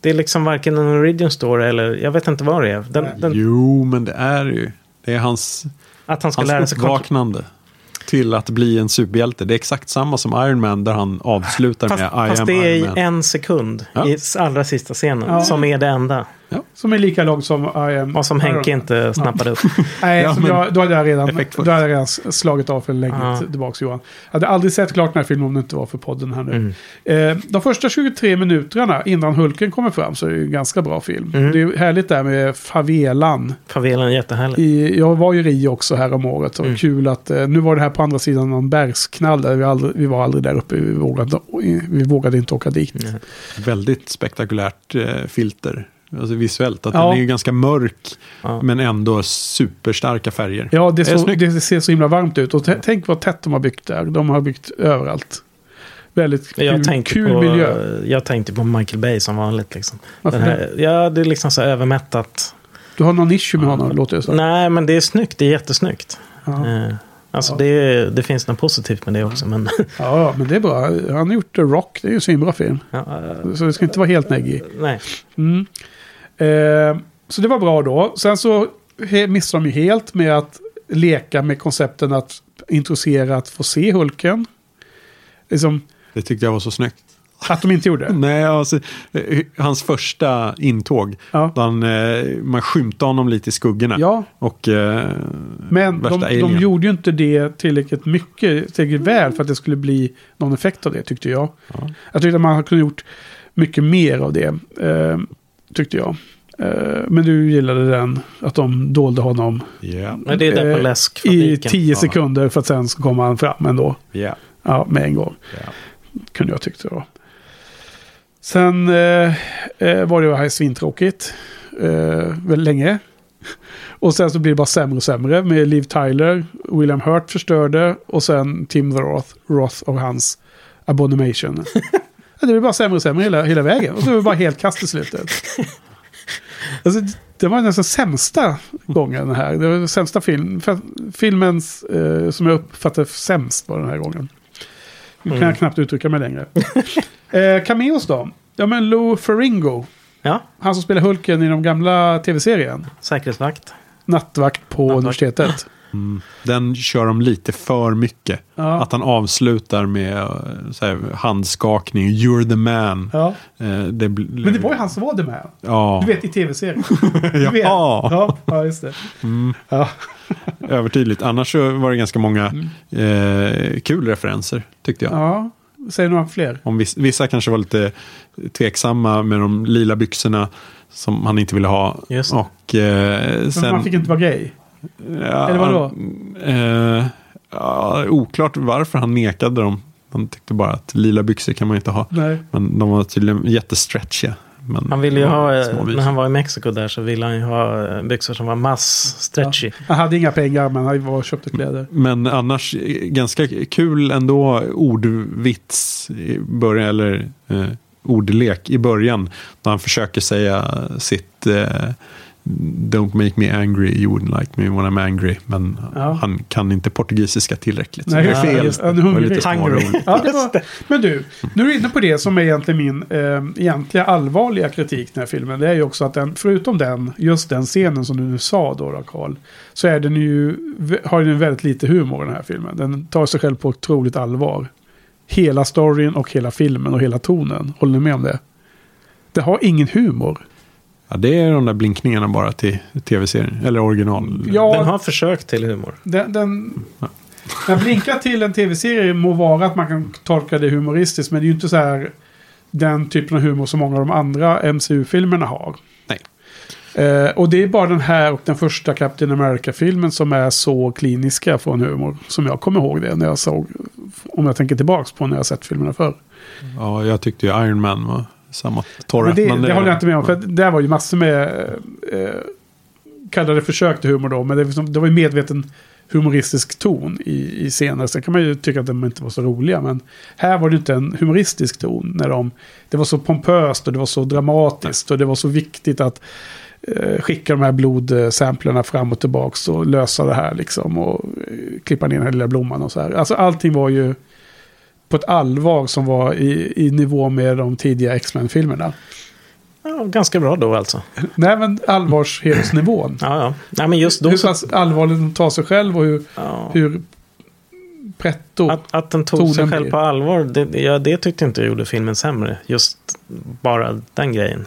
Det är liksom varken en origin story eller jag vet inte vad det är. Den, den, Jo, men det är ju. Det är hans, att han ska lära hans sig kontrollera. uppvaknande till att bli en superhjälte. Det är exakt samma som Iron Man där han avslutar Fast, med I fast am det är i Iron Man. en sekund Ja. i allra sista scenen Ja. som är det enda. Som är lika lång som I am... Och som Henke inte snappade upp. Nej, Ja, men- jag, då, hade jag redan, Effektfullt. då hade jag redan slagit av för länge Ja. tillbaka Johan. Jag hade aldrig sett klart den här filmen om det inte var för podden här nu. Mm. Eh, de första 23 minuterna innan Hulken kommer fram så är det ju en ganska bra film. Mm. Det är ju härligt där med favelan. Favelen är jättehärlig. I, jag var i Rio också här om året. Var Mm. kul att eh, nu var det här på andra sidan någon bergsknall. Där vi, aldrig, vi var aldrig där uppe. Vi vågade, vi vågade inte åka dit. Väldigt spektakulärt eh, filter. Alltså visuellt. Att Ja. Den är ju ganska mörk. Ja. Men ändå superstarka färger. Ja, det, det så, det ser så himla varmt ut. Och tänk vad tätt de har byggt där. De har byggt överallt. Väldigt Jag kul, tänkte, kul på, miljö. jag tänkte på Michael Bay som vanligt. Liksom. Varför Den här, ja, det är liksom så övermättat. Du har någon issue med honom, låter det som. Nej, men det är snyggt. Det är jättesnyggt. Ja. Eh, alltså Ja. det, det finns något positivt med det också. Men, Ja, men det är bra. Han har gjort The Rock. Det är ju en svinbra film. ja, eh, Så det ska inte vara helt neggig. nej. Mm. Eh, så det var bra då. Sen så missade de ju helt med att leka med koncepten att introducera att få se Hulken. Liksom, Det tyckte jag var så snyggt. att de inte gjorde. Nej, alltså, eh, hans första intåg. Ja. Han, eh, man skymtade honom lite i skuggorna. Ja, Och eh, men de, de gjorde ju inte det tillräckligt mycket, tillräckligt väl för att det skulle bli någon effekt av det tyckte jag. Ja. Jag tyckte att man kunnat gjort mycket mer av det, eh, tyckte jag. Eh, men du gillade den, att de dolde honom Ja, Men det är där på eh, i läskfabriken. tio Ja. sekunder för att sen så kommer han fram ändå. ja, Ja, med en gång. ja. Kunde jag tyckte då. Sen eh, eh, var det ju här svintråkigt. Eh, väldigt länge. Och sen så blir det bara sämre och sämre med Liv Tyler. William Hurt förstörde. Och sen Tim the Roth, Roth och hans Abomination. Det blir bara sämre och sämre hela, hela vägen. Och så är det bara helt kast i slutet. Alltså, det var nästan sämsta gången här. Det var den sämsta film, filmens eh, som jag uppfattade sämst var den här gången. Nu kan Mm. jag knappt uttrycka mig längre. eh, cameos då? Ja men Lou Ferringo. Ja, Han som spelar Hulken i de gamla tv-serien. säkerhetsvakt. Nattvakt på Nattvakt. universitetet. Mm. Den kör de lite för mycket. Ja. Att han avslutar med eh, här, handskakning. You're the man. Ja. Eh, det Men det var ju han som var det med. Ja. Du vet i tv-serien. Ja, ja, just det. Mm. Ja. Övertydligt. Annars var det ganska många eh, kul referenser, tyckte jag. Mm. ja. Säg några fler. Om viss, vissa kanske var lite tveksamma med de lila byxorna som han inte ville ha. Och eh, Men sen... man fick inte vara gay. Ja, eller vadå? Eh, ja, oklart varför han nekade dem. Han tyckte bara att lila byxor kan man inte ha. Nej. Men de var tydligen jättestretchiga. Men, Han ville ju ha, eh, när han var i Mexiko där så ville han ju ha eh, byxor som var mass stretchy. Han hade inga pengar men han var och köpte kläder. Men annars eh, ganska kul ändå ordvits i början, eller eh, ordlek i början. När han försöker säga sitt eh, Don't make me angry, you wouldn't like me when I'm angry. Men Ja. han kan inte portugisiska tillräckligt. Nej, det är ja, fel. just var hungrig. Ja, det var, men du, nu är du inne på det som är egentligen min eh, egentliga allvarliga kritik i den här filmen. Det är ju också att den, förutom den, just den scenen som du nu sa då, då Carl, så är den ju, har den väldigt lite humor den här filmen. Den tar sig själv på otroligt allvar. Hela storyn och hela filmen och hela tonen. Håller ni med om det? Det har ingen humor. Ja, det är de där blinkningarna bara till tv-serien. Eller original. Ja, Den har försök till humor. Den, den, den blinkar till en tv-serie må vara att man kan tolka det humoristiskt. Men det är ju inte så här den typen av humor som många av de andra MCU-filmerna har. Nej. Eh, och det är bara den här och den första Captain America-filmen som är så kliniska från humor. Som jag kommer ihåg det när jag såg, om jag tänker tillbaka på när jag sett filmerna förr. Ja, jag tyckte ju Iron Man var samma torra. Men det, men det håller jag inte med om. För där var ju massor med, eh, kallade försök till humor då. Men det, var liksom- det var ju medveten humoristisk ton i, i scener. Sen kan man ju tycka att de inte var så roliga. Men här var det inte en humoristisk ton. När de, det var så pompöst och det var så dramatiskt. Och det var så viktigt att eh, skicka de här blodsamplerna fram och tillbaka. Och lösa det här liksom. Och eh, klippa ner den här lilla blomman och så här. Alltså allting var ju på ett allvar som var i, i nivå med de tidiga X-Men-filmerna. Ja, ganska bra då alltså. Nej, men allvarshetsnivån. Ja, ja. Nej, men just då hur så, pass allvarligt de tar sig själv och hur, ja, hur pretto. att, att den tog sig själv blir. på allvar, det, ja, det tyckte inte jag gjorde filmen sämre. Just bara den grejen.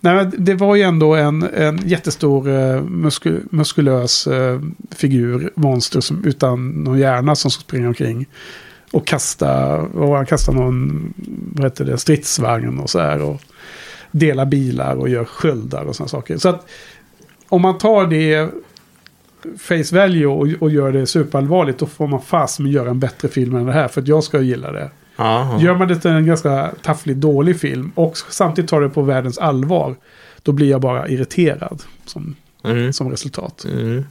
Nej, men det var ju ändå en, en jättestor eh, muskul, muskulös eh, figur, monster som, utan någon hjärna som ska springa omkring. Och kasta, och han kastar någon, vad heter det, stridsvagn och så här. Och delar bilar och gör sköldar och sådana saker. Så att om man tar det face value och, och gör det superallvarligt då får man fast med göra en bättre film än det här. För att jag ska gilla det. Ja, Gör man det till en ganska taffligt dålig film och samtidigt tar det på världens allvar. Då blir jag bara irriterad som, mm, som resultat. mm.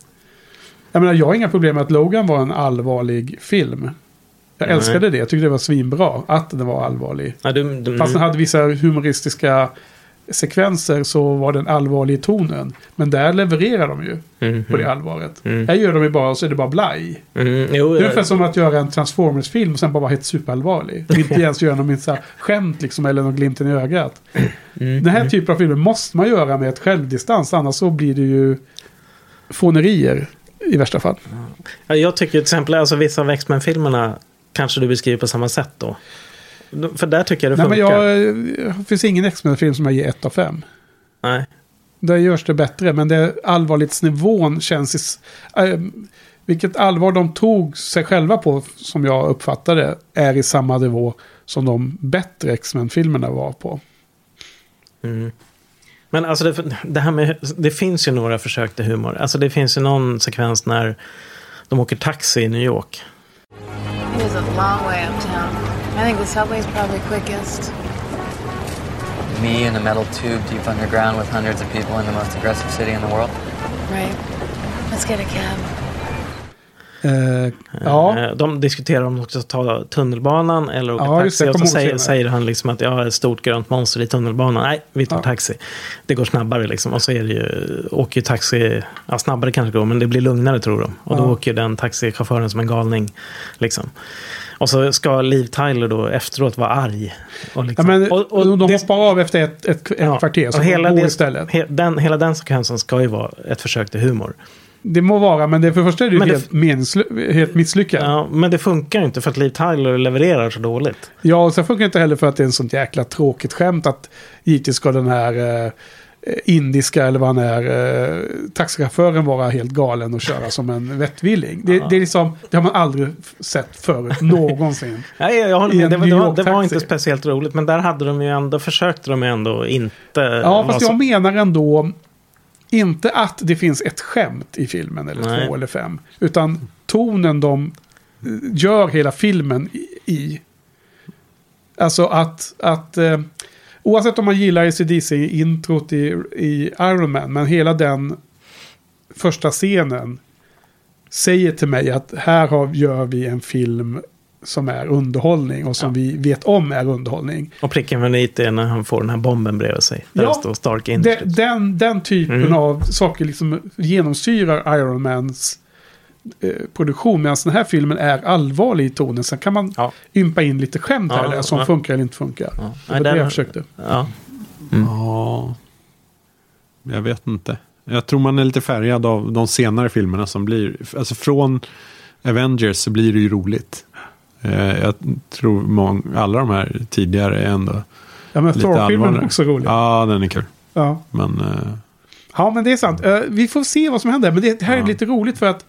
Jag menar, jag har inga problem med att Logan var en allvarlig film. Jag Nej. älskade det. Jag tyckte det var svinbra att den var allvarlig. Ja, du, du, Fast den hade vissa humoristiska sekvenser så var den allvarlig i tonen. Men där levererar de ju mm, på det allvaret. Mm. Här gör de ju bara så är det bara blaj. mm, jo, Det är ungefär som att göra en Transformers-film och sen bara vara helt superallvarlig. Och inte ens göra någon minsta skämt liksom eller någon glimten i ögat. mm, Den här typen av filmer måste man göra med ett självdistans. Annars så blir det ju fånerier i värsta fall. ja, jag tycker till exempel, alltså vissa av X-Men-filmerna kanske du beskriver på samma sätt då. För där tycker jag det Nej, men funkar. jag, det finns ingen X-Men-film som jag ger ett av fem. Nej. Där görs det bättre, men det allvarlighetsnivån känns... I, äh, vilket allvar de tog sig själva på, som jag uppfattade, är i samma nivå som de bättre X-Men-filmerna var på. Mm. Men alltså det, det här med, det finns ju några försök till humor. Alltså det finns ju någon sekvens när de åker taxi i New York. It is a long way uptown. I think the subway's probably quickest. Me in a metal tube deep underground with hundreds of people in the most aggressive city in the world. Right. Let's get a cab. Eh, ja, Eh, De diskuterar om de ska ta tunnelbanan eller åka Ja, det. taxi. Jag Och så säger, säger han liksom att jag har ett stort grönt monster i tunnelbanan. Nej, vi tar Ja. taxi. Det går snabbare liksom. Och så är det ju, åker ju taxi, ja snabbare kanske det går, men det blir lugnare tror de. Och då Ja. åker den taxichauffören som en galning. Liksom. Och så ska Liv Tyler då efteråt vara arg. Och ja liksom, men och, och de det- hoppar av efter ett, ett, ett ja, kvarter. Så och hela, det, istället. he, den, hela den sekvensen ska ju vara ett försök till humor. Det må vara, men det, för det första är det ju Men det- helt, meningslö- helt misslyckat. Ja. Ja, men det funkar ju inte för att Liv Tyler levererar så dåligt. och sen funkar det inte heller för att det är en sånt jäkla tråkigt skämt att givetvis ska den här eh, indiska eller vad han är, eh, taxichauffören vara helt galen och köra som en vettvilling. Det, det, är liksom, det har man aldrig sett förut, någonsin. Nej, jag håller med. Det, var- det, var, det var inte speciellt roligt. Men där hade de ju ändå, försökte de ju ändå inte... Ja, fast så- jag menar ändå inte att det finns ett skämt i filmen eller Nej. två eller fem. Utan tonen de eh, gör hela filmen i- i. Alltså att... att eh, Oavsett om man gillar ACDC-introt i, i Iron Man, men hela den första scenen säger till mig att här har, gör vi en film som är underhållning och som vi vet om är underhållning. Och pricken väl dit är när han får den här bomben bredvid sig. Där Ja. det står Stark De, Industries. den, den typen Mm. av saker liksom genomsyrar Iron Mans eh, produktion. Medan den här filmen är allvarlig i tonen. Sen kan man Ja. ympa in lite skämt här Ja, där som ja. funkar eller inte funkar. Ja. Det Nej, var det den- jag försökte. Ja. Ja, jag vet inte. Jag tror man är lite färgad av de senare filmerna som blir, alltså från Avengers så blir det ju roligt. Eh, Jag tror många, alla de här tidigare är ändå Ja, men Thor-filmen är också rolig. Ja, den är kul. Ja. Men eh, Ja, men det är sant. Eh, vi får se vad som händer. Men det, här är lite roligt för att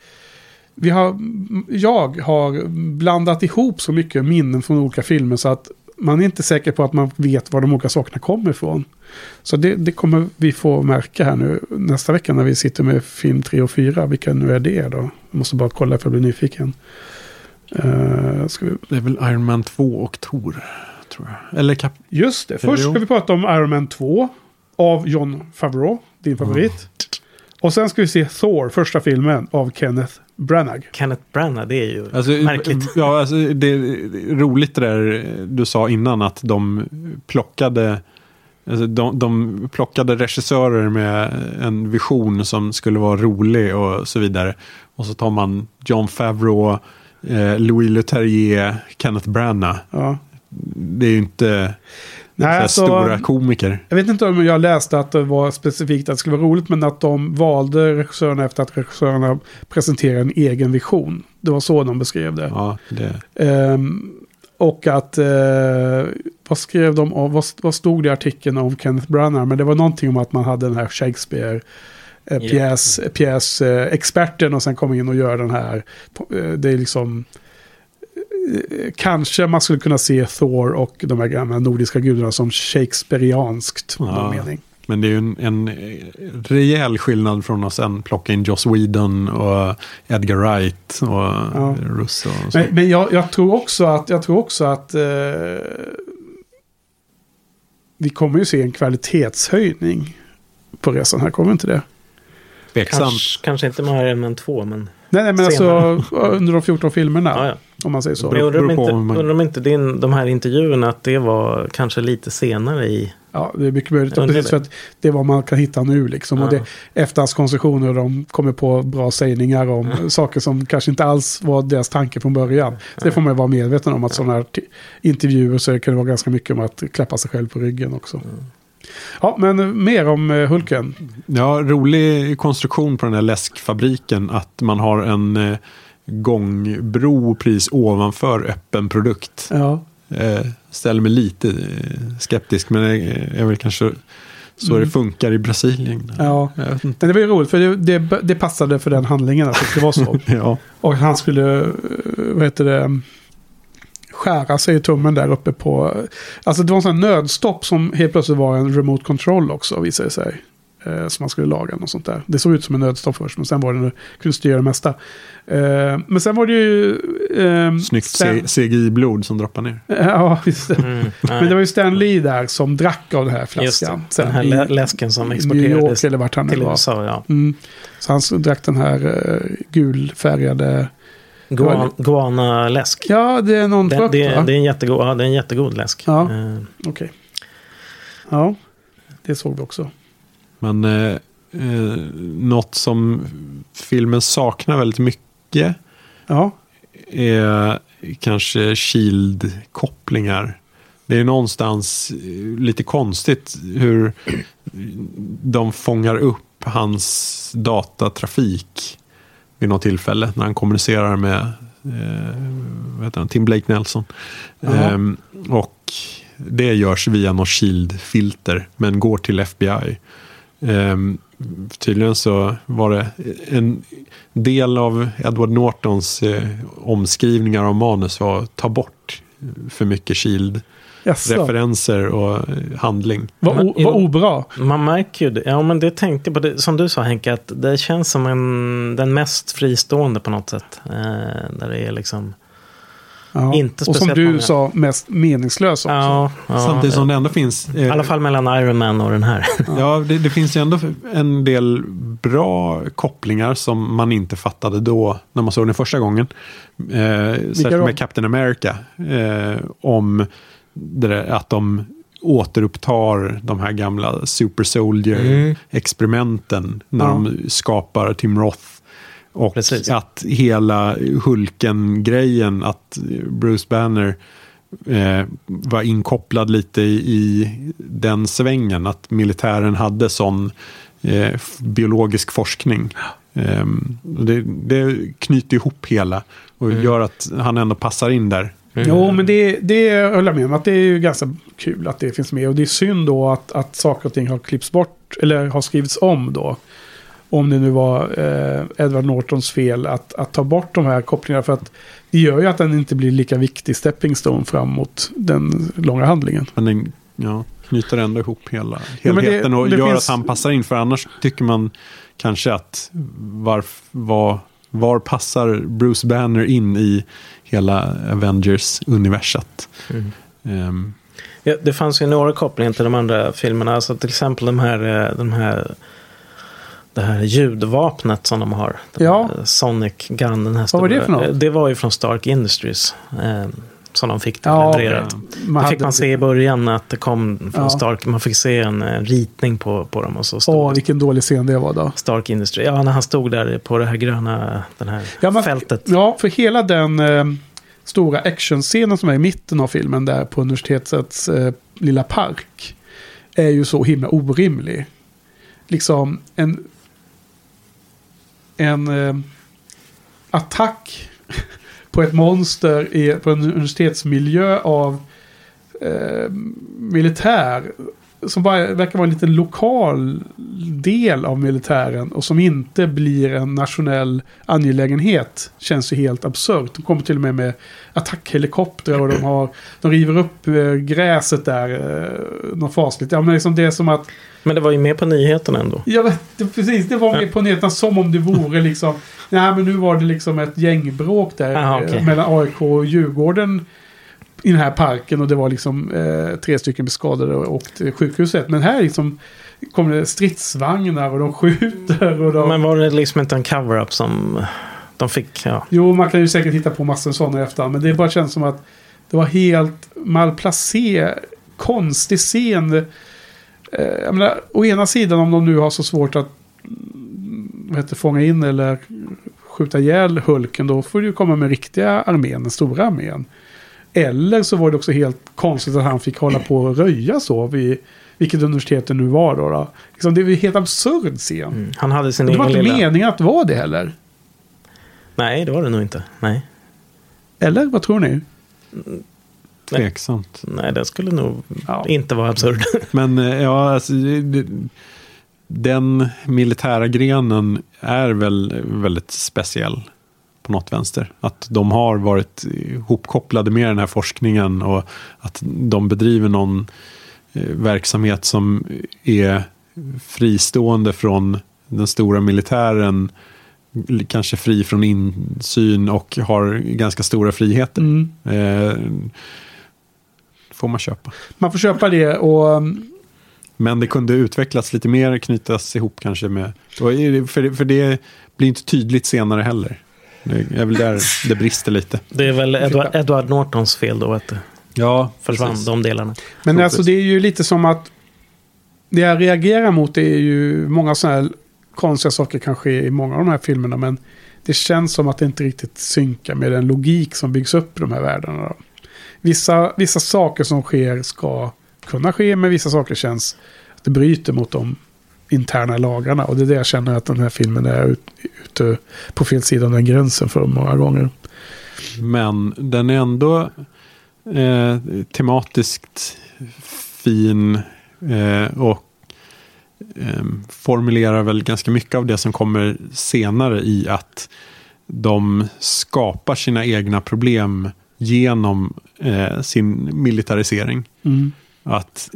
vi har, jag har blandat ihop så mycket minnen från olika filmer så att man är inte säker på att man vet var de olika sakerna kommer ifrån. Så det, det kommer vi få märka här nu nästa vecka när vi sitter med film 3 och 4. Vilka nu är det då? Jag måste bara kolla för jag blir nyfiken. Uh, ska vi, det är väl Iron Man 2 och Thor, tror jag. Eller Cap... just det, först ska vi prata om Iron Man 2 av John Favreau, din favorit. Och sen ska vi se Thor, första filmen av Kenneth Branagh. Kenneth Branagh, det är ju Alltså, märkligt. Ja, alltså, det är roligt det där du sa innan att de plockade Alltså de, de plockade regissörer med en vision som skulle vara rolig och så vidare. Och så tar man John Favreau, eh, Louis Leterrier, Kenneth Branagh. Ja. Det är ju inte så Nej, alltså, stora komiker. jag vet inte om jag läste att det var specifikt att det skulle vara roligt, men att de valde regissörerna efter att regissörerna presenterade en egen vision. Det var så de beskrev det. Ja, det, Ehm, och att, eh, vad skrev de om, vad, vad stod det i artikeln om Kenneth Branagh? Men det var någonting om att man hade den här Shakespeare eh, pjäs, pjäs eh, experten och sen kom in och gör den här. eh, Det är liksom, eh, kanske man skulle kunna se Thor och de här gamla nordiska gudarna som Shakespeareanskt. Ja. mening. men det är ju en, en rejäl skillnad från att sen plocka in Joss Whedon och Edgar Wright och Ja. Russo. Och. Men, men jag, jag tror också att, jag tror också att eh, vi kommer ju se en kvalitetshöjning på resan här, kommer inte det? Tveksamt. Kanske, kanske inte med Iron Man 2, men... Nej, nej men Senare. alltså under de 14 filmerna. Ja, ja. Om man säger så. Men undrar om inte, man- undrar om inte din, de här intervjuerna, att det var kanske lite senare i... Ja, det är mycket möjligt. Precis det. för att det är vad man kan hitta nu liksom. Och Ja. det, efterhandskonstruktioner, de kommer på bra sägningar om saker som kanske inte alls var deras tanke från början. Så det får man ju vara medveten om att sådana här intervjuer så kan det vara ganska mycket om att klappa sig själv på ryggen också. Ja, men mer om eh, Hulken. Ja, rolig konstruktion på den här läskfabriken. Att man har en eh, gångbro precis ovanför öppen produkt. Ja. Eh, ställer mig lite skeptisk, men det är väl kanske så det funkar i Brasilien. Mm. Ja. Men det var ju roligt för det, det, det passade för den handlingen att det var så. Ja, Och han skulle, vad heter det, skära sig i tummen där uppe på... Alltså det var en sån här nödstopp som helt plötsligt var en remote control också visade det sig. Eh, som man skulle laga och sånt där. Det såg ut som en nödstopp först men sen var det, kunde styra det mesta. Eh, men sen var det ju... Eh, snyggt Stan- CGI-blod som droppar ner. Ja, just det. Mm, Men det var ju Stan Lee där som drack av den här Just flaskan. det, den här lä- läsken som i New exporterades York eller vart han till. USA. Ja. Mm. Så han drack den här uh, gulfärgade... Guan, Guana-läsk. Ja, det är någon Det, frukt det, va? det, är en jättegod, ja, det är en jättegod läsk. Ja. Eh, Okej. Ja, det såg vi också. Men eh, eh, något som filmen saknar väldigt mycket Ja, är kanske Shield-kopplingar. Det är någonstans eh, lite konstigt hur de fångar upp hans datatrafik vid något tillfälle när han kommunicerar med eh, han, Tim Blake Nelson. Ehm, och det görs via något Shield-filter men går till FBI. Ehm, tydligen så var det en del av Edward Nortons eh, omskrivningar av manus var att ta bort för mycket Shield-referenser jaså. och eh, handling. Vad obra. Man märker ju det. Ja, men det tänkte jag på. Det, som du sa Henke, att det känns som en, den mest fristående på något sätt. Eh, där det är liksom... Ja. Inte och som du många. sa, mest meningslös också. Ja, ja, Samtidigt som det ändå finns... eh, I alla fall mellan Iron Man och den här. Ja, det, det finns ju ändå en del bra kopplingar som man inte fattade då när man såg den första gågången. Eh, särskilt med Captain America. Eh, om där, att de återupptar de här gamla Super Soldier-experimenten när Ja. de skapar Tim Roth. Och Precis. att hela Hulken-grejen, att Bruce Banner eh, var inkopplad lite i, den svängen. Att militären hade sån eh, biologisk forskning. Och det, det knyter ihop hela och gör att han ändå passar in där. Jo, men det, det höll jag med om. Att det är ju ganska kul att det finns med. Och det är synd då att, att saker och ting har klippts bort. Eller har skrivits om då. Om det nu var eh, Edward Nortons fel att, att ta bort de här kopplingarna. För att det gör ju att den inte blir lika viktig stepping stone fram mot den långa handlingen. Men den ja, knyter ändå ihop hela Ja, men det- helheten och det gör finns- att han passar in. För annars tycker man kanske att var, var, var passar Bruce Banner in i hela Avengers-universat? Ehm, Ja, det fanns ju några kopplingar till de andra filmerna. Alltså till exempel de här, eh, de här, det här ljudvapnet som de har. Den Ja. Sonic Gun. Den här Vad var det för något? Eh, Det var ju från Stark Industries. Som de fick det Ja, levererat. Man Det fick man se i början att det kom från Ja. Stark. Man fick se en eh, ritning på, på dem och så stod Åh, vilken dålig scen det var då. Stark Industry. Ja, när han stod där på det här gröna den här Ja, men- fältet. Ja, för hela den eh, stora actionscenen som är i mitten av filmen där på universitetets eh, lilla park är ju så himla orimlig. Liksom en, en eh, attack på ett monster i, på en universitetsmiljö av eh, militär som bara verkar vara en liten lokal del av militären och som inte blir en nationell angelägenhet känns ju helt absurt. De kommer till och med med attackhelikoptrar och de, har, de river upp eh, gräset där. Eh, något fasligt. Ja, men liksom det är som att... Men det var ju med på nyheterna ändå. Ja, precis. Det var med på nyheterna som om det vore liksom... Nej, men nu var det liksom ett gängbråk där Aha, okej. eh, mellan AIK och Djurgården i den här parken och det var liksom eh, tre stycken skadade och åkte sjukhuset. Men här liksom kommer det stridsvagnar och de skjuter och de... Men var det liksom inte en cover-up som de fick? Ja. Jo, man kan ju säkert hitta på massor sådana i efterhand. Men det bara känns som att det var helt malplacé, konstig scen. Eh, menar, å ena sidan om de nu har så svårt att mm, heter, fånga in eller skjuta ihjäl Hulken. Då får du ju komma med riktiga armén, den stora armén. Eller så var det också helt konstigt att han fick hålla på och röja så vid vilket universitet det nu var. Då, då. Liksom, det är ju en helt absurd scen. Han hade sin det var egen inte lilla... meningen att vara det heller. Nej, det var det nog inte. Nej. Eller vad tror ni? tveksamt. Nej, det skulle nog Ja. inte vara absurd. Men eh, ja, alltså, det- den militära grenen är väl väldigt speciell på något vänster. Att de har varit ihopkopplade med den här forskningen och att de bedriver någon eh, verksamhet som är fristående från den stora militären. Kanske fri från insyn och har ganska stora friheter. Mm. Eh, får man köpa. Man får köpa det och um, Men det kunde utvecklas lite mer, knytas ihop kanske med... För det, för det blir inte tydligt senare heller. Det är väl där det brister lite. Det är väl Edward, Edward Nortons fel då att det Ja, försvann, precis. de delarna. Men Så alltså precis. det är ju lite som att det jag reagerar mot är ju många sådana här konstiga saker kan ske i många av de här filmerna. Men det känns som att det inte riktigt synkar med den logik som byggs upp i de här världarna. Då. Vissa, vissa saker som sker ska kunna ske, men vissa saker känns att det bryter mot de interna lagarna. Och det är det jag känner att den här filmen är ut- ute på fel sida av den gränsen för många gånger. Men den är ändå eh, tematiskt fin eh, och eh, formulerar väl ganska mycket av det som kommer senare i att de skapar sina egna problem genom eh, sin militarisering. Mm. Att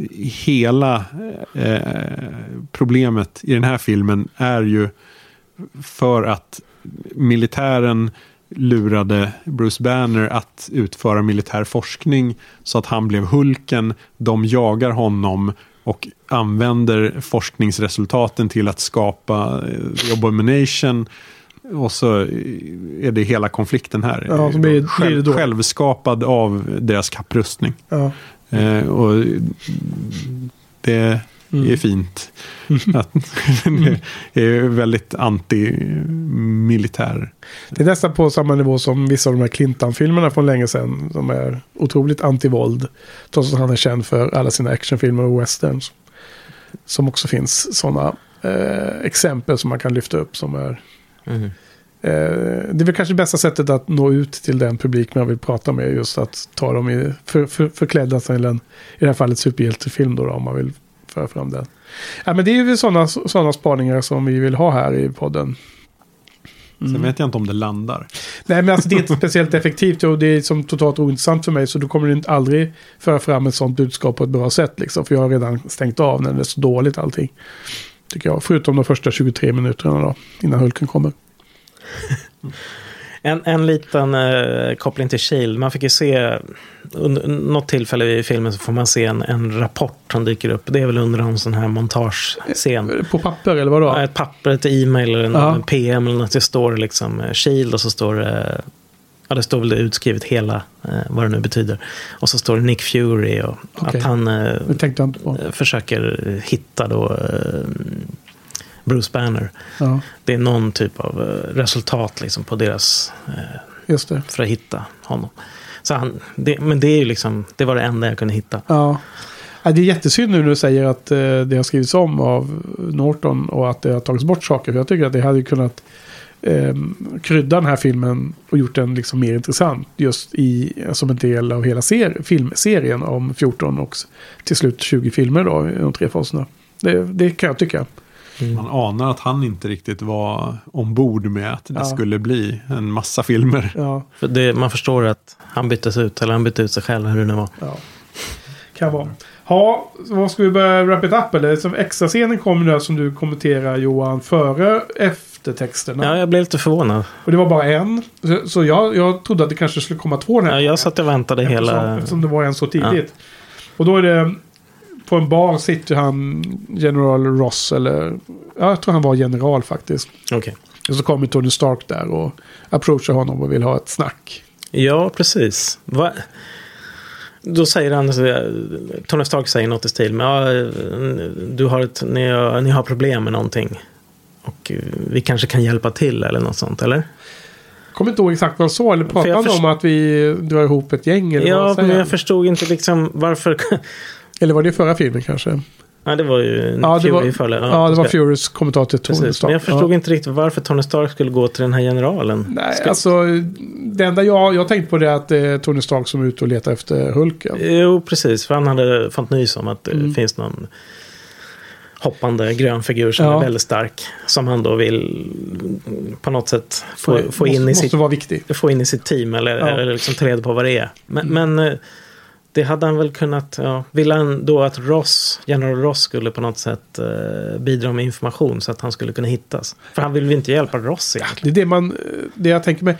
hela eh, problemet i den här filmen är ju för att militären lurade Bruce Banner att utföra militär forskning så att han blev Hulken. De jagar honom och använder forskningsresultaten till att skapa eh, The Abomination. Och så är det hela konflikten här. Ja, blir- blir det självskapad av deras kapprustning. Ja. Eh, och det Mm. är fint. Att det är väldigt anti-militär. Det är nästan på samma nivå som vissa av de här Clintan-filmerna från länge sedan. De är otroligt anti-våld. Trots att han är känd för alla sina actionfilmer och westerns. Som också finns sådana eh, exempel som man kan lyfta upp som är... Mhm. Eh, det är väl kanske bästa sättet att nå ut till den publik man vill prata med. Just att ta dem i för, för, förklädda till en, i det här fallet superhjältefilm då, då om man vill föra fram den. Ja, men det är ju sådana såna spaningar som vi vill ha här i podden. Sen vet jag inte om det landar. Nej, men alltså det är inte speciellt effektivt och det är som totalt ointressant för mig. Så då kommer du inte aldrig föra fram ett sånt budskap på ett bra sätt. Liksom, för jag har redan stängt av när det är så dåligt allting. Tycker jag. Förutom de första 23 minuterna då. Innan Hulken kommer. En, en liten eh, koppling till Shield. Man fick ju se, under något tillfälle i filmen så får man se en, en rapport som dyker upp. Det är väl under en sån här montagescen. På papper eller vadå? Ett papper, ett e-mail eller en, Ja. en PM eller något. Det står liksom eh, Shield och så står det, ja det står väl det utskrivet hela, eh, vad det nu betyder. Och så står det Nick Fury och Okej. att han eh, på. försöker hitta då eh, Bruce Banner. Ja, Det är någon typ av eh, resultat liksom på deras, eh, för att hitta honom. Så han, det, men det är ju liksom, det var det enda jag kunde hitta. Ja. Ja, det är jättesynd nu när du säger att eh, det har skrivits om av Norton och att det har tagits bort saker. För jag tycker att det hade kunnat eh, krydda den här filmen och gjort den liksom mer intressant. Just i, som en del av hela ser, filmserien om 14 och till slut 20 filmer då i de tre faserna. Det, det kan jag tycka. Man anar att han inte riktigt var ombord med att det Ja. skulle bli en massa filmer. Ja, För det, man förstår att han byttes ut, eller han bytte ut sig själv, hur det nu var. ja. Kan vara. Ja, vad ska vi börja wrap it up eller? Som extra scenen kommer nu som du kommenterar Johan före eftertexterna. Ja, jag blev lite förvånad. Och det var bara en. Så, så jag, jag trodde att det kanske skulle komma två den här Ja, jag satt och väntade eftersom, hela... eftersom det var en så tidigt. Och då är det... På en bar sitter han General Ross eller... Ja, jag tror han var general faktiskt. Okej. Och så kommer Tony Stark där och approachar honom och vill ha ett snack. Ja, precis. Va? Då säger han, så- Tony Stark säger något i stil med ja, du har ett, ni, har, ni har problem med någonting. Och eh, vi kanske kan hjälpa till eller något sånt, eller? Kommer inte ihåg exakt vad han sa. Eller pratade jag han först- om att vi drar ihop ett gäng? Eller, vad Ja, säger men jag förstod inte liksom varför. Eller var det förra filmen kanske? Nej, det var ju Ja, det var, Fury förra. ja, det var Furys kommentar till Tony Precis, Stark. men jag förstod ja. inte riktigt varför Tony Stark skulle gå till den här generalen. Nej, Ska- alltså det enda jag, jag tänkte på det är att det är Tony Stark som är ute och letar efter Hulken. Jo, precis. För han hade fått nys om att det Mm. finns någon hoppande grön figur som Ja. är väldigt stark. Som han då vill på något sätt få, få, måste, in, i sitt, vara viktig. få in i sitt team. Eller, Ja. eller liksom ta reda på vad det är. Men, Mm. men eh, det hade han väl kunnat... Ja, ville han då att Ross, General Ross skulle på något sätt eh, bidra med information så att han skulle kunna hittas? För han vill väl inte hjälpa Ross egentligen? Det är det, man, det jag tänker mig.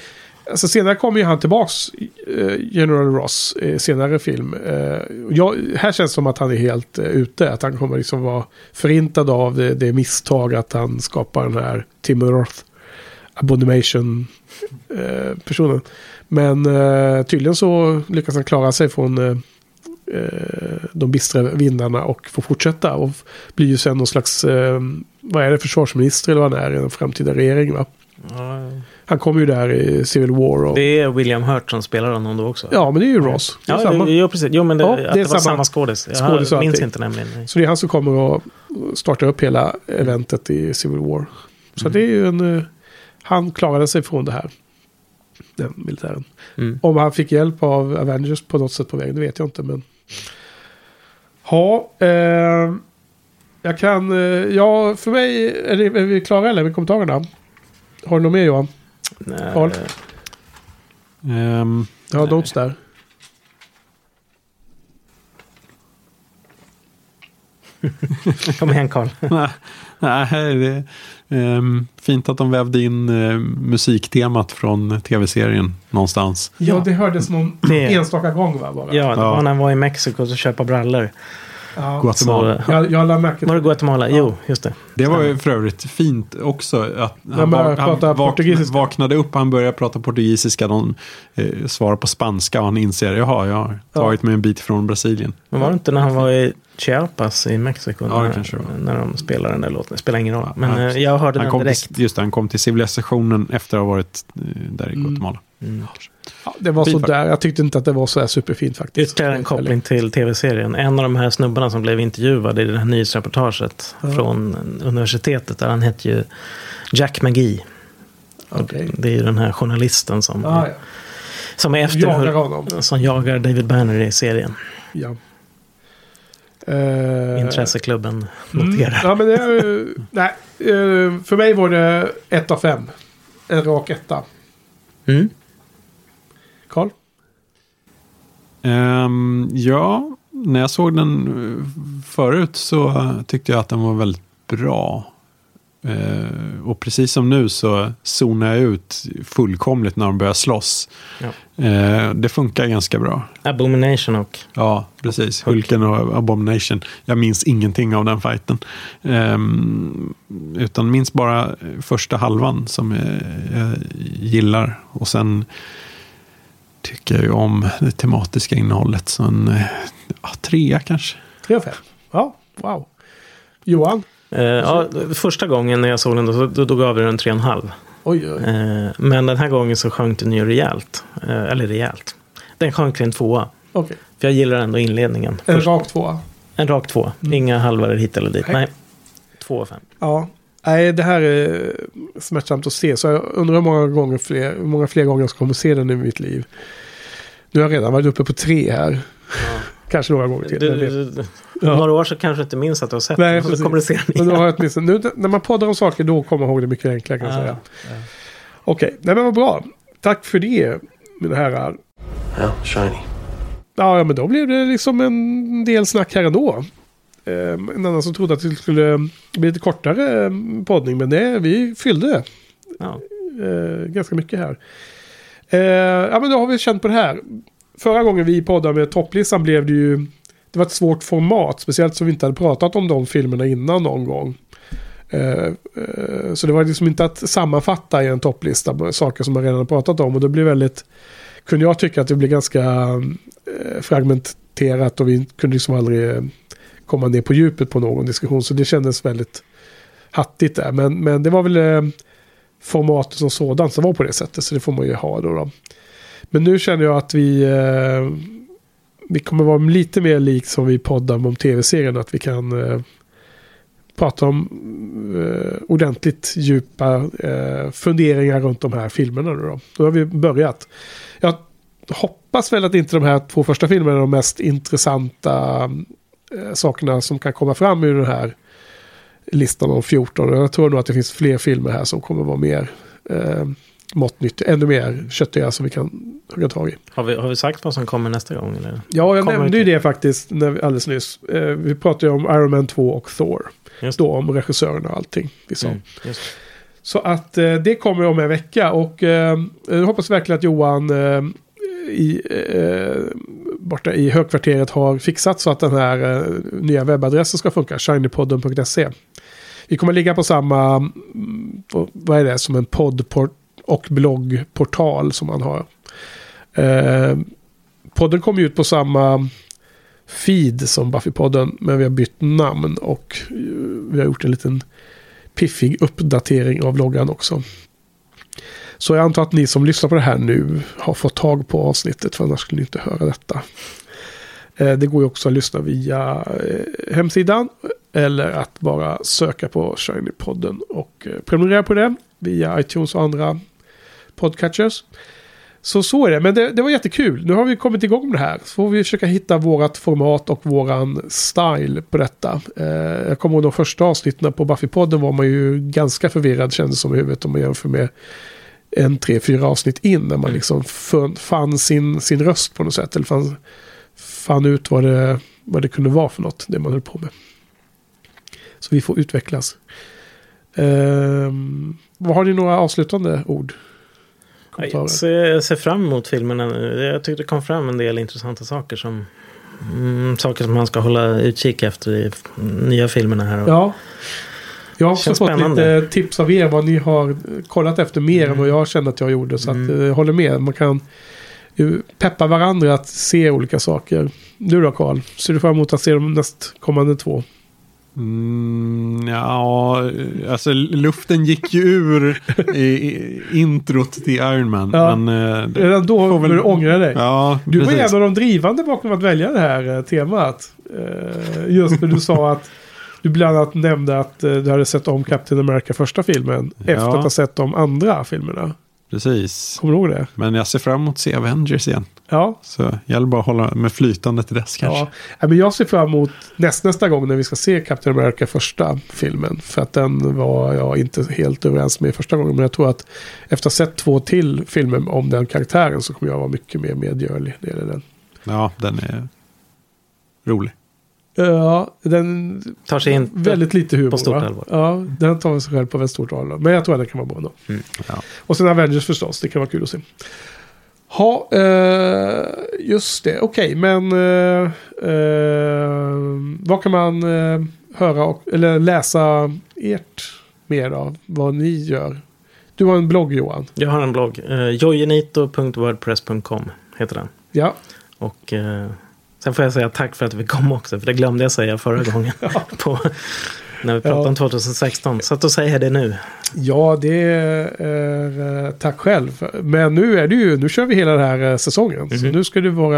Alltså senare kommer ju han tillbaks, eh, General Ross, i senare film. Eh, jag, här känns det som att han är helt eh, ute. Att han kommer liksom vara förintad av det, det misstag att han skapar den här Tim Roth Abomination eh, personen. Men eh, tydligen så lyckas han klara sig från eh, eh, de bistra vindarna och får fortsätta. Och blir ju sen någon slags, eh, vad är det, försvarsminister eller vad han är i en framtida regering va? Ja, Han kommer ju där i Civil War. Och... det är William Hurt som spelar honom då också. Ja, men det är ju Ross. Det är Ja, samma. det, jo, precis. Jo, men det, Ja, det det, är var samma samma skådis. skådis och Jag minns allting. inte nämligen. Så det är han som kommer att starta upp hela eventet i Civil War. Så det är ju en... eh, Han klarade sig från det här. Den militären. Mm. Om han fick hjälp av Avengers på något sätt på vägen, det vet jag inte. Men... Ja, eh, jag kan... Eh, ja, för mig... Är, det, är vi klara eller med kommentarerna? Har du något mer Johan? Nej, Carl? Jag har notes där. Kom igen Carl. Nej, det, Ehm, fint att de vävde in eh, musiktemat från tv-serien någonstans. Ja, det hördes någon Det- enstaka gång va? Bara. Ja, det Ja. var när han var i Mexiko och köpa brallor. Ja. Guatemala. Så, Jag, jag lade märke var det till Guatemala? Jo, just det. Det var ju för övrigt fint också. Att han, började va- han portugisiska. vaknade upp, han började prata portugisiska. De eh, svarar på spanska och han inser, jaha, jag har tagit mig en bit från Brasilien. Men var det inte när han var i Chiapas i Mexiko? Ja, det när, kanske det var. när de spelade den där låten. Det spelar ingen roll. Men Han- eh, jag hörde han den direkt. Till, just det, han kom till civilisationen efter att ha varit eh, där i Mm. Guatemala. Ja, det var Fint så där. Jag tyckte inte att det var så här superfint faktiskt. Ytterligare en koppling till tv-serien. En av de här snubbarna som blev intervjuad i det här nyhetsreportaget från universitetet. Där han hette ju Jack McGee. Okej. Det är ju den här journalisten som, Ah, ja. som är efter Jagar honom. som jagar David Banner i serien. Ja. Eh, Intresseklubben mm. noterar. Ja, men det nej, eh, för mig var det ett av fem. En rak etta. Mm. Karl? Ehm, ja, när jag såg den eh, förut så tyckte jag att den var väldigt bra. Eh, och precis som nu så zonar jag ut fullkomligt när de börjar slåss. Ja. Eh, det funkar ganska bra. Abomination och... Ja, precis. Hulken och Abomination. Jag minns ingenting av den fighten. Ehm, utan minns bara första halvan som jag, jag gillar. Och sen tycker jag ju om det tematiska innehållet. Så en eh, ja, trea kanske. Tre av fem. Ja, wow. Johan? Eh, ja, första gången när jag såg den då, då, då gav jag den 3,5. Oj, oj. Eh, men den här gången så sjönk den ju rejält. Eh, eller rejält. Den sjönk till en tvåa. Okej. För jag gillar ändå inledningen. En Först- rak tvåa. en rak tvåa. Inga halvar hit eller dit. Nej. Nej. Två av fem. Ja. Nej, det här är smärtsamt att se. Så jag undrar hur många, gånger fler, hur många fler gånger jag ska kommer se den i mitt liv. Nu har jag redan varit uppe på tre här. Kanske några gånger till. Du, du, du, Ja. Några år så kanske du inte minns att du har sett Nej, den. Precis. kommer du se den igen. har jag nu, när man poddar om saker då kommer jag ihåg det mycket enklare kan jag säga. Okej, nej men vad bra. Tack för det, mina herrar. Ja, shiny. Ja, ja, men då blev det liksom en del snack här ändå. Eh, en annan som trodde att det skulle bli lite kortare eh, poddning, men det, vi fyllde Ja. eh, ganska mycket här. Eh, ja, men då har vi känt på det här. Förra gången vi poddade med topplistan blev det ju... Det var ett svårt format, speciellt som vi inte hade pratat om de filmerna innan någon gång. Eh, så det var liksom inte att sammanfatta i en topplista med saker som man redan pratat om. Och det blev väldigt... Kunde jag tycka att det blev ganska fragmenterat och vi kunde liksom aldrig komma ner på djupet på någon diskussion. Så det kändes väldigt hattigt där. Men, men det var väl eh, formatet som sådant som var på det sättet. Så det får man ju ha då. då. Men nu känner jag att vi, eh, vi kommer vara lite mer likt som vi poddar om tv-serien. Att vi kan eh, prata om eh, ordentligt djupa eh, funderingar runt de här filmerna. Då, då. då har vi börjat. Jag hoppas väl att inte de här två första filmerna är de mest intressanta sakerna som kan komma fram ur den här listan om 14. Och Jag tror nog att det finns fler filmer här som kommer vara mer eh, måttnyttiga, ännu mer köttiga som vi kan hugga tag i. Har, vi, har vi sagt vad som kommer nästa gång? Eller? Ja, jag Kommer nämnde ju det faktiskt när vi, alldeles nyss. Eh, vi pratade ju om Iron Man 2 och Thor. Just Då om regissörerna och allting vi sa. Mm. Så att eh, det kommer om en vecka och eh, jag hoppas verkligen att Johan eh, i, eh, borta i högkvarteret har fixat så att den här eh, nya webbadressen ska funka, shinypodden.se. Vi kommer ligga på samma, mm, vad är det, som en podd och bloggportal som man har. Eh, podden kommer ut på samma feed som Buffy-podden, men vi har bytt namn och eh, vi har gjort en liten piffig uppdatering av loggan också. Så jag antar att ni som lyssnar på det här nu har fått tag på avsnittet, för annars skulle ni inte höra detta. Eh, det går ju också att lyssna via eh, hemsidan eller att bara söka på Shiny-podden och eh, prenumerera på den via iTunes och andra podcatchers. Så så är det, men det, det var jättekul. Nu har vi kommit igång med det här. Så får vi försöka hitta vårat format och våran style på detta. Eh, jag kommer ihåg de första avsnitten på Buffy-podden var man ju ganska förvirrad kändes som i huvudet om man jämför med en, tre, fyra avsnitt in när man liksom fann, sin, sin röst på något sätt. Eller fann, fann ut vad det, vad det kunde vara för något, det man höll på med. Så vi får utvecklas. Vad har ni några avslutande ord? Jag ser, jag ser fram emot filmerna nu. Jag tyckte det kom fram en del intressanta saker som mm, saker som man ska hålla utkik efter i nya filmerna här. Ja. Jag har också Känns fått spännande. lite tips av er vad ni har kollat efter mer än vad jag kände att jag gjorde. Så att, Mm. eh, jag håller med. Man kan peppa varandra att se olika saker. Du då Karl? Ser du fram emot att se de nästkommande två? Mm, ja, alltså luften gick ju ur i, i introt till Iron Man. Ja. Men, eh, det- Redan då får väl- du ångra dig. Ja, Du var precis. en av de drivande bakom att välja det här eh, temat. Just när du sa att du bland annat nämnde att eh, du hade sett om Captain America första filmen. Efter Ja. att ha sett de andra filmerna. Precis. Kommer du ihåg det? Men jag ser fram emot att se Avengers igen. Ja. Så gäller bara att hålla med flytande till dess kanske. Ja, men jag ser fram emot näst, nästa gång när vi ska se Captain America första filmen. För att den var jag inte helt överens med första gången. Men jag tror att efter att ha sett två till filmer om den karaktären så kommer jag vara mycket mer medgörlig. när Det gäller den. Ja, den är rolig. Ja, den Tar sig inte väldigt lite humor. på stort va? allvar. Ja, den tar sig själv på väldigt stort allvar. Men jag tror att den kan vara bra ändå. Ja. Och sen Avengers förstås, det kan vara kul att se. Ja, eh, just det. Okej, men eh, eh, vad kan man eh, höra och, eller läsa ert mer av? Vad ni gör? Du har en blogg Johan. Jag har en blogg. Uh, jojenito.wordpress.com heter den. Ja, Och eh, sen får jag säga tack för att vi kom också. För det glömde jag säga förra gången. på, när vi pratade Ja. om 2016. Så att då säger jag det nu. ja det är eh, tack själv. Men nu är det ju, nu kör vi hela den här eh, säsongen. Så Mhm. nu ska du vara,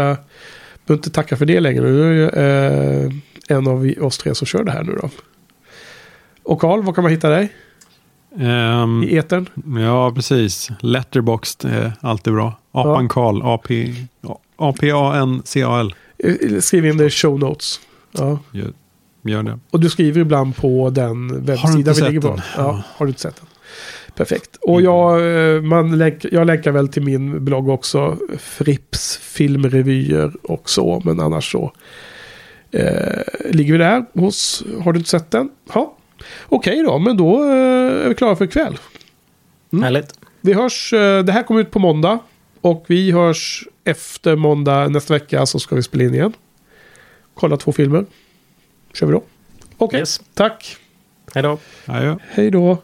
behöver inte tacka för det längre. Nu är ju eh, en av oss tre som kör det här nu då. Och Karl, var kan man hitta dig? Ehm, I etern? ja, precis. Letterboxd är alltid bra. Apan Karl, AP, A-P-A-N-C-A-L. Eh, Skriv in det i show notes. Ja. Gör, gör det. Och du skriver ibland på den webbsida vi ligger på. den? Ja, Ja. har du inte sett den? Perfekt. Och jag, eh, man länk, jag länkar väl till min blogg också. Frips filmrevyer och så. Men annars så eh, ligger vi där hos... Har du inte sett den? Ja. Okej då, men då eh, är vi klara för ikväll. Mm. Härligt. Vi hörs, eh, det här kommer ut på måndag. Och vi hörs efter måndag nästa vecka så ska vi spela in igen. Kolla två filmer. Kör vi då. Okej, Yes. tack. Hej då. Hej då.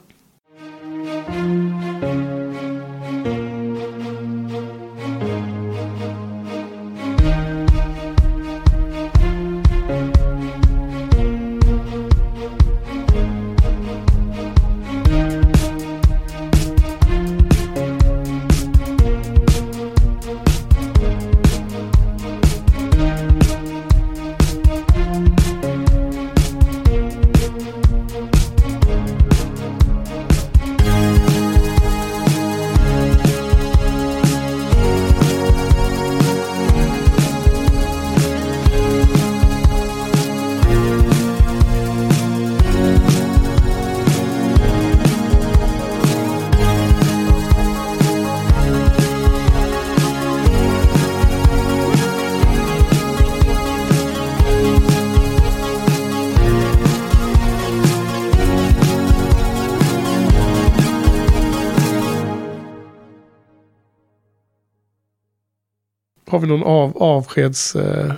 Någon av, avskeds... Eh.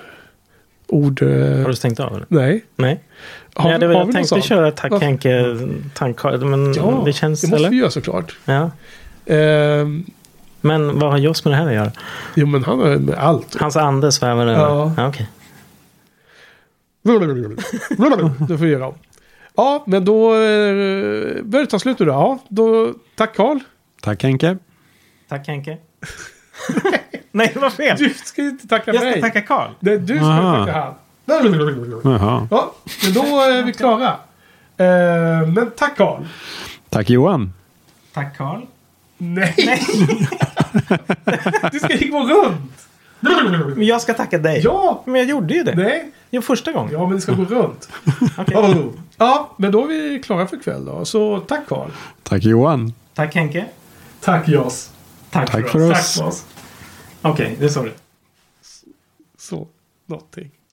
Eh, Har du stängt av? Eller? nej. Nej. Har, ja, det var, har jag vi tänkte köra Tack Varför? Henke, tack men Ja, det känns... det måste eller? vi göra såklart. Ja. Ehm, Men vad har Joss med det här att göra? jo, men han har med allt. Hans ande svävar över? Ja. ja okej. Det får vi göra om. Ja, men då eh, börjar det ta slut nu då. Ja, då tack Karl. Tack Henke. Tack Henke. Nej, det var fel. Du ska ju inte tacka Jag ska mig. tacka Karl. Nej, du ska Aha. tacka han. Jaha. Ja, men då är vi klara. Eh, men tack Karl. Tack Johan. Tack Karl. Nej. du ska ju gå runt. Men jag ska tacka dig. Ja. Men jag gjorde ju det. Nej. Jo, första gången. Ja, men det ska gå runt. Okej. Ja, men då är vi klara för ikväll då. Så tack Karl. Tack Johan. Tack Henke. Tack Jos. Tack, Tack för för oss. oss. Tack för oss. Okej, det sa du. Så, någonting.